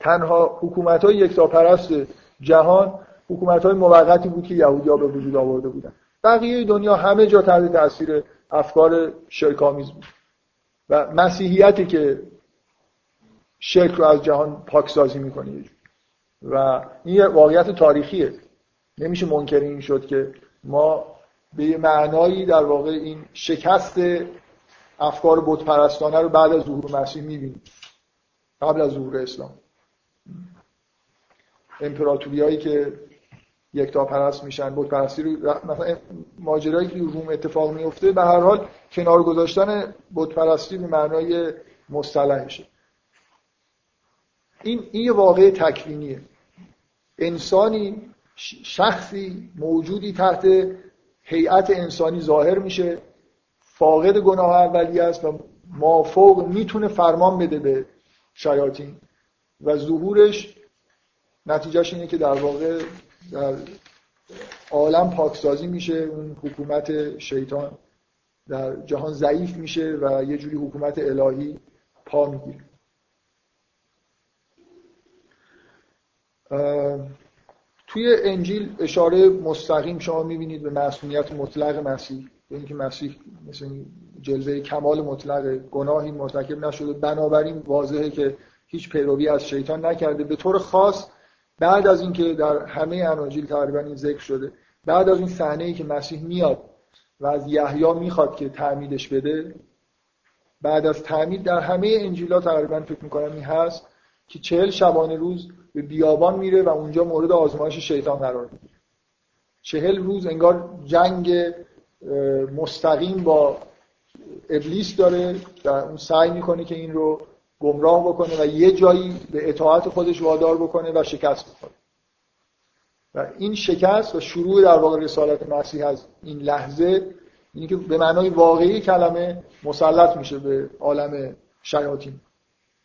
[SPEAKER 1] تنها حکومت های یکتا پرست جهان حکومت های موقتی بود که یهودی به وجود آورده بودن. بقیه دنیا همه جا تحت تاثیر افکار شرکامیز بود. و مسیحیتی که شرک رو از جهان پاکسازی می‌کنه. و این یه واقعیت تاریخیه. نمیشه منکر این شد که ما به یه معنایی در واقع این شکست افکار بتپرستانه رو بعد از ظهور مسیح می‌بینیم. قبل از ظهور اسلام. امپراتوری که یکتا پرست میشن بود پرستی رو مثلا ماجرایی که روم اتفاق میفته به هر حال کنار گذاشتن بود پرستی به معنای مصطلحشه این این واقع تکوینیه. انسانی شخصی موجودی تحت هیئت انسانی ظاهر میشه فاقد گناه اولی است و مافوق می‌تونه فرمان بده به شیاطین. و ظهورش نتیجهش اینه که در واقع در عالم پاکسازی میشه اون حکومت شیطان در جهان ضعیف میشه و یه جوری حکومت الهی پا می‌گیره. توی انجیل اشاره مستقیم شما می‌بینید به معصومیت مطلق مسیح به اینکه مسیح مثل جلوه کمال مطلق گناهی مرتکب نشده. بنابراین واضحه که هیچ پیروی از شیطان نکرده. به طور خاص بعد از اینکه در همه اناجیل تقریبا این ذکر شده بعد از این صحنه ای که مسیح میاد و از یحیی می‌خواد که تعمیدش بده بعد از تعمید در همه انجیلا تقریبا فکر می‌کنم این هست که چهل شبانه روز به بیابان میره و اونجا مورد آزمایش شیطان قرار می‌گیره. چهل روز انگار جنگ مستقیم با ابلیس داره و اون سعی می‌کنه که این رو گمراه بکنه و یه جایی به اطاعت خودش وادار بکنه و شکست بخوره. و این شکست و شروع در واقع رسالت مسیح از این لحظه اینی که به معنای واقعی کلمه مسلط میشه به عالم شیاطین.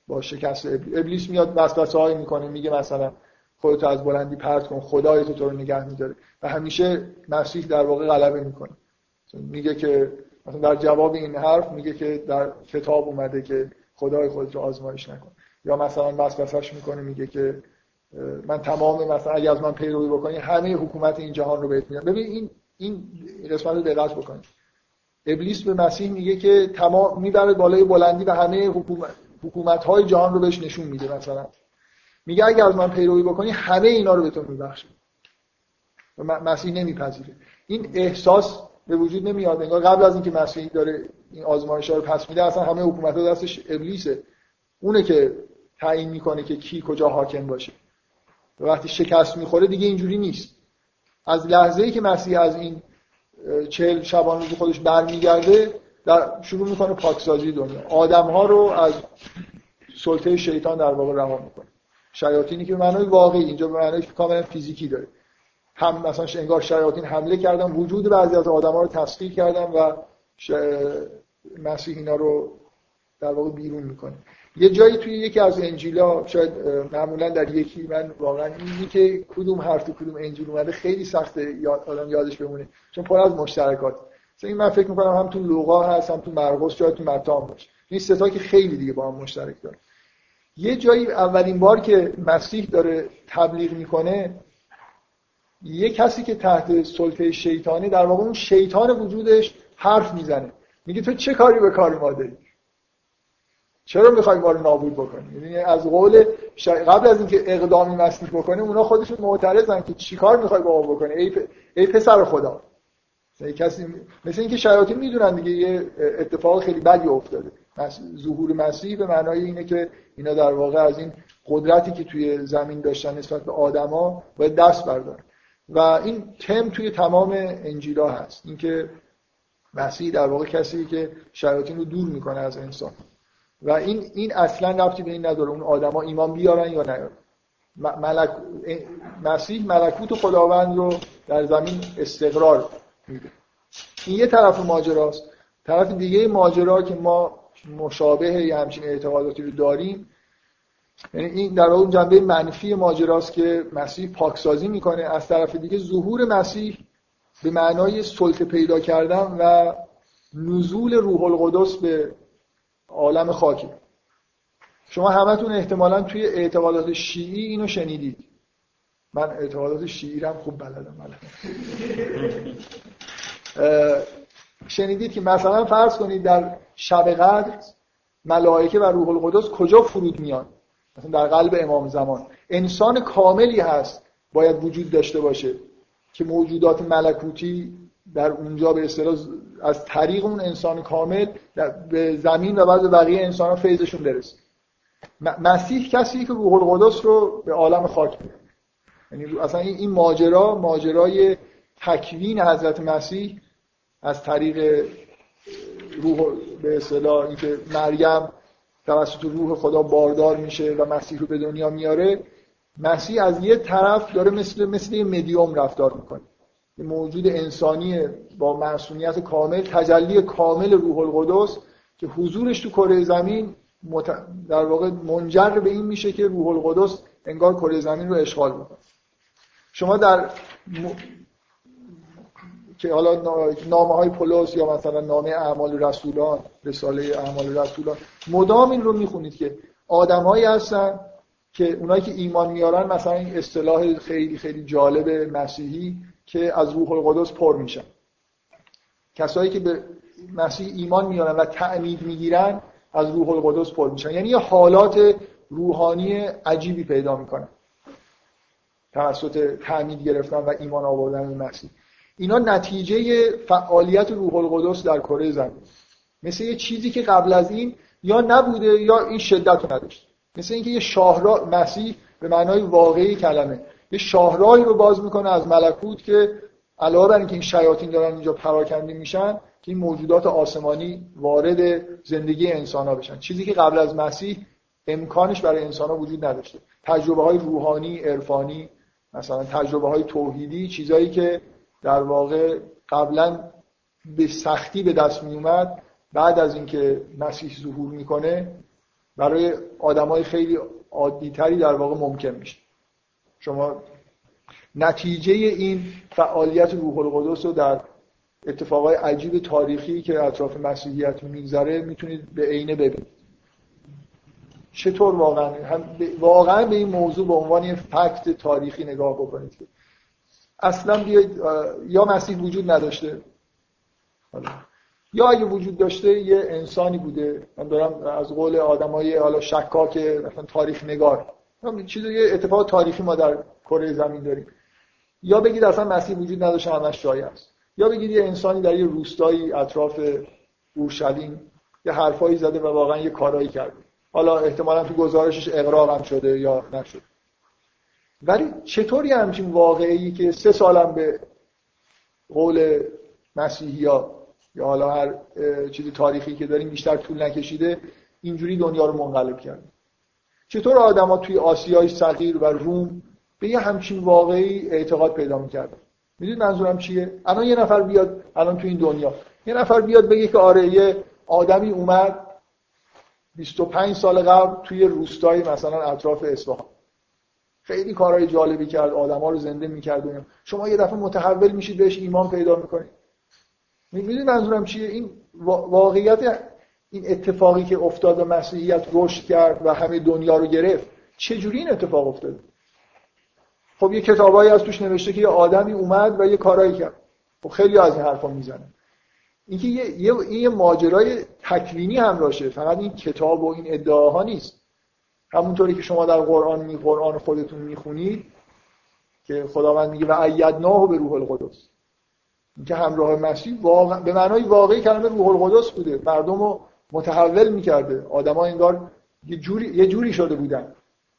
[SPEAKER 1] با شکست ابلیس, ابلیس میاد وسوسه هایی می‌کنه میگه مثلا خودتو از بلندی پرت کن خدای تو تو رو نگه میداره. و همیشه مسیح در واقع غلبه می‌کنه. میگه که مثلا در جواب این حرف میگه که در کتاب اومده که خدای خودت رو آزمایش نکن. یا مثلا وسوسهش می‌کنه میگه که من تمام مثلا اگه از من پیروی بکنی همه حکومت این جهان رو بهت میدم ببین این این قسمت رو دقت بکنید ابلیس به مسیح میگه که تمام می‌بره بالای بلندی و همه حکومت حکومت های جهان رو بهش نشون میده مثلا. میگه اگه از من پیروی بکنی همه اینا رو به تو میبخشه و مسیح نمیپذیره. این احساس به وجود نمیاد. انگار قبل از اینکه مسیح داره این آزمایش ها رو پس میده اصلا همه حکومت ها دستش ابلیسه. اونه که تعیین می‌کنه که کی کجا حاکم باشه. و وقتی شکست می‌خوره دیگه اینجوری نیست. از لحظه ای که مسیح از این چهل شبان روز خودش برمیگرده در شروع می‌کنه پاکسازی دنیا. آدم ها رو از سلطه شیطان در واقع رها می‌کنه. شیاطینی که به معنای واقعی اینجا به معنای کاملا فیزیکی داره. هم مثلا انگار شیاطین حمله کردن وجود بعضی از آدم ها رو تسخیر کردن و مسیح اینا رو در واقع بیرون می‌کنه. یه جایی توی یکی از انجیلا شاید معمولا در یکی من واقعا اینی که کدوم حرف تو کدوم انجیل اومده خیلی سخته یاد آدم یادش بمونه چون پر از مشترکات. مثلا این من فکر می‌کنم هم تو لوقا هست هم تو مرقس شاید تو متی باشه. این ستا که خیلی دیگه با هم مشترک داره یه جایی اولین بار که مسیح داره تبلیغ می‌کنه یه کسی که تحت سلطه شیطانی در واقع اون شیطان وجودش حرف می‌زنه. میگه تو چه کاری به کار ما داری چرا می‌خوای ما رو نابود بکنی؟ یعنی از قول قبل از اینکه اقدامی مسیح بکنه اونا خودشون معترضن که چیکار می‌خوای با ما بکنه ای, پ... ای پسر خدا. ای کسی مثل اینکه شیاطین می‌دونن دیگه یه اتفاق خیلی بدی افتاده. ظهور مسیح به معنای اینه که اینا در واقع از این قدرتی که توی زمین داشتن نسبت به آدما باید دست بردارن. و این تم توی تمام انجیلا هست. اینکه مسیح در واقع کسی که شیاطین رو دور می‌کنه از انسان. و این این اصلا ربطی به این نداره اون آدما ایمان بیارن یا نیارن ملک... مسیح ملکوت خداوند رو در زمین استقرار میده. این یه طرف ماجراست. طرف دیگه ماجرا که ما مشابه یه همچین اعتقاداتی رو داریم یعنی این در اون جنبه منفی ماجراست که مسیح پاکسازی می‌کنه. از طرف دیگه ظهور مسیح به معنای سلطه پیدا کردن و نزول روح القدس به عالم خاکی شما همتون احتمالا توی اعتقادات شیعی اینو شنیدید. من اعتقادات شیعی هم خوب بلدم. بلدم شنیدید که مثلا فرض کنید در شب قدر ملائکه و روح القدس کجا فرود میان؟ مثلا در قلب امام زمان. انسان کاملی هست باید وجود داشته باشه که موجودات ملکوتی در اونجا به اصطلاح از طریق اون انسان کامل به زمین و بعد بقیه انسان ها فیضشون برسه. مسیح کسی که روح القدس رو به عالم خاک میده یعنی اصلا این ماجرا ماجرای تکوین حضرت مسیح از طریق روح به اصطلاح اینکه مریم توسط روح خدا باردار میشه و مسیح رو به دنیا میاره مسیح از یه طرف داره مثل مثل یه مدیوم رفتار می‌کنه. یه موجود انسانی با معصومیت کامل تجلی کامل روح القدس که حضورش تو کره زمین در واقع منجر به این میشه که روح القدس انگار کره زمین رو اشغال می‌کنه. شما در که حالا نامه های پولس یا مثلا نامه اعمال رسولان رساله اعمال رسولان مدام این رو می‌خونید که آدمایی هستن که اونایی که ایمان میارن مثلا این اصطلاح خیلی خیلی جالب مسیحی که از روح القدس پر میشن. کسایی که به مسیح ایمان میارن و تعمید می‌گیرن از روح القدس پر میشن. یعنی یه حالات روحانی عجیبی پیدا می‌کنن. توسط تعمید گرفتن و ایمان آوردن به مسیح. اینا نتیجه فعالیت روح القدس در کره زمین. مثل یه چیزی که قبل از این یا نبوده یا این شدت رو نداشت. مثل اینکه یه شاهراه مسیح به معنای واقعی کلمه. یه شاهراهی رو باز می‌کنه از ملکوت که علاوه بر اینکه این شیاطین دارن اینجا پراکنده میشن که این موجودات آسمانی وارد زندگی انسان ها بشن. چیزی که قبل از مسیح امکانش برای انسان ها وجود نداشته. تجربه های روحانی عرفانی مثلا تجربه های توحیدی چیزایی که در واقع قبلا به سختی به دست می اومد بعد از اینکه مسیح ظهور می‌کنه برای آدمای خیلی عادیتری در واقع ممکن میشه. شما نتیجه این فعالیت روح القدس رو در اتفاقای عجیب تاریخی که اطراف مسیحیت میگذره می‌تونید به عینه ببینید. چطور واقعا؟ هم واقعا به این موضوع به عنوان یه فکت تاریخی نگاه بکنید اصلا بیاید یا مسیح وجود نداشته. یا اگه وجود داشته یه انسانی بوده. من دارم از قول آدمای حالا شکاک مثلا تاریخ نگار. چیزی یه اتفاق تاریخی ما در کره زمین داریم. یا بگید اصلا مسیح وجود نداشته همش جایه است. یا بگید یه انسانی در یه روستایی اطراف اورشلیم یه حرفایی زده و واقعا یه کارایی کرده. حالا احتمالا تو گزارشش اقرار هم شده یا نشده. ولی چطوری همچین واقعی که سه سالم به قول مسیحی یا یا حالا هر چیز تاریخی که داریم بیشتر طول نکشیده اینجوری دنیا رو منقلب کرد چطور آدما توی آسیای صغیر و روم به یه همچین واقعی اعتقاد پیدا می‌کردن؟ می‌دونید منظورم چیه؟ الان یه نفر بیاد الان تو این دنیا یه نفر بیاد بگه که آره یه آدمی اومد 25 سال قبل توی روستای مثلا اطراف اصفهان. خیلی کارهای جالبی کرد آدما رو زنده می‌کرد شما یه دفعه متحول میشید بهش ایمان پیدا می‌کنید. می‌دونید منظورم چیه؟ این واقعیت این اتفاقی که افتاد و مسیحیت رشد کرد و همه دنیا رو گرفت چه جوری این اتفاق افتاد؟ خب یه کتابایی از توش نوشته که یه آدمی اومد و یه کارایی کرد. خب خیلی از این حرفا می‌زنن اینکه یه یه این ماجرای تکوینی هم راشه فقط این کتاب و این ادعاها نیست. همونطوری که شما در قرآن می قرآن خودتون می‌خونید که خداوند میگه و ایدناه به روح القدس. اینکه همراه مسیح واقع... به معنای واقعی کلمه روح القدس بوده. مردم رو متحول می‌کرده. آدما انگار یه جوری یه جوری شده بودن.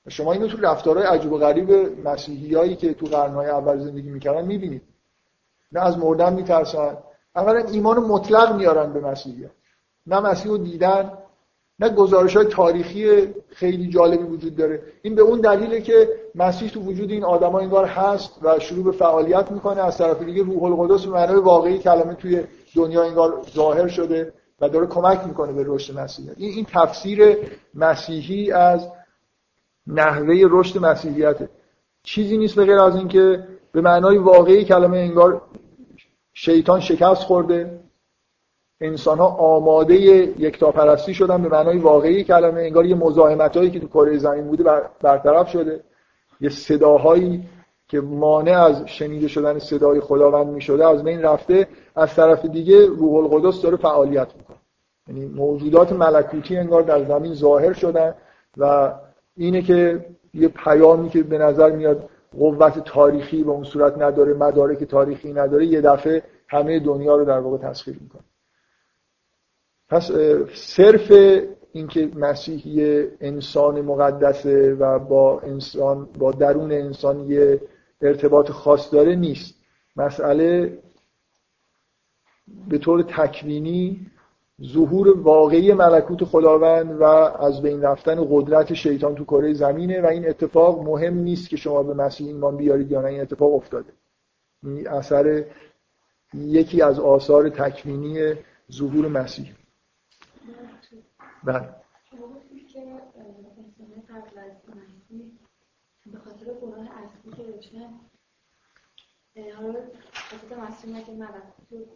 [SPEAKER 1] شما اینو تو رفتارهای عجیب و غریب مسیحیایی که تو قرنهای اول زندگی می‌کردن می‌بینید. نه از مردن میترسن. اولا ایمان مطلق میارن به مسیحیت. نه مسیح رو دیدن. نه گزارش های تاریخی خیلی جالبی وجود داره. این به اون دلیله که مسیح تو وجود این آدما انگار هست و شروع به فعالیت می‌کنه. از طرف دیگه روح القدس به معنای واقعی کلمه توی دنیا انگار ظاهر شده و داره کمک می‌کنه به رشد مسیحیت این این تفسیر مسیحی از نحوه رشد مسیحیته. چیزی نیست به غیر از اینکه به معنای واقعی کلمه انگار شیطان شکست خورده. انسان ها آماده یکتاپرستی شدن به معنای واقعی کلمه انگار یه مزاحمت هایی که تو کره زمین بوده برطرف شده. یه صداهایی که مانع از شنیده شدن صدای خداوند می شده از بین رفته از طرف دیگه روح القدس داره فعالیت می‌کنه. یعنی موجودات ملکوتی انگار در زمین ظاهر شدن و اینه که یه پیامی که به نظر میاد قوت تاریخی به اون صورت نداره مدارک تاریخی نداره یه دفعه همه دنیا رو در واقع تسخیر می‌کنه. پس صرف اینکه مسیح یه انسان مقدسه و با انسان با درون انسان یه ارتباط خاص داره نیست. مسئله به طور تکوینی ظهور واقعی ملکوت خداوند و از بین رفتن قدرت شیطان تو کره زمینه و این اتفاق مهم نیست که شما به مسیح ایمان بیارید یا نه. این اتفاق افتاده. اثر یکی از آثار تکوینی ظهور مسیح. بله.
[SPEAKER 2] به خاطر گناه اصلی که داشتن حالا خاطر مسیح نگه ملکوت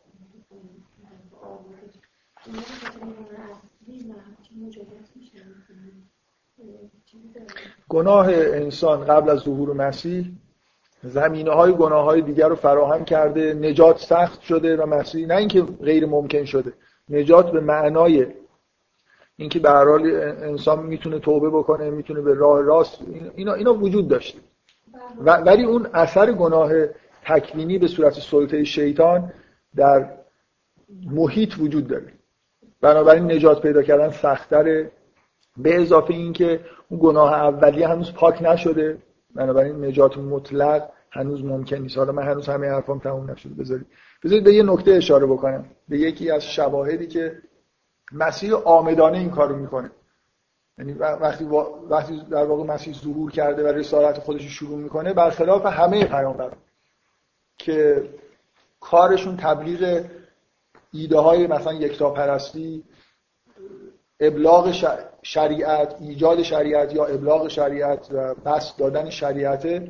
[SPEAKER 1] گناه انسان قبل از ظهور مسیح زمینه های گناه های دیگر رو فراهم کرده نجات سخت شده و مسیح نه اینکه غیر ممکن شده نجات به معنای اینکه به هر حال انسان می‌تونه توبه بکنه می‌تونه به راه راست اینا, اینا وجود داشته. ولی اون اثر گناه تکوینی به صورت سلطه شیطان در محیط وجود داره. بنابراین نجات پیدا کردن سختره به اضافه اینکه اون گناه اولیه هنوز پاک نشده. بنابراین نجات مطلق هنوز ممکن نیست. حالا من هنوز همه حرفام تموم نشده. بذارید بذارید به یه نکته اشاره بکنم. به یکی از شواهدی که مسیح آمدانه این کارو می‌کنه. یعنی وقتی وقتی در واقع مسیح ظهور کرده و رسالت خودش شروع می‌کنه برخلاف همه پیامبران که کارشون تبلیغ ایده های مثلا یکتا پرستی ابلاغ شریعت ایجاد شریعت یا ابلاغ شریعت و بس دادن شریعت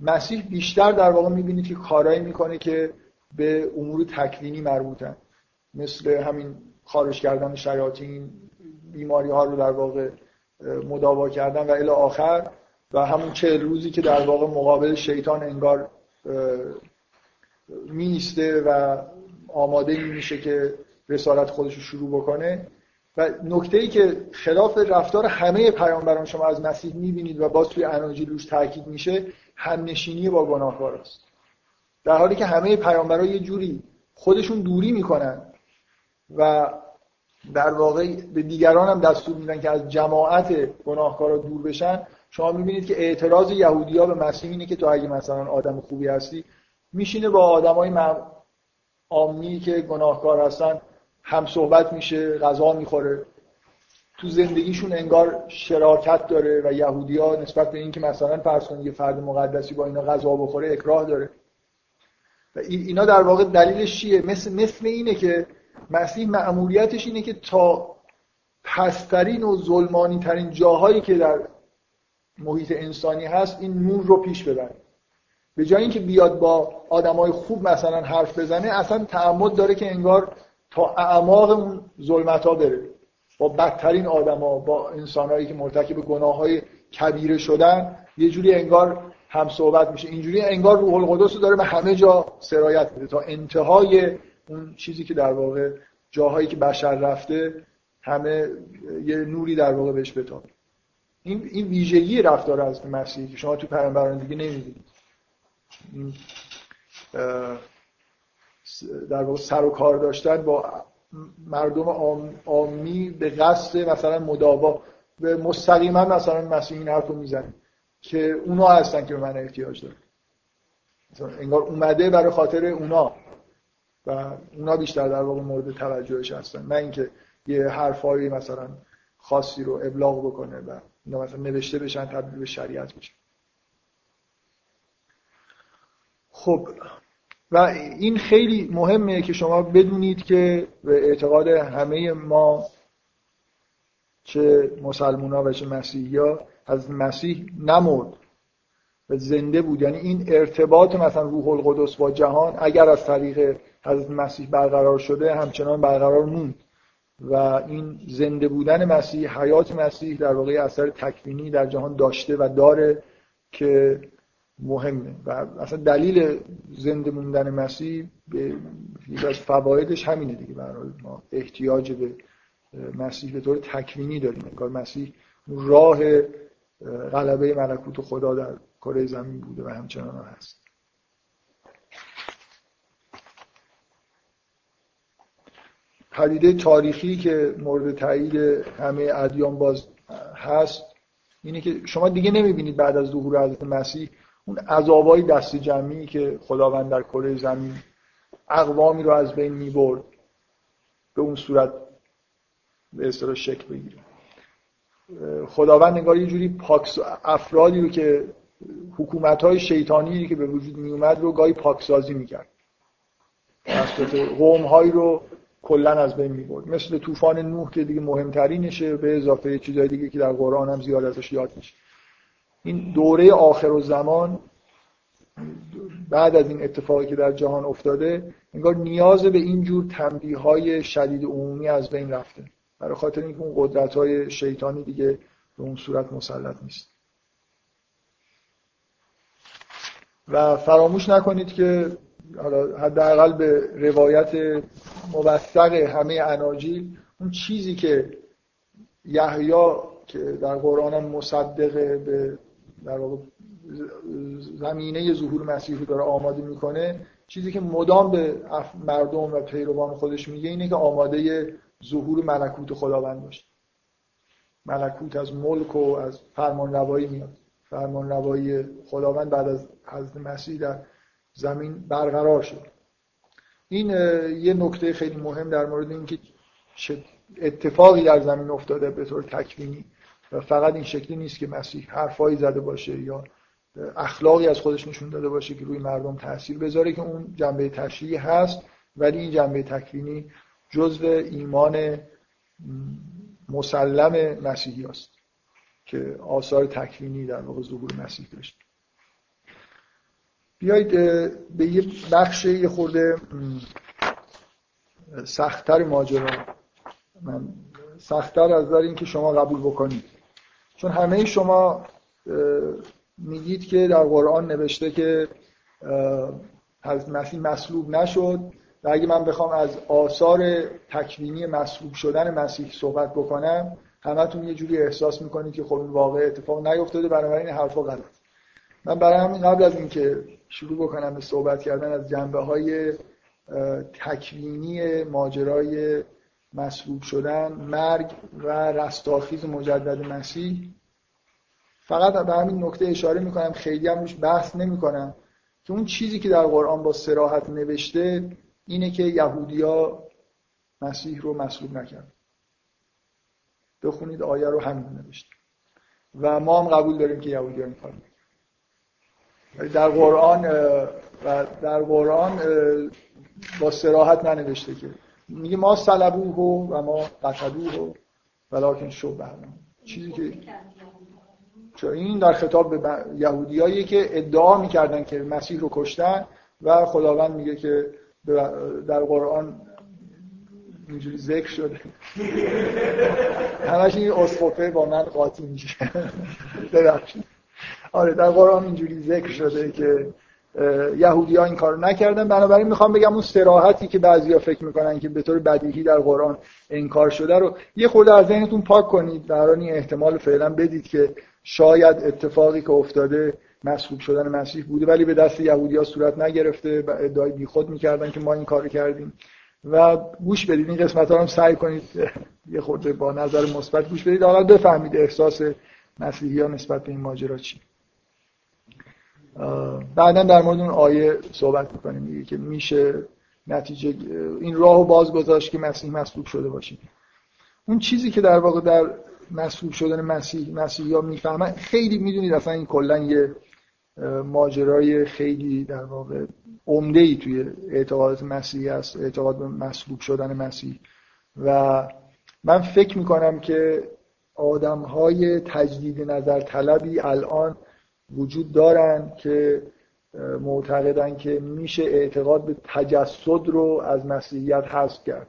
[SPEAKER 1] مسیح بیشتر در واقع می‌بینید که کارایی می‌کنه که به امور تکوینی مربوطن. مثل همین خارج کردن شیاطین بیماری ها رو در واقع مداوا کردن و الی آخر. و همون چهل روزی که در واقع مقابل شیطان انگار میسته و آماده میشه که رسالت خودش رو شروع بکنه. و نکته ای که خلاف رفتار همه پیامبران شما از مسیح می‌بینید و باز توی اناجیل روش تاکید میشه همنشینی با گناهکار است. در حالی که همه پیامبران یه جوری خودشون دوری می‌کنن و در واقع به دیگران هم دستور میدن که از جماعت گناهکارا دور بشن شما می‌بینید که اعتراض یهودیا به مسیح اینه که تو اگه مثلا آدم خوبی هستی میشینه با آدمای عامی که گناهکار هستن هم صحبت میشه غذا می‌خوره. تو زندگیشون انگار شراکت داره و یهودی ها نسبت به اینکه مثلا فرض یه فرد مقدسی با اینا غذا بخوره اکراه داره. و اینا در واقع دلیلش چیه؟ مثل, مثل اینه که مسیح معمولیتش اینه که تا پسترین و ظلمانی ترین جاهایی که در محیط انسانی هست این نور رو پیش ببره. به جای اینکه بیاد با آدمای خوب مثلا حرف بزنه اصلا تعمد داره که انگار تا اعماق اون ظلمت ها بره. با بدترین آدما با انسانهایی که مرتکب گناه های کبیره شدن یه جوری انگار هم صحبت میشه. اینجوری انگار روح القدس داره به همه جا سرایت میده. تا انتهای اون چیزی که در واقع جاهایی که بشر رفته همه یه نوری در واقع بهش بتابه این این ویژگی رفتار از مسیحی که شما تو پیامبران دیگه نمی‌دید در واقع سر و کار داشتن با مردم عامی به قصد مثلا مداوا به مستقیما مثلا مسیح این حرف که اونا هستن که به من احتیاج داره انگار اومده برای خاطر اونا. و اونا بیشتر در واقع مورد توجهش هستن. نه اینکه یه حرفایی مثلا خاصی رو ابلاغ بکنه و اینا مثلا نوشته بشن تبدیل به شریعت بشن خب و این خیلی مهمه که شما بدونید که به اعتقاد همه ما چه مسلمان ها و چه مسیحی از مسیح نمرد. زنده بود. یعنی این ارتباط مثلا روح القدس با جهان اگر از طریق حضرت مسیح برقرار شده همچنان برقرار موند. و این زنده بودن مسیح حیات مسیح در واقع اثر تکوینی در جهان داشته و داره که مهمه. و اصلا دلیل زنده موندن مسیح به یکی از فوایدش همینه دیگه. برای ما احتیاج به مسیح به طور تکوینی داریم. کار مسیح راه غلبه ملکوت خدا در کره زمین بوده و همچنان هست. پدیده تاریخی که مورد تایید همه ادیان باز هست اینه که شما دیگه نمی‌بینید بعد از ظهور حضرت مسیح اون عذابای دست جمعی که خداوند در کره زمین اقوامی رو از بین می‌برد به اون صورت به اصطلاح شکل بگیره. خداوند انگار یه جوری پاکس افرادی رو که حکومت های شیطانی که به وجود می اومد رو گاهی پاکسازی می‌کرد. قوم هایی رو کلا از بین می‌برد. مثل طوفان نوح که دیگه مهمترینشه به اضافه چیزهای دیگه که در قرآن هم زیاد ازش یاد میشه این دوره آخر و زمان بعد از این اتفاقی که در جهان افتاده انگار نیاز به این جور تنبیه های شدید عمومی از بین رفته. برای خاطر اینکه اون قدرت های شیطانی دیگه به اون صورت مسلط نیست. و فراموش نکنید که حداقل به روایت موثق همه اناجیل اون چیزی که یحیی که در قرآن هم مصدق به در واقع زمینه ظهور مسیح رو داره آماده می‌کنه چیزی که مدام به مردم و پیروان خودش میگه اینه که آماده ظهور ملکوت خداوند باشه. ملکوت از ملک و از فرمان روایی میاد. فرمان روایی خداوند بعد از حضرت مسیح در زمین برقرار شد. این یه نکته خیلی مهم در مورد اینکه چه اتفاقی در زمین افتاده به طور تکوینی. و فقط این شکلی نیست که مسیح حرفایی زده باشه یا اخلاقی از خودش نشون داده باشه که روی مردم تاثیر بذاره که اون جنبه تشریعی هست ولی این جنبه تکوینی جزء ایمان مسلم مسیحی است که آثار تکوینی در واقع ظهور مسیح داشت. بیایید به یه بخش یه خورده سختتر ماجرا. من سختتر از در اینکه شما قبول بکنید. چون همه شما میگید که در قرآن نوشته که از مسیح مصلوب نشد و اگه من بخوام از آثار تکوینی مصلوب شدن مسیح صحبت بکنم همتون یه جوری احساس می‌کنید که خب این واقع اتفاق نیفتاده بنابراین این حرفا غلط. من برای همین قبل از اینکه شروع بکنم به صحبت کردن از جنبه های تکوینی ماجرای مصلوب شدن مرگ و رستاخیز مجدد مسیح فقط به همین نکته اشاره می‌کنم خیلی هم روش بحث نمی‌کنم که اون چیزی که در قرآن با سراحت نوشته اینه که یهودیا مسیح رو مصلوب نکرد بخونید آیه رو همین نوشته. و ما هم قبول داریم که یهودیا این کار در قرآن و در قرآن با سراحت ننوشته که. میگه ما صلبوه و ما قتلوه ولکن شبه چیزی که چون این در خطاب به یهودیایی که ادعا می‌کردن که مسیح رو کشتن و خداوند میگه که در قرآن اینجوری ذکر شده. همش این اسقفه با من قاطی میشه. ببخشید. آره در قرآن اینجوری ذکر شده که یهودی ها این کار نکردن. بنابراین می‌خوام بگم اون سراحتی که بعضیا فکر می‌کنن که به طور بدیهی در قرآن انکار شده رو یه خورده از ذهنتون پاک کنید. در این احتمال فعلا بدید که شاید اتفاقی که افتاده مسلوب شدن مسیح بوده ولی به دست یهودی ها صورت نگرفته و ادعای بیخود می‌کردن که ما این کار کردیم. و گوش بدید. این قسمت ها رو سعی کنید. یه خورده با نظر مثبت گوش بدید. حالا بفهمید احساس مسیحی ها نسبت به این ماجرا چی. بعدا در مورد اون آیه صحبت می‌کنیم. میگه که میشه نتیجه این راهو باز گذاشت که مسیح مسلوب شده باشیم اون چیزی که در واقع در مسلوب شدن مسیح مسیحی ها می‌فهمن خیلی می‌دونید اصلا این کلا یه ماجرای خیلی در واقع عمده ای توی اعتقادات مسیحی است اعتقاد به مسلوب شدن مسیح. و من فکر می‌کنم که آدم های تجدید نظر طلبی الان وجود دارن که معتقدن که میشه اعتقاد به تجسد رو از مسیحیت حذف کرد.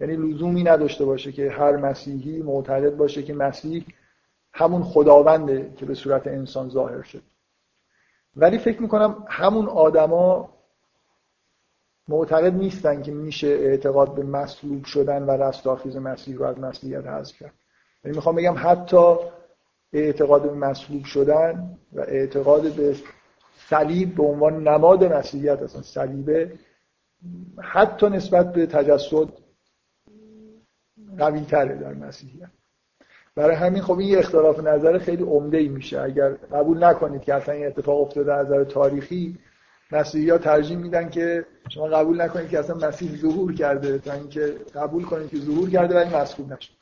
[SPEAKER 1] یعنی لزومی نداشته باشه که هر مسیحی معتقد باشه که مسیح همون خداونده که به صورت انسان ظاهر شد. ولی فکر می‌کنم همون آدما معتقد نیستن که میشه اعتقاد به مصلوب شدن و رستاخیز مسیح رو از مسیحیت حذف کرد. یعنی می‌خوام بگم حتی اعتقاد به مصلوب شدن و اعتقاد به صلیب به عنوان نماد مسیحیت اصلا صلیبه حتی نسبت به تجسد قوی تره در مسیحیت. برای همین خب این اختلاف نظر خیلی عمده ای میشه. اگر قبول نکنید که اصلا این اتفاق افتاده از نظر تاریخی مسیحی ها ترجیح میدن که شما قبول نکنید که اصلا مسیح ظهور کرده تا اینکه قبول کنید که ظهور کرده ولی مسئول نشد.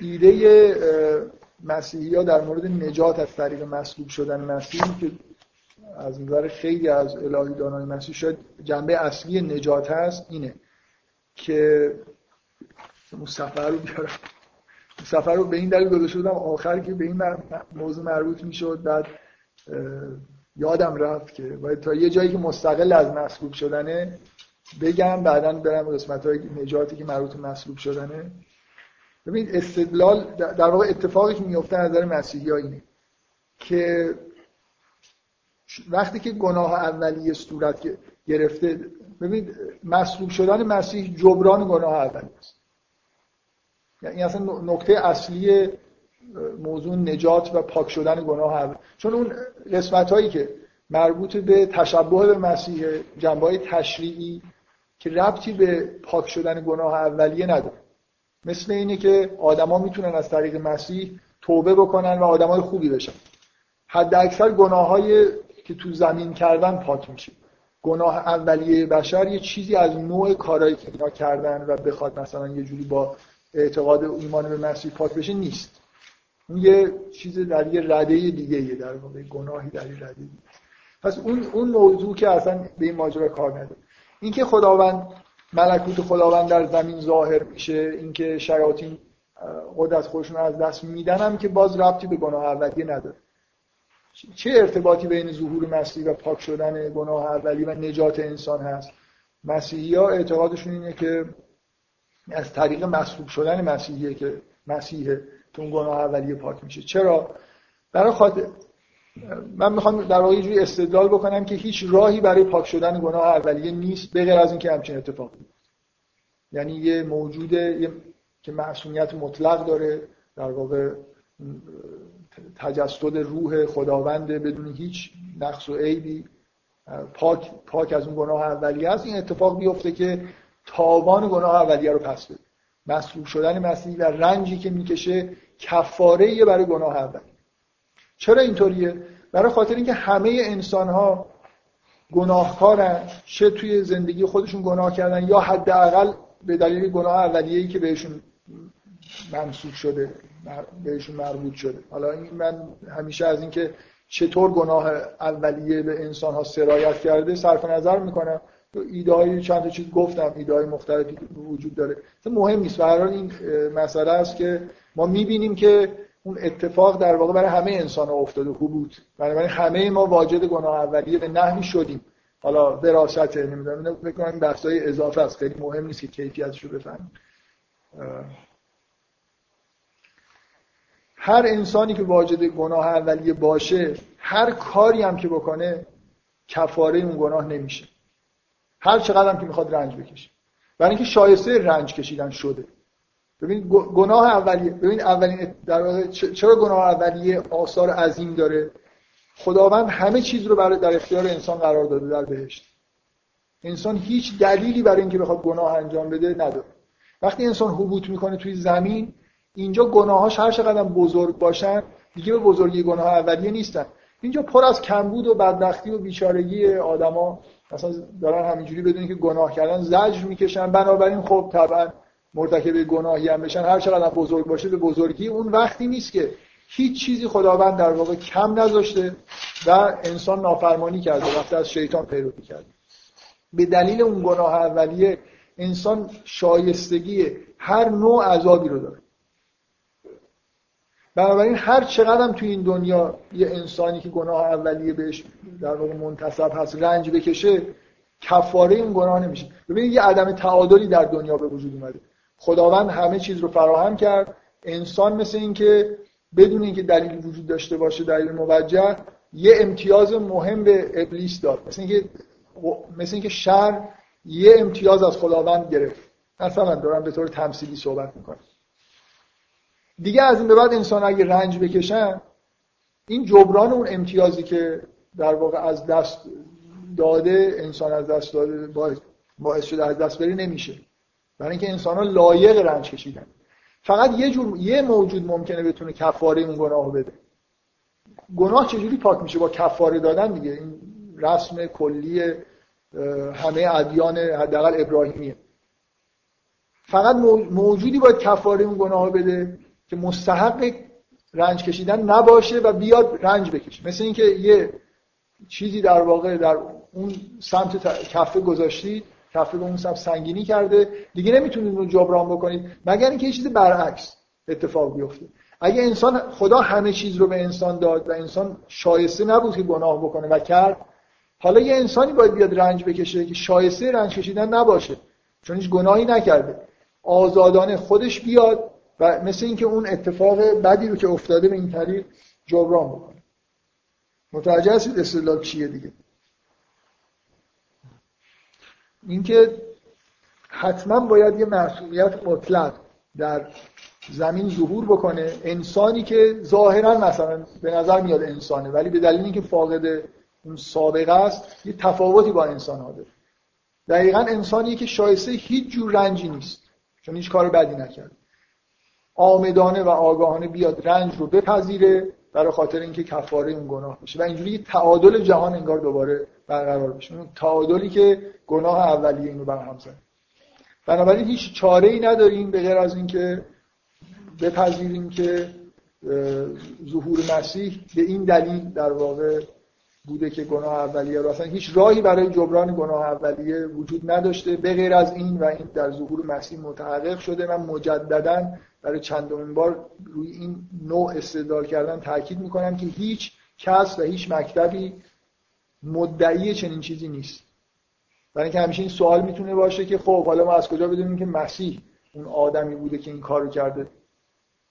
[SPEAKER 1] ایده مسیحی ها در مورد نجات از طریق مسلوب شدن مسیح که از نظر خیلی از الهی دانای مسیح شاید جنبه اصلی نجات هست اینه که سفر رو بیارم. سفر رو به این دلیل گذاشته بودم. آخر که به این موضوع مربوط می‌شد بعد یادم رفت که باید تا یه جایی که مستقل از مسلوب شدنه بگم بعدا برم قسمت های نجاتی که مربوط مسلوب شدنه. ببین استدلال در واقع اتفاقی که میفته از نظر مسیحی ها اینه که وقتی که گناه اولیه صورت گرفته ببین مسلوب شدن مسیح جبران گناه اولیه است. یعنی اصلا نکته اصلی موضوع نجات و پاک شدن گناه اول چون اون قسمت هایی که مربوط به تشبه به مسیح جنبه های تشریعی که ربطی به پاک شدن گناه اولیه نداره. مثل اینه که آدما می‌تونن از طریق مسیح توبه بکنن و آدمای خوبی بشن. حد اکثر گناه های که تو زمین کردن پاک میشه. گناه اولیه بشر یه چیزی از نوع کارهایی که اینا کردن و بخواد مثلا یه جوری با اعتقاد و ایمان به مسیح پاک بشه نیست. اون یه چیز در یه رده دیگه یه در واقع گناهی در یه رده دیگه پس اون اون موضوع که اصلا به این ماجرا کار نداره. اینکه خداوند ملکوت خداوند در زمین ظاهر میشه اینکه شیاطین قدرت خودشون از دست میدن هم که باز ربطی به گناه اولیه نداره. چه ارتباطی بین ظهور مسیح و پاک شدن گناه اولی و نجات انسان هست؟ مسیحی ها اعتقادشون اینه که از طریق مصلوب شدن مسیحیه که مسیحه تو اون گناه اولیه پاک میشه. چرا؟ برای خاطر من می‌خوام در واقع جوری استدلال بکنم که هیچ راهی برای پاک شدن گناه اولیه نیست به غیر از اینکه همچین اتفاقی یعنی یه موجوده که معصومیت مطلق داره در واقع تجسد روح خداوند بدون هیچ نقص و عیبی پاک, پاک از اون گناه اولیه است. این اتفاق بیفته که تاوان گناه اولیه رو پس بده. مصلوب شدن مسیحی و رنجی که می‌کشه کفاره برای گناه اول چرا اینطوریه؟ برای خاطر اینکه همه انسان ها گناهکارن چه توی زندگی خودشون گناه کردن یا حداقل به دلیل گناه اولیه‌ای که بهشون منصوب شده بهشون مربوط شده. حالا این من همیشه از اینکه چطور گناه اولیه به انسان ها سرایت کرده صرف نظر می‌کنم. ایده چند تا چیز گفتم ایده های مختلفی وجود داره. مهم نیست. به این مسئله است که ما می‌بینیم که اون اتفاق در واقع برای همه انسان ها افتاده حبوط. برای همه ما واجد گناه اولیه به نحوی شدیم. حالا وراثت نمی‌دونم فکر کنم بحث های اضافه است. خیلی مهم نیست که کیفیتش رو بفهمیم هر انسانی که واجد گناه اولیه باشه هر کاری هم که بکنه کفاره اون گناه نمیشه. هر چقدر هم که می‌خواد رنج بکشه. برای اینکه شایسته رنج کشیدن شده. ببین گناه اولیه ببین اولین در چرا گناه اولیه آثار عظیم داره؟ خداوند همه چیز رو برای در اختیار انسان قرار داده در بهشت. انسان هیچ دلیلی برای اینکه بخواد گناه انجام بده نداره. وقتی انسان حبوط می‌کنه توی زمین اینجا گناهاش هر چقدر بزرگ باشن دیگه به بزرگی گناه اولیه نیستن. اینجا پر از کمبود و بدبختی و بیچارگی آدما. مثلا دارن همینجوری بدونی که گناه کردن زجر می‌کشن. بنابراین خب طبعا مرتکب گناهی هم بشن. هر چقدر بزرگ باشه به بزرگی اون وقتی نیست که هیچ چیزی خداوند در واقع کم نذاشته و انسان نافرمانی کرده وقتی از شیطان پیروی کرده. به دلیل اون گناه اولیه انسان شایستگی هر نوع عذابی رو داره. بنابراین هر چقدر هم توی این دنیا یه انسانی که گناه اولیه بهش در واقع منتصب هست رنج بکشه کفاره این گناه نمیشه. ببینید یه عدم تعادلی در دنیا به وجود اومده. خداوند همه چیز رو فراهم کرد. انسان مثل اینکه بدون اینکه دلیلی وجود داشته باشه دلیل موجه یه امتیاز مهم به ابلیس داد. مثل اینکه مثل اینکه شر یه امتیاز از خداوند گرفت. مثلا دارم به طور تمثیلی صحبت می‌کنم. دیگه از این به بعد انسان اگه رنج بکشن این جبران اون امتیازی که در واقع از دست داده انسان از دست داده باعث شده از دست بری نمیشه. برای اینکه انسان ها لایق رنج کشیدن. فقط یه جور یه موجود ممکنه بتونه کفاره اون گناه بده. گناه چجوری پاک میشه؟ با کفاره دادن دیگه. این رسم کلی همه ادیان حداقل ابراهیمیه. فقط موجودی باید کفاره اون گناه به که مستحق رنج کشیدن نباشه و بیاد رنج بکشه. مثل اینکه یه چیزی در واقع در اون سمت کفه گذاشتید کفه به اون سمت سنگینی کرده دیگه نمی‌تونید اون جبران بکنید مگر اینکه یه چیز برعکس اتفاق بیفته. اگه انسان خدا همه چیز رو به انسان داد و انسان شایسته نبود که گناه بکنه و کرد حالا یه انسانی باید بیاد رنج بکشه که شایسته رنج کشیدن نباشه چون هیچ گناهی نکرده. آزادانه خودش بیاد و مثل اینکه اون اتفاق بدی رو که افتاده به این طریق جبران بکنه. متوجه هستید استدلال چیه دیگه؟ اینکه حتما باید یه مسئولیت مطلق در زمین ظهور بکنه. انسانی که ظاهرا مثلا به نظر میاد انسانه ولی به دلیل اینکه فاقد اون سابقه است یه تفاوتی با انسان ها داره دقیقا انسانی که شایسته هیچ جور رنجی نیست چون هیچ کار بدی نکرد آمدانه و آگاهانه بیاد رنج رو بپذیره برای خاطر اینکه کفاره اون گناه بشه. و اینجوری تعادل جهان انگار دوباره برقرار بشه. اون تعادلی که گناه اولیه اینو برهم زد. بنابراین هیچ چاره ای نداریم به غیر از اینکه بپذیریم که ظهور مسیح به این دلیل در واقع بوده که گناه اولیه رو اصلا هیچ راهی برای جبران گناه اولیه وجود نداشته به غیر از این و این در ظهور مسیح متحقق شده. من مجددا برای چندمین بار روی این نوع استدلال کردن تاکید می‌کنم که هیچ کس و هیچ مکتبی مدعی چنین چیزی نیست. برای اینکه همیشه این سوال می‌تونه باشه که خب حالا ما از کجا بدونیم که مسیح اون آدمی بوده که این کارو کرده؟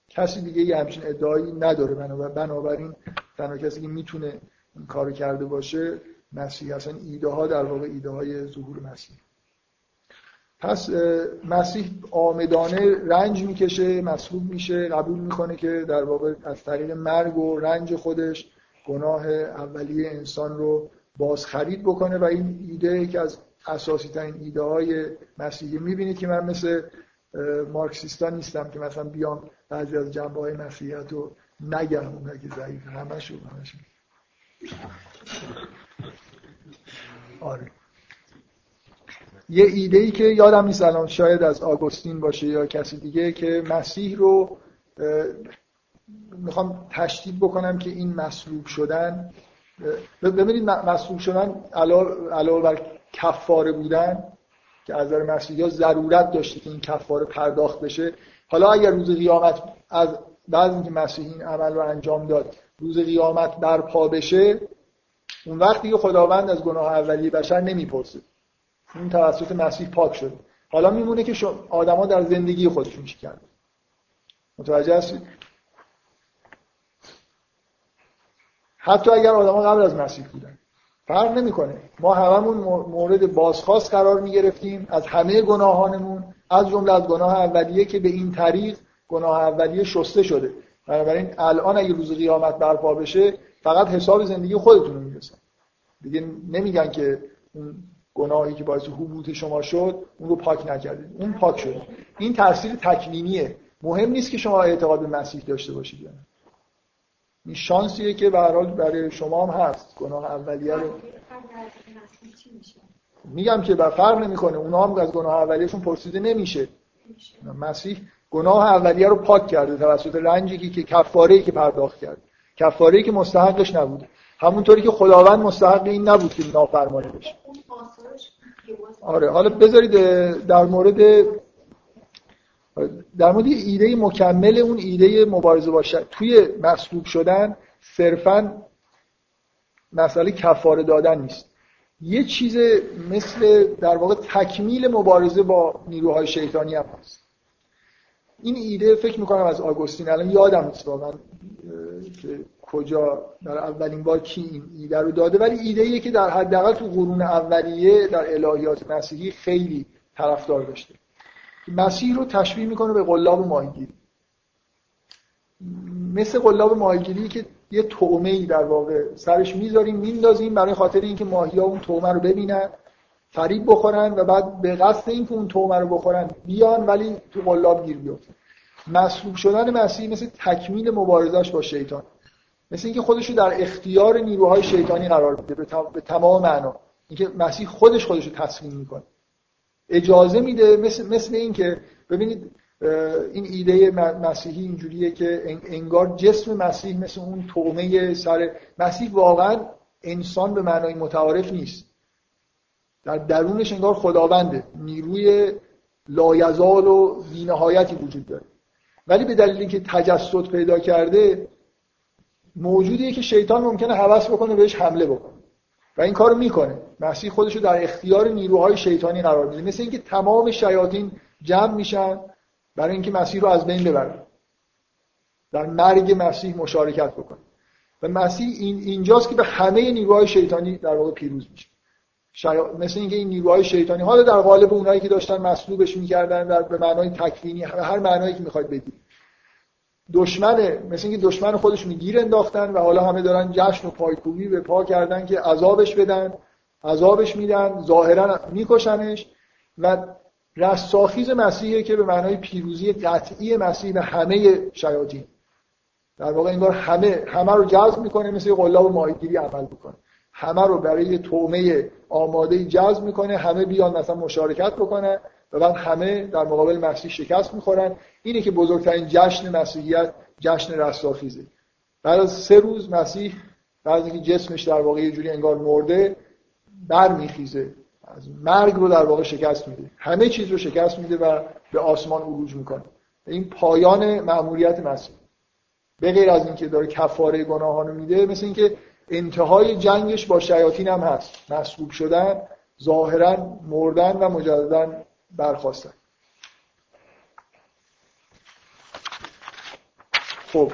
[SPEAKER 1] کسی دیگه یه همچین ادعایی نداره. بنابراین تنها کسی که می‌تونه این کارو کرده باشه مسیح اصلا ایده ها در واقع ایده های ظهور مسیح. پس مسیح آمدانه رنج می‌کشه مصلوب میشه قبول می‌کنه که در واقع از طریق مرگ و رنج خودش گناه اولیه انسان رو باز خرید بکنه و این ایده که از اساسی ترین ایده های مسیحی می‌بینید که من مثل مارکسیستا نیستم که مثلا بیام بعضی از جنبه های مسیحیت رو نگم اون که ضعیف همشون همشون آره. یه ایده ای که یادم نیست الان شاید از آگوستین باشه یا کسی دیگه که مسیح رو می‌خوام تشدید بکنم که این مصلوب شدن ببینید مصلوب شدن علاوه بر کفاره بودن که از نظر مسیحی ها ضرورت داشته که این کفاره پرداخت بشه. حالا اگر روز قیامت از بعد اینکه مسیح این عمل رو انجام داد روز قیامت برپا بشه اون وقتی که خداوند از گناه اولیه بشر نمی‌پرسه. این توسط مسیح پاک شده. حالا میمونه که آدما در زندگی خودشون چی کردن؟ متوجه هستید حتی اگر آدما قبل از مسیح بودن. فرق نمی‌کنه. ما هممون مورد بازخواست قرار می‌گرفتیم از همه گناهانمون از جمله از گناه اولیه که به این طریق گناه اولیه شسته شده. بنابراین الان اگه روز قیامت برپا بشه فقط حساب زندگی خودتون رو می‌رسن دیگه نمیگن که اون گناهی که باعث حبوط شما شد اون رو پاک نکردید. اون پاک شد این تاثیر تکوینیه. مهم نیست که شما اعتقاد به مسیح داشته باشید یا این شانسیه که به برای شما هم هست. گناه اولیه رو میگم که بر فرق نمی‌کنه. اونا هم از گناه اولیهشون پرسیده نمیشه. مسیح گناه اولیه رو پاک کرده توسط رنجی که کفاره که پرداخت کرد کفاره که مستحقش نبوده. همونطوری که خداوند مستحق این نبود که نافرمانی بشه. آره حالا بذارید در مورد در مورد ایده مکمل اون ایده مبارزه باشه توی مصلوب شدن صرفا مسئله کفاره دادن نیست. یه چیز مثل در واقع تکمیل مبارزه با نیروهای شیطانی هم هست. این ایده فکر می‌کنم از آگوستین. الان یادم نیست واقعا که کجا در اولین بار کی این ایده رو داده. ولی ایده ایه که در حداقل تو قرون اولیه در الهیات مسیحی خیلی طرفدار داشته. مسیح رو تشبیه می‌کنه به قلاب ماهیگیری. مثل قلاب ماهیگیری که یه تومه ای در واقع سرش می‌ذاریم میندازیم برای خاطر اینکه ماهی ها اون تومه رو ببینن. فریب بخورن و بعد به قصد اینکه اون تومه رو بخورن بیان ولی تو قلاب گیر بیفتن. مصلوب شدن مسیح مثل تکمیل مبارزش با شیطان. مثل اینکه خودش رو در اختیار نیروهای شیطانی قرار میده به تمام معنا. اینکه مسیح خودش خودش رو تسلیم می‌کنه. اجازه میده مثل, مثل اینکه ببینید این ایده مسیحی اینجوریه که انگار جسم مسیح مثل اون تومه سر مسیح واقعا انسان به معنای متعارف نیست. در درونش انگار خداونده. نیروی لایزال و بینهایتی وجود داره. ولی به دلیل اینکه تجسد پیدا کرده موجودیه که شیطان ممکنه حوض بکنه بهش حمله بکنه. و این کارو می‌کنه. مسیح خودش رو در اختیار نیروهای شیطانی قرار میده. مثل اینکه تمام شیاطین جمع میشن برای اینکه مسیح رو از بین ببرن. در مرگ مسیح مشارکت بکنه. و مسیح این اینجاست که به همه نیروهای شیطانی در واقع پیروز میشه. شاید مثل اینکه این نیروهای شیطانی حالا در قالب اونایی که داشتن مصلوبش می‌کردن در به معنای تکوینی هر معنایی که می‌خواید بدید دشمن مثل اینکه دشمن خودشون گیر انداختن و حالا همه دارن جشن و پایکوبی به پا کردن که عذابش بدن عذابش میدن ظاهرا میکشنش و رستاخیز مسیحه که به معنای پیروزی قطعی مسیح به همه شیاطین. در واقع انگار همه همه رو جذب می‌کنه مثل قلاب ماهیگیری عمل می‌کنه. همه رو برای تومه آماده جذب می‌کنه همه بیان مثلا مشارکت بکنه و بعد همه در مقابل مسیح شکست می‌خورن. اینه که بزرگترین جشن مسیحیت جشن رستاخیزه. بعد از سه روز مسیح بعد اینکه جسمش در واقع یه جوری انگار مرده برمیخیزه. از مرگ رو در واقع شکست میده. همه چیز رو شکست میده و به آسمان عروج می‌کنه. این پایان مأموریت مسیح. به غیر از اینکه داره کفاره گناهان رو میده مثل اینکه انتهای جنگش با شیاطین هم هست. مصلوب شدن ظاهرا مردن و مجددا برخواستن. خب.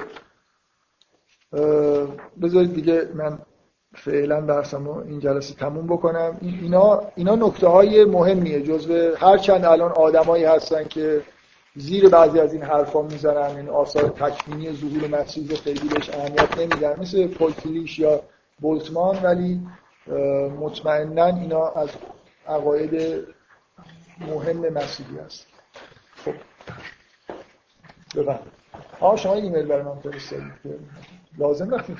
[SPEAKER 1] بذارید دیگه من فعلا درسم رو این جلسه تموم بکنم. اینا اینا نکته های مهمیه هر چند الان آدمایی هستن که زیر بعضی از این حرفا می‌زنن این آثار تکوینی ظهور مسیح خیلی بهش اهمیت نمیدن. مثل پولکلیش یا بولتمان ولی مطمئنا اینا از عقاید مهم مسیحی هست. خب. ببند آه شما ایمیل برای من فرستادید. لازم نکنید